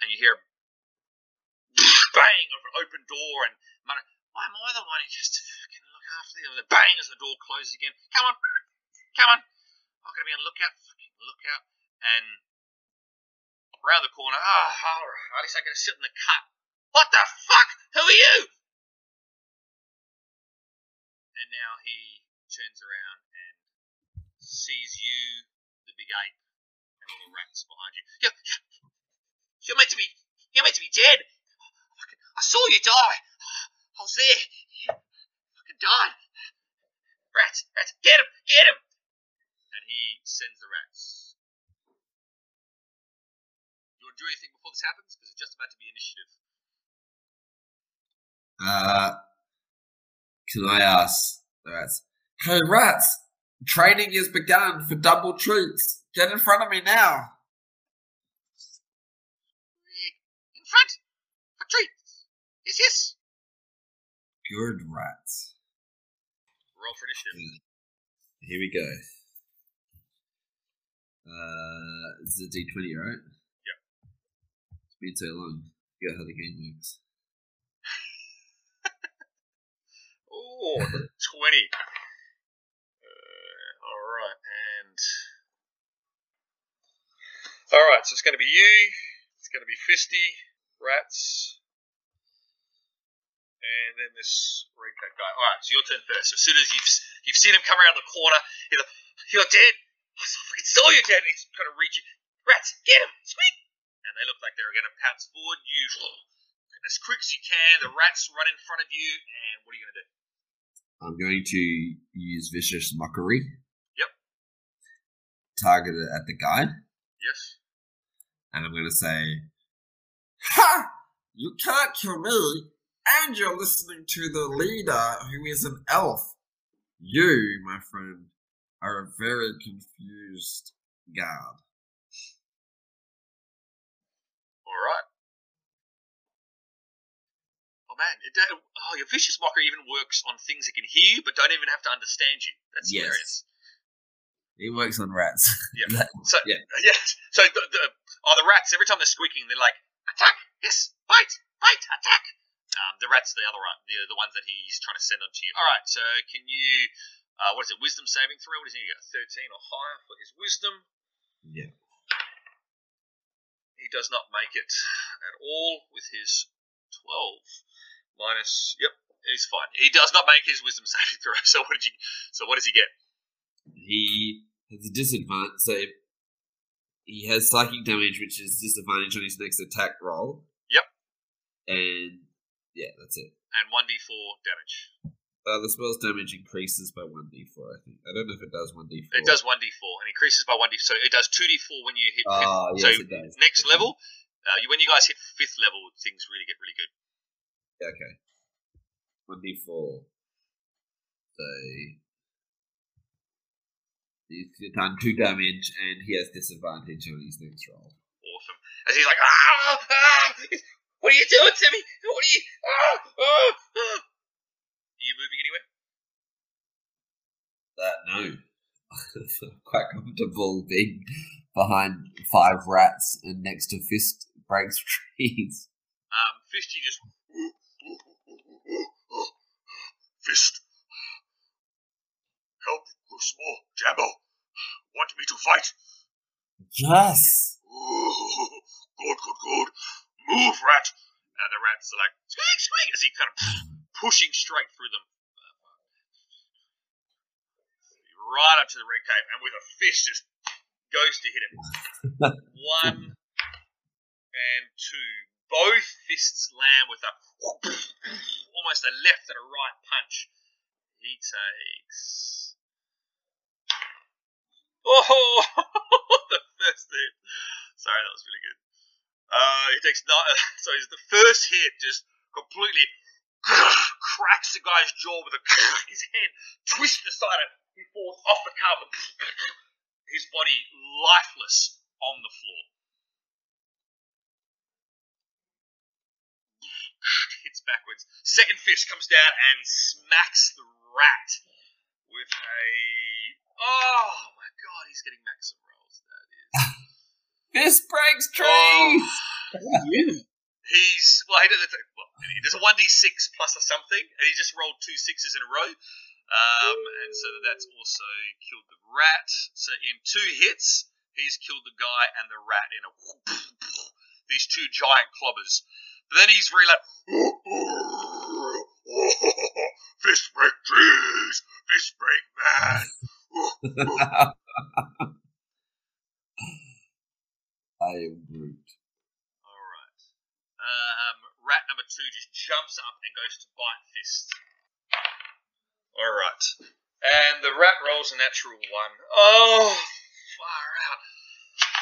and you hear a bang of an open door, and mutter, "Why am I the one who just to fucking look after them?" The bang as the door closes again. Come on, come on! I'm gonna be on lookout, fucking lookout, and around the corner. Ah, all right. At least I get to sit in the cut. What the fuck? Who are you? And now he turns around and sees you, the big ape, and all the rats behind you. You're, you're, meant to be. You're meant to be dead. I saw you die. I was there. You fucking died. Rats, rats, get him, get him. And he sends the rats. You want to do anything before this happens? Because it's just about to be initiative. Uh, can I ask the rats? Hey, rats! Training has begun for double treats. Get in front of me now. In front! For treats! Yes, yes! Good rats. Roll for initiative. Here we go. Uh, this is a D20, right? Yep. It's been so long. Forget how the game works. Oh, 20. Alright, and. Alright, so it's going to be you, it's going to be Fisty, Rats, and then this red coat guy. Alright, so your turn first. So as soon as you've, you've seen him come around the corner, you're like, You're dead! I fucking saw you dead! And he's kind of reaching. Rats, get him! Sweet! And they look like they're going to pounce forward. You, as quick as you can, the rats run in front of you, and what are you going to do? I'm going to use vicious mockery. Yep. Target it at the guy, Yes? and I'm going to say, "Ha! You can't kill me, and you're listening to the leader, who is an elf. You, my friend, are a very confused guard." All right. Oh man, it, oh your vicious mocker even works on things that can hear you but don't even have to understand you. That's Yes. hilarious. It works on rats. Yeah. So Yeah. yeah. So the, the oh the rats every time they're squeaking they're like attack yes bite bite attack. Um, the rats the other the the ones that he's trying to send onto you. All right. So can you uh, what is it? Wisdom saving throw. What is he get? Thirteen or higher for his wisdom. Yeah. He does not make it at all with his 12 minus. Yep, he's fine. He does not make his wisdom saving throw. So what did you? So what does he get? He has a disadvantage. So he has psychic damage, which is disadvantage on his next attack roll. Yep. And yeah, that's it. And one d4 damage. Uh, the spell's damage increases by one d4. I think. I don't know if it does one d4. It does one d4 and increases by one d. So it does two d4 when you hit. fifth. Ah, yes, so it does. next Okay. level, uh, you, when you guys hit fifth level, things really get really good. Okay. One d4. So he's done two damage, and he has disadvantage on his next roll. Awesome. As he's like, ah, ah, what are you doing to me? What are you? Ah, ah, ah. Are you moving anywhere? That no. Quite comfortable being behind five rats and next to fist breaks trees. Um, Fisty just Fist. Small Jambo. Want me to fight? Yes. Good, good, good. Move, rat. and the rats like squeak squeak as he kind of pushing straight through them. Right up to the red cape, and with a fist just goes to hit him. One and two. Both fists land with a almost a left and a right punch. He takes. Oh, the first hit. Sorry, that was really good. Uh, he takes nine. So he's the first hit just completely cracks the guy's jaw with a his head twists aside and he falls off the cover. His body lifeless on the floor. Hits backwards. Second fist comes down and smacks the rat with a. Oh my god, he's getting maximum rolls. That is. Fist breaks trees! Oh, he's well. He does, well, he does a one d six plus a something, and he just rolled two sixes in a row. Um, and so that's also killed the rat. So in two hits, he's killed the guy and the rat in a these two giant clobbers. But then he's really like, Fist break trees, fist break man. I am Groot. all right. Um, rat number two just jumps up and goes to bite fist. All right. And the rat rolls a natural one. Oh, far out.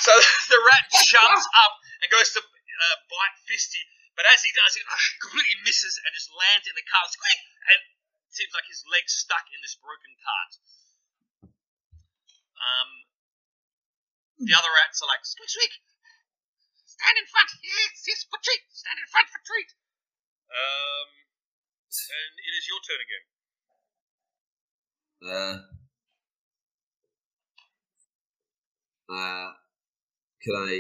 So the rat jumps up and goes to uh, bite Fisty, but as he does, it completely misses and just lands in the cart. Squeak! And it seems like his leg's stuck in this broken cart. Um, the other rats are like, squeak, squeak! Stand in front! Yes, yes, for treat! Stand in front for treat! Um, and it is your turn again. Uh, uh, can I?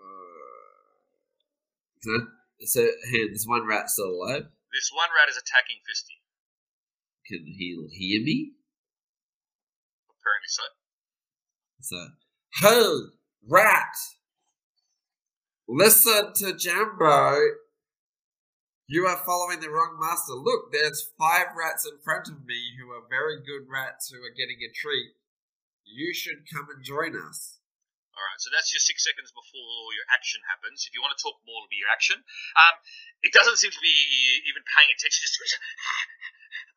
Uh, can I? So, hey, there's one rat still alive. This one rat is attacking Fisty. Can he hear me? Apparently so. So, hey, rat! Listen to Jambo. You are following the wrong master. Look, there's five rats in front of me who are very good rats who are getting a treat. You should come and join us. Alright, so that's your six seconds before your action happens. If you want to talk more, it'll be your action. Um, it doesn't seem to be even paying attention. Just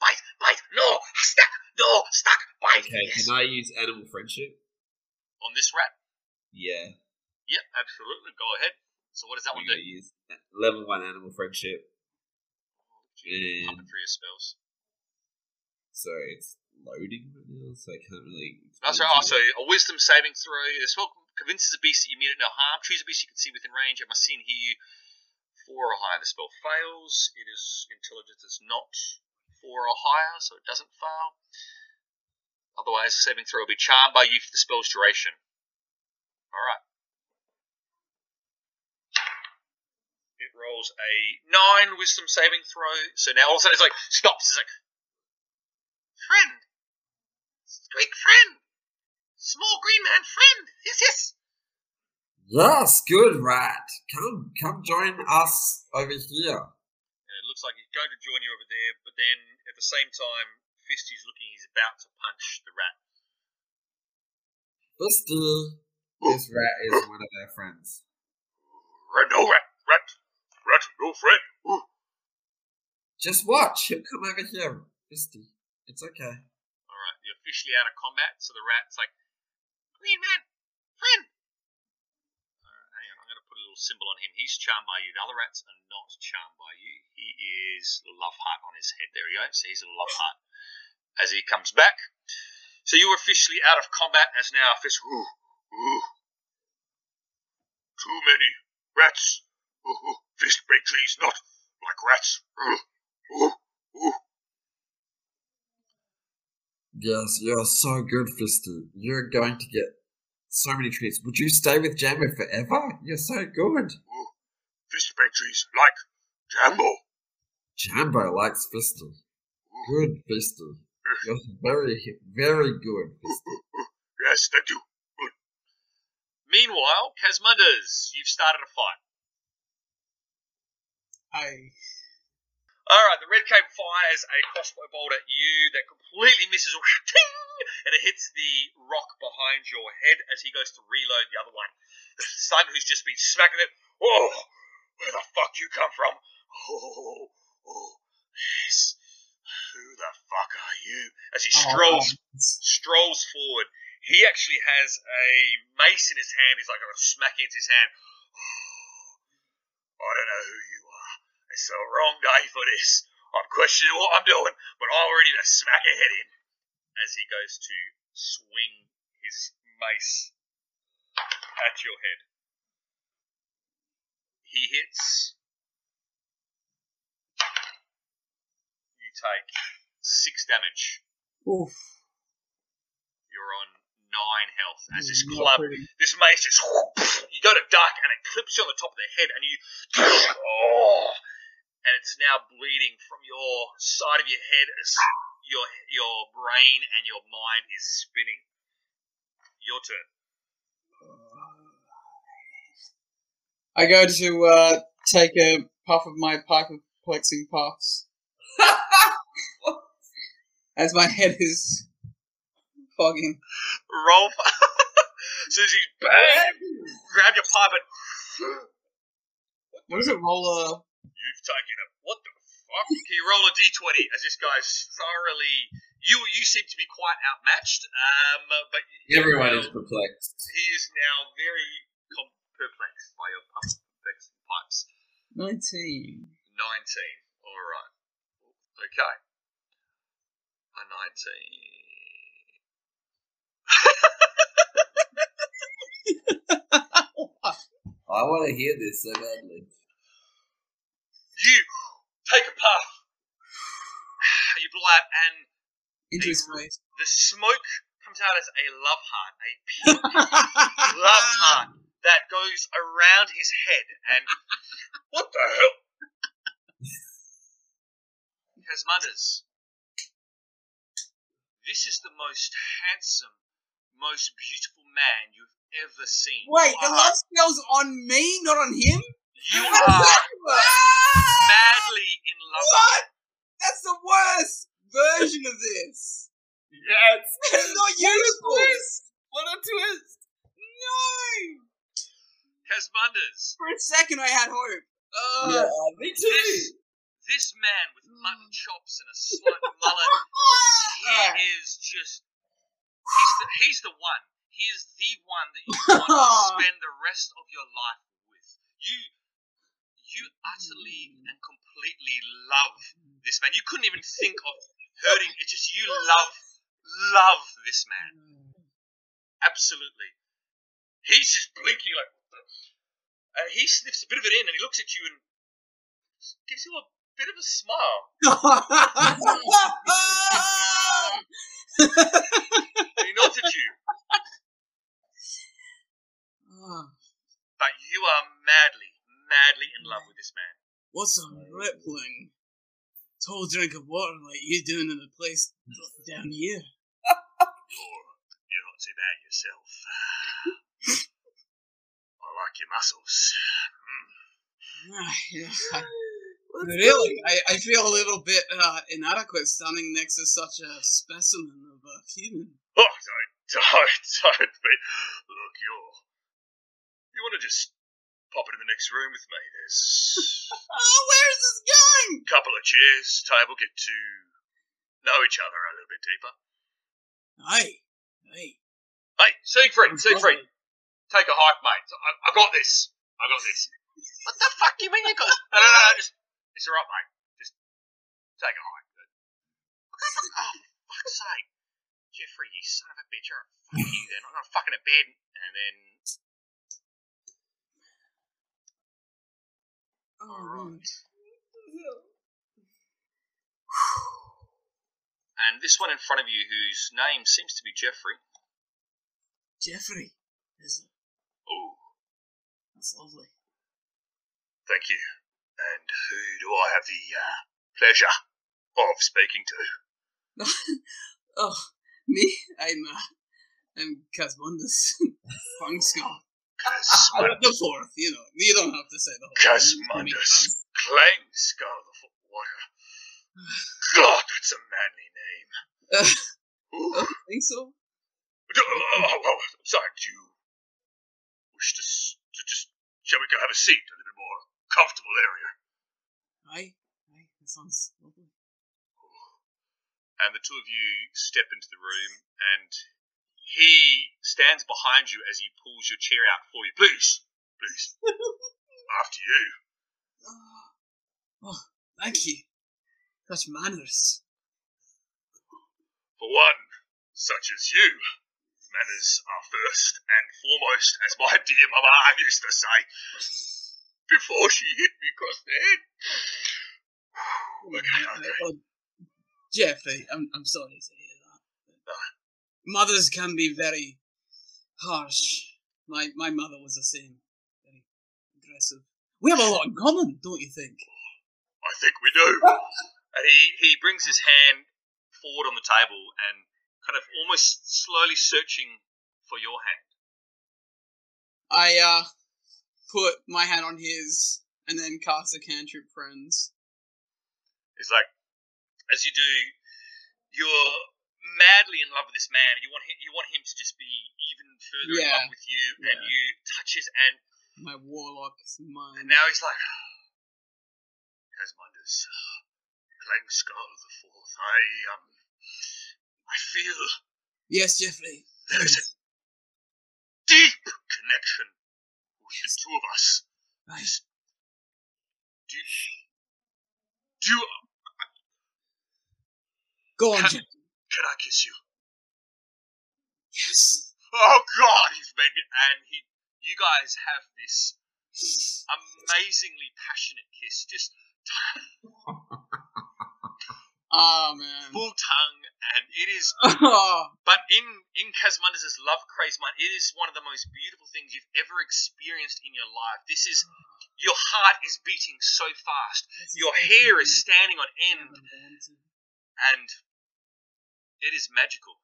bite, bite, no, stuck, no, stuck, bite. Okay, yes. can I use animal friendship? On this rat? Yeah. Yep, absolutely. Go ahead. So what does that I'm one do? use level one animal friendship. And Puppetry of spells. sorry, it's loading right now, so I can't really. That's right. Oh, so a wisdom saving throw. The spell convinces a beast that you mean it no harm. Choose a beast you can see within range. It must see and hear you. Four or higher, the spell fails. It is intelligence is not four or higher, so it doesn't fail. Otherwise, the saving throw will be charmed by you for the spell's duration. All right. It rolls a nine wisdom saving throw. So now all of a sudden it's like stops. It's like friend, squeak friend, small green man friend. Yes, yes. Yes, good rat. Come, come join us over here. And it looks like he's going to join you over there, but then at the same time, Fisty's looking. He's about to punch the rat. Fisty. This rat is one of our friends. Rat, no rat, rat, rat, no friend. Ooh. Just watch. He'll come over here, Fisty. It's okay. You're officially out of combat, so the rat's like, Green man, friend. Right, hang on, I'm going to put a little symbol on him. He's charmed by you. The other rats are not charmed by you. He is love heart on his head. There we go. So he's a love heart as he comes back. So you're officially out of combat as now Fist. Ooh, ooh. Too many rats. Ooh, ooh. Fist break trees, not like rats. Ooh, ooh, ooh. Yes, you're so good, Fisty. You're going to get so many treats. Would you stay with Jambo forever? You're so good. Ooh. Fist break like Jambo. Jambo likes Fisty. Good, Fisty. You're very, very good, Fisty. Ooh, ooh. Yes, thank you. Meanwhile, Kazmanduz, you've started a fight. I All right, the red cape fires a crossbow bolt at you that completely misses, ting, and it hits the rock behind your head as he goes to reload the other one. The son, who's just been smacking it, Oh, where the fuck you come from? Oh, oh, yes. Who the fuck are you? as he Oh, strolls um, strolls forward. He actually has a mace in his hand. He's like got a smack against his hand. I don't know who you. It's the wrong day for this. I'm questioning what I'm doing, but I'm ready to smack a head in. as he goes to swing his mace at your head. He hits You take six damage. Oof. You're on nine health as this club, this mace just you go to duck and it clips you on the top of the head and you oh, and it's now bleeding from your side of your head as your your brain and your mind is spinning. Your turn. I go to uh, take a puff of my pipe of plexing puffs as my head is fogging. Roll. you bang, grab your pipe and What is it? Roll. You've taken a what the fuck? Can you roll a d20 as this guy's thoroughly? You you seem to be quite outmatched, um, but Everyone is perplexed. he is now very com- perplexed by your pump perplexed pipes. 19. Nineteen. All right. Okay. A nineteen. I want to hear this so badly. You take a puff. Ah, you blow out, and Into his face. the smoke comes out as a love heart, a pink love heart that goes around his head. And what the hell? Kazmanduz, this is the most handsome, most beautiful man you've ever seen. Wait, the love spell's on me, not on him? You are madly in love. What? That's the worst version of this. Yes! It's not useful. What a twist! No. Kazmanduz, For a second, I had hope. Uh, yeah, me too! this this man with mutton chops and a slight mullet he is just he's the, he's the one he is the one that you want to spend the rest of your life with you you utterly and completely love this man. You couldn't even think of hurting it's just you love love this man. Absolutely. He's just blinking like and he sniffs a bit of it in and he looks at you and gives you a bit of a smile. And he nods at you. But you are madly madly in love with this man What's a rippling tall drink of water like you doing in a place down here? You're not too bad yourself. I like your muscles. Yeah. Really, I, I feel a little bit uh, inadequate standing next to such a specimen of a human. Oh, don't, don't, don't be. Look, you're. You want to just pop into the next room with me? There's Oh, where's this going? a couple of chairs, table, get to know each other a little bit deeper. Hey, hey. Hey, Siegfried, Siegfried, take a hike, mate. I, I got this. I got this. What the fuck you mean you got this? No, no, no, no, just, it's alright, mate. Just take a hike. Oh, for fuck's sake. Jeffrey, you son of a bitch. You're fuck you then. I'm gonna fucking in bed. And then, Oh, alright. And this one in front of you, whose name seems to be Jeffrey. Jeffrey, is it? Oh, That's lovely. thank you. And who do I have the uh, pleasure of speaking to? Oh, me? I'm, uh, I'm Kazmanduz. Funkskull. The fourth, you know. You don't have to say the whole Kazmanduz. Skull of Water. God, that's a manly name. Uh, Ooh. I think so. Oh, oh, oh, sorry, do you wish to, to just, shall we go have a seat, in a little bit more comfortable area? Aye, aye, that sounds lovely. And the two of you step into the room, and he stands behind you as he pulls your chair out for you. Please, please, after you. Oh, thank you. Such manners. For one, such as you, manners are first and foremost, as my dear mama used to say, before she hit me across the head. Okay, okay. Uh, Jeffrey, I'm, I'm sorry to hear that. Mothers can be very harsh. My my mother was the same. Very aggressive. We have a lot in common, don't you think? I think we do. And he, he brings his hand forward on the table and kind of almost slowly searching for your hand. I uh put my hand on his and then cast a cantrip friends. It's like, as you do, you're madly in love with this man. You want him, you want him to just be even further in love with you, and you touch his and, My warlock is and mine. now he's like, ah, Kazmanduz, ah, Clang Skull the Fourth, I, um, I feel Yes, Jeffrey. there's a deep connection with the two of us. Right. Do you, do you, Go on, Jeffrey. Can I kiss you? Yes. Oh God, he's made me, and he, you guys have this amazingly passionate kiss, just Oh man. full tongue, and it is Oh, But in in Kazmanduz' love crazed mind, it is one of the most beautiful things you've ever experienced in your life. This is your heart is beating so fast, your hair is standing on end, and it is magical.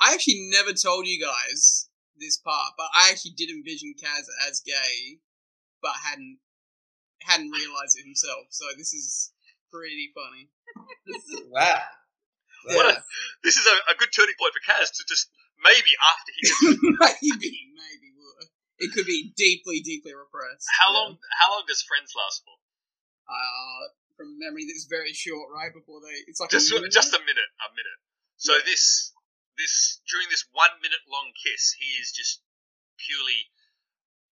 I actually never told you guys this part, but I actually did envision Kaz as gay, but hadn't hadn't realized it himself. So this is pretty funny. Wow. What a, this is a, a good turning point for Kaz to just maybe after he gets maybe, maybe would. It could be deeply, deeply repressed. how long how long does friends last for? Uh, from memory, that's very short, right before they. It's like Just a minute? just a minute, a minute. So Yeah. this this during this one minute long kiss, he is just purely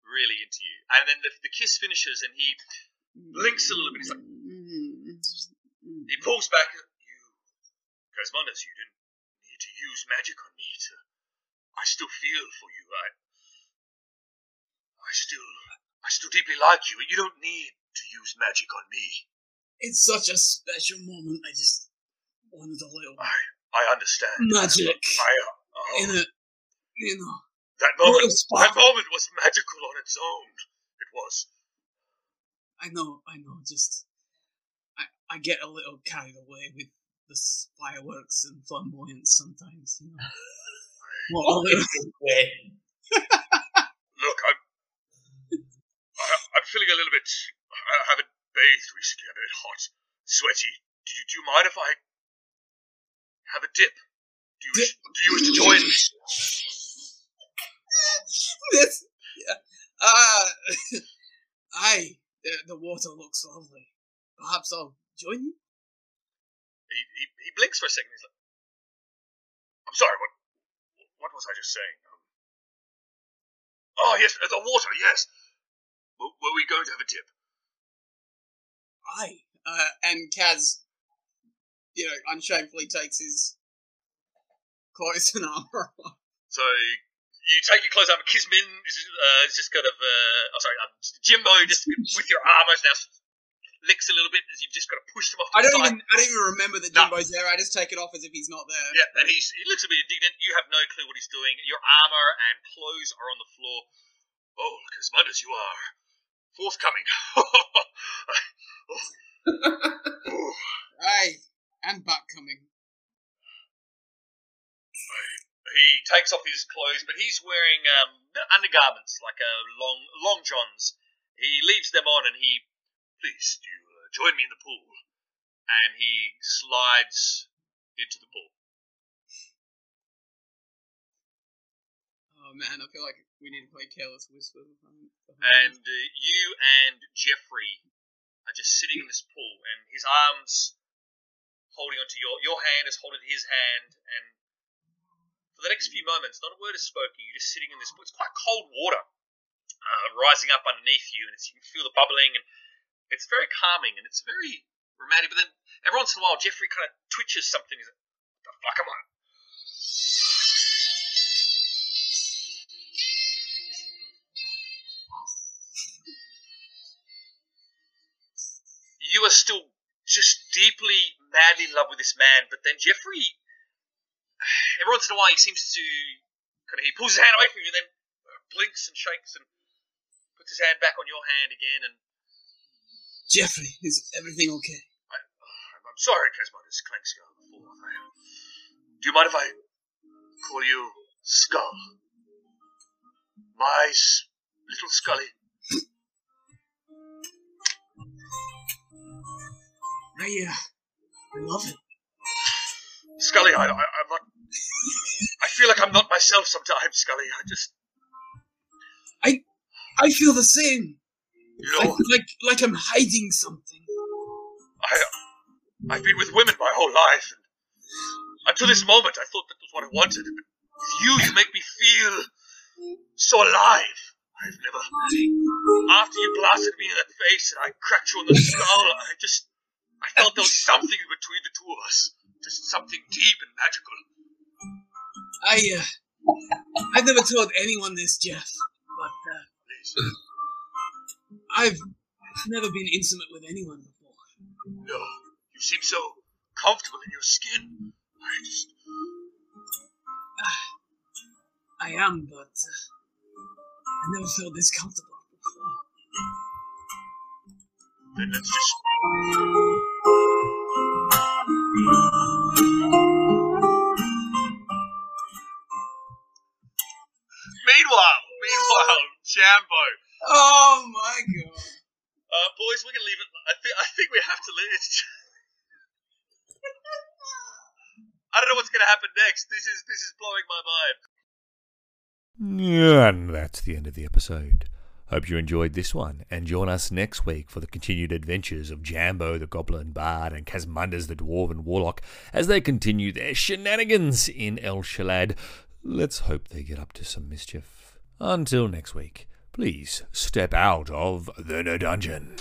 really into you, and then the, the kiss finishes, and he blinks a little bit. He's like, Mm. he pulls back. you, Kazmanduz, you didn't need to use magic on me to. I still feel for you. I, I still, I still deeply like you, and you don't need to use magic on me. It's such a special moment. I just wanted a little I, I understand. magic I, uh, oh, in it. You know, that moment, little that moment was magical on its own. It was. I know, I know. Just I, I get a little carried away with the fireworks and flamboyance sometimes. You know. Well, Look, I'm, I, I'm feeling a little bit. I haven't bathed recently. I'm a bit hot, sweaty. Do you, do you mind if I have a dip? Do you, wish, do you wish to join me? this, yeah. Uh, I the, the water looks lovely. Perhaps I'll join you. He, he, he blinks for a second. He's like, I'm sorry. What? What was I just saying? Um, oh yes, uh, the water. Yes. Were, were we going to have a dip? Aye. Uh, and Kaz, you know, unshamefully takes his clothes and armor off. So you take your clothes off. Kismin is uh, just kind of uh, oh sorry, um, Jimbo just with your armor now licks a little bit as you've just got to push him off. I don't side. even I don't even remember that No. Jimbo's there. I just take it off as if he's not there. Yeah, and he's, he looks a bit indignant. You have no clue what he's doing. Your armor and clothes are on the floor. Oh, look as mud as you are forthcoming. Aye. And back coming. He takes off his clothes, but he's wearing um, undergarments like uh, long long johns. He leaves them on, and he please, do you uh, join me in the pool? and he slides into the pool. Man, I feel like we need to play Careless Whisper. And uh, you and Jeffrey are just sitting in this pool, and his arms holding onto your your hand is holding his hand, and for the next few moments, not a word is spoken. You're just sitting in this pool. It's quite cold water uh, rising up underneath you, and you can feel the bubbling, and it's very calming, and it's very romantic. But then every once in a while, Jeffrey kind of twitches something. He's like, "The fuck am I?" You are still just deeply, madly in love with this man, but then Jeffrey, every once in a while, he seems to kind of he pulls his hand away from you, and then blinks and shakes and puts his hand back on your hand again. And Jeffrey, is everything okay? I, I'm sorry, Kazmanduz Skull. Do you mind if I call you Skull? My little Scully. I, uh, I love it. Scully, I, I, I'm not. I feel like I'm not myself sometimes, Scully. I just, I I feel the same. you Like, know, like, like I'm hiding something. I, I've been with women my whole life, and until this moment, I thought that was what I wanted. But with you, you make me feel so alive. I've never. After you blasted me in the face and I cracked you on the skull, I just, I felt there was something between the two of us, just something deep and magical. I, uh, I've never told anyone this, Jeff, but, uh, Please, I've never been intimate with anyone before. no, you seem so comfortable in your skin. I just, I am, but, uh, I never felt this comfortable before. then let's just. Meanwhile, meanwhile, Jambo. Oh my god. Uh, boys, we can leave it. I think I think we have to leave it. I don't know what's going to happen next. This is this is blowing my mind. And that's the end of the episode. Hope you enjoyed this one, and join us next week for the continued adventures of Jambo the Goblin Bard and Kazmanduz the Dwarven Warlock as they continue their shenanigans in El Shalad. Let's hope they get up to some mischief. Until next week, please step out of the dungeon.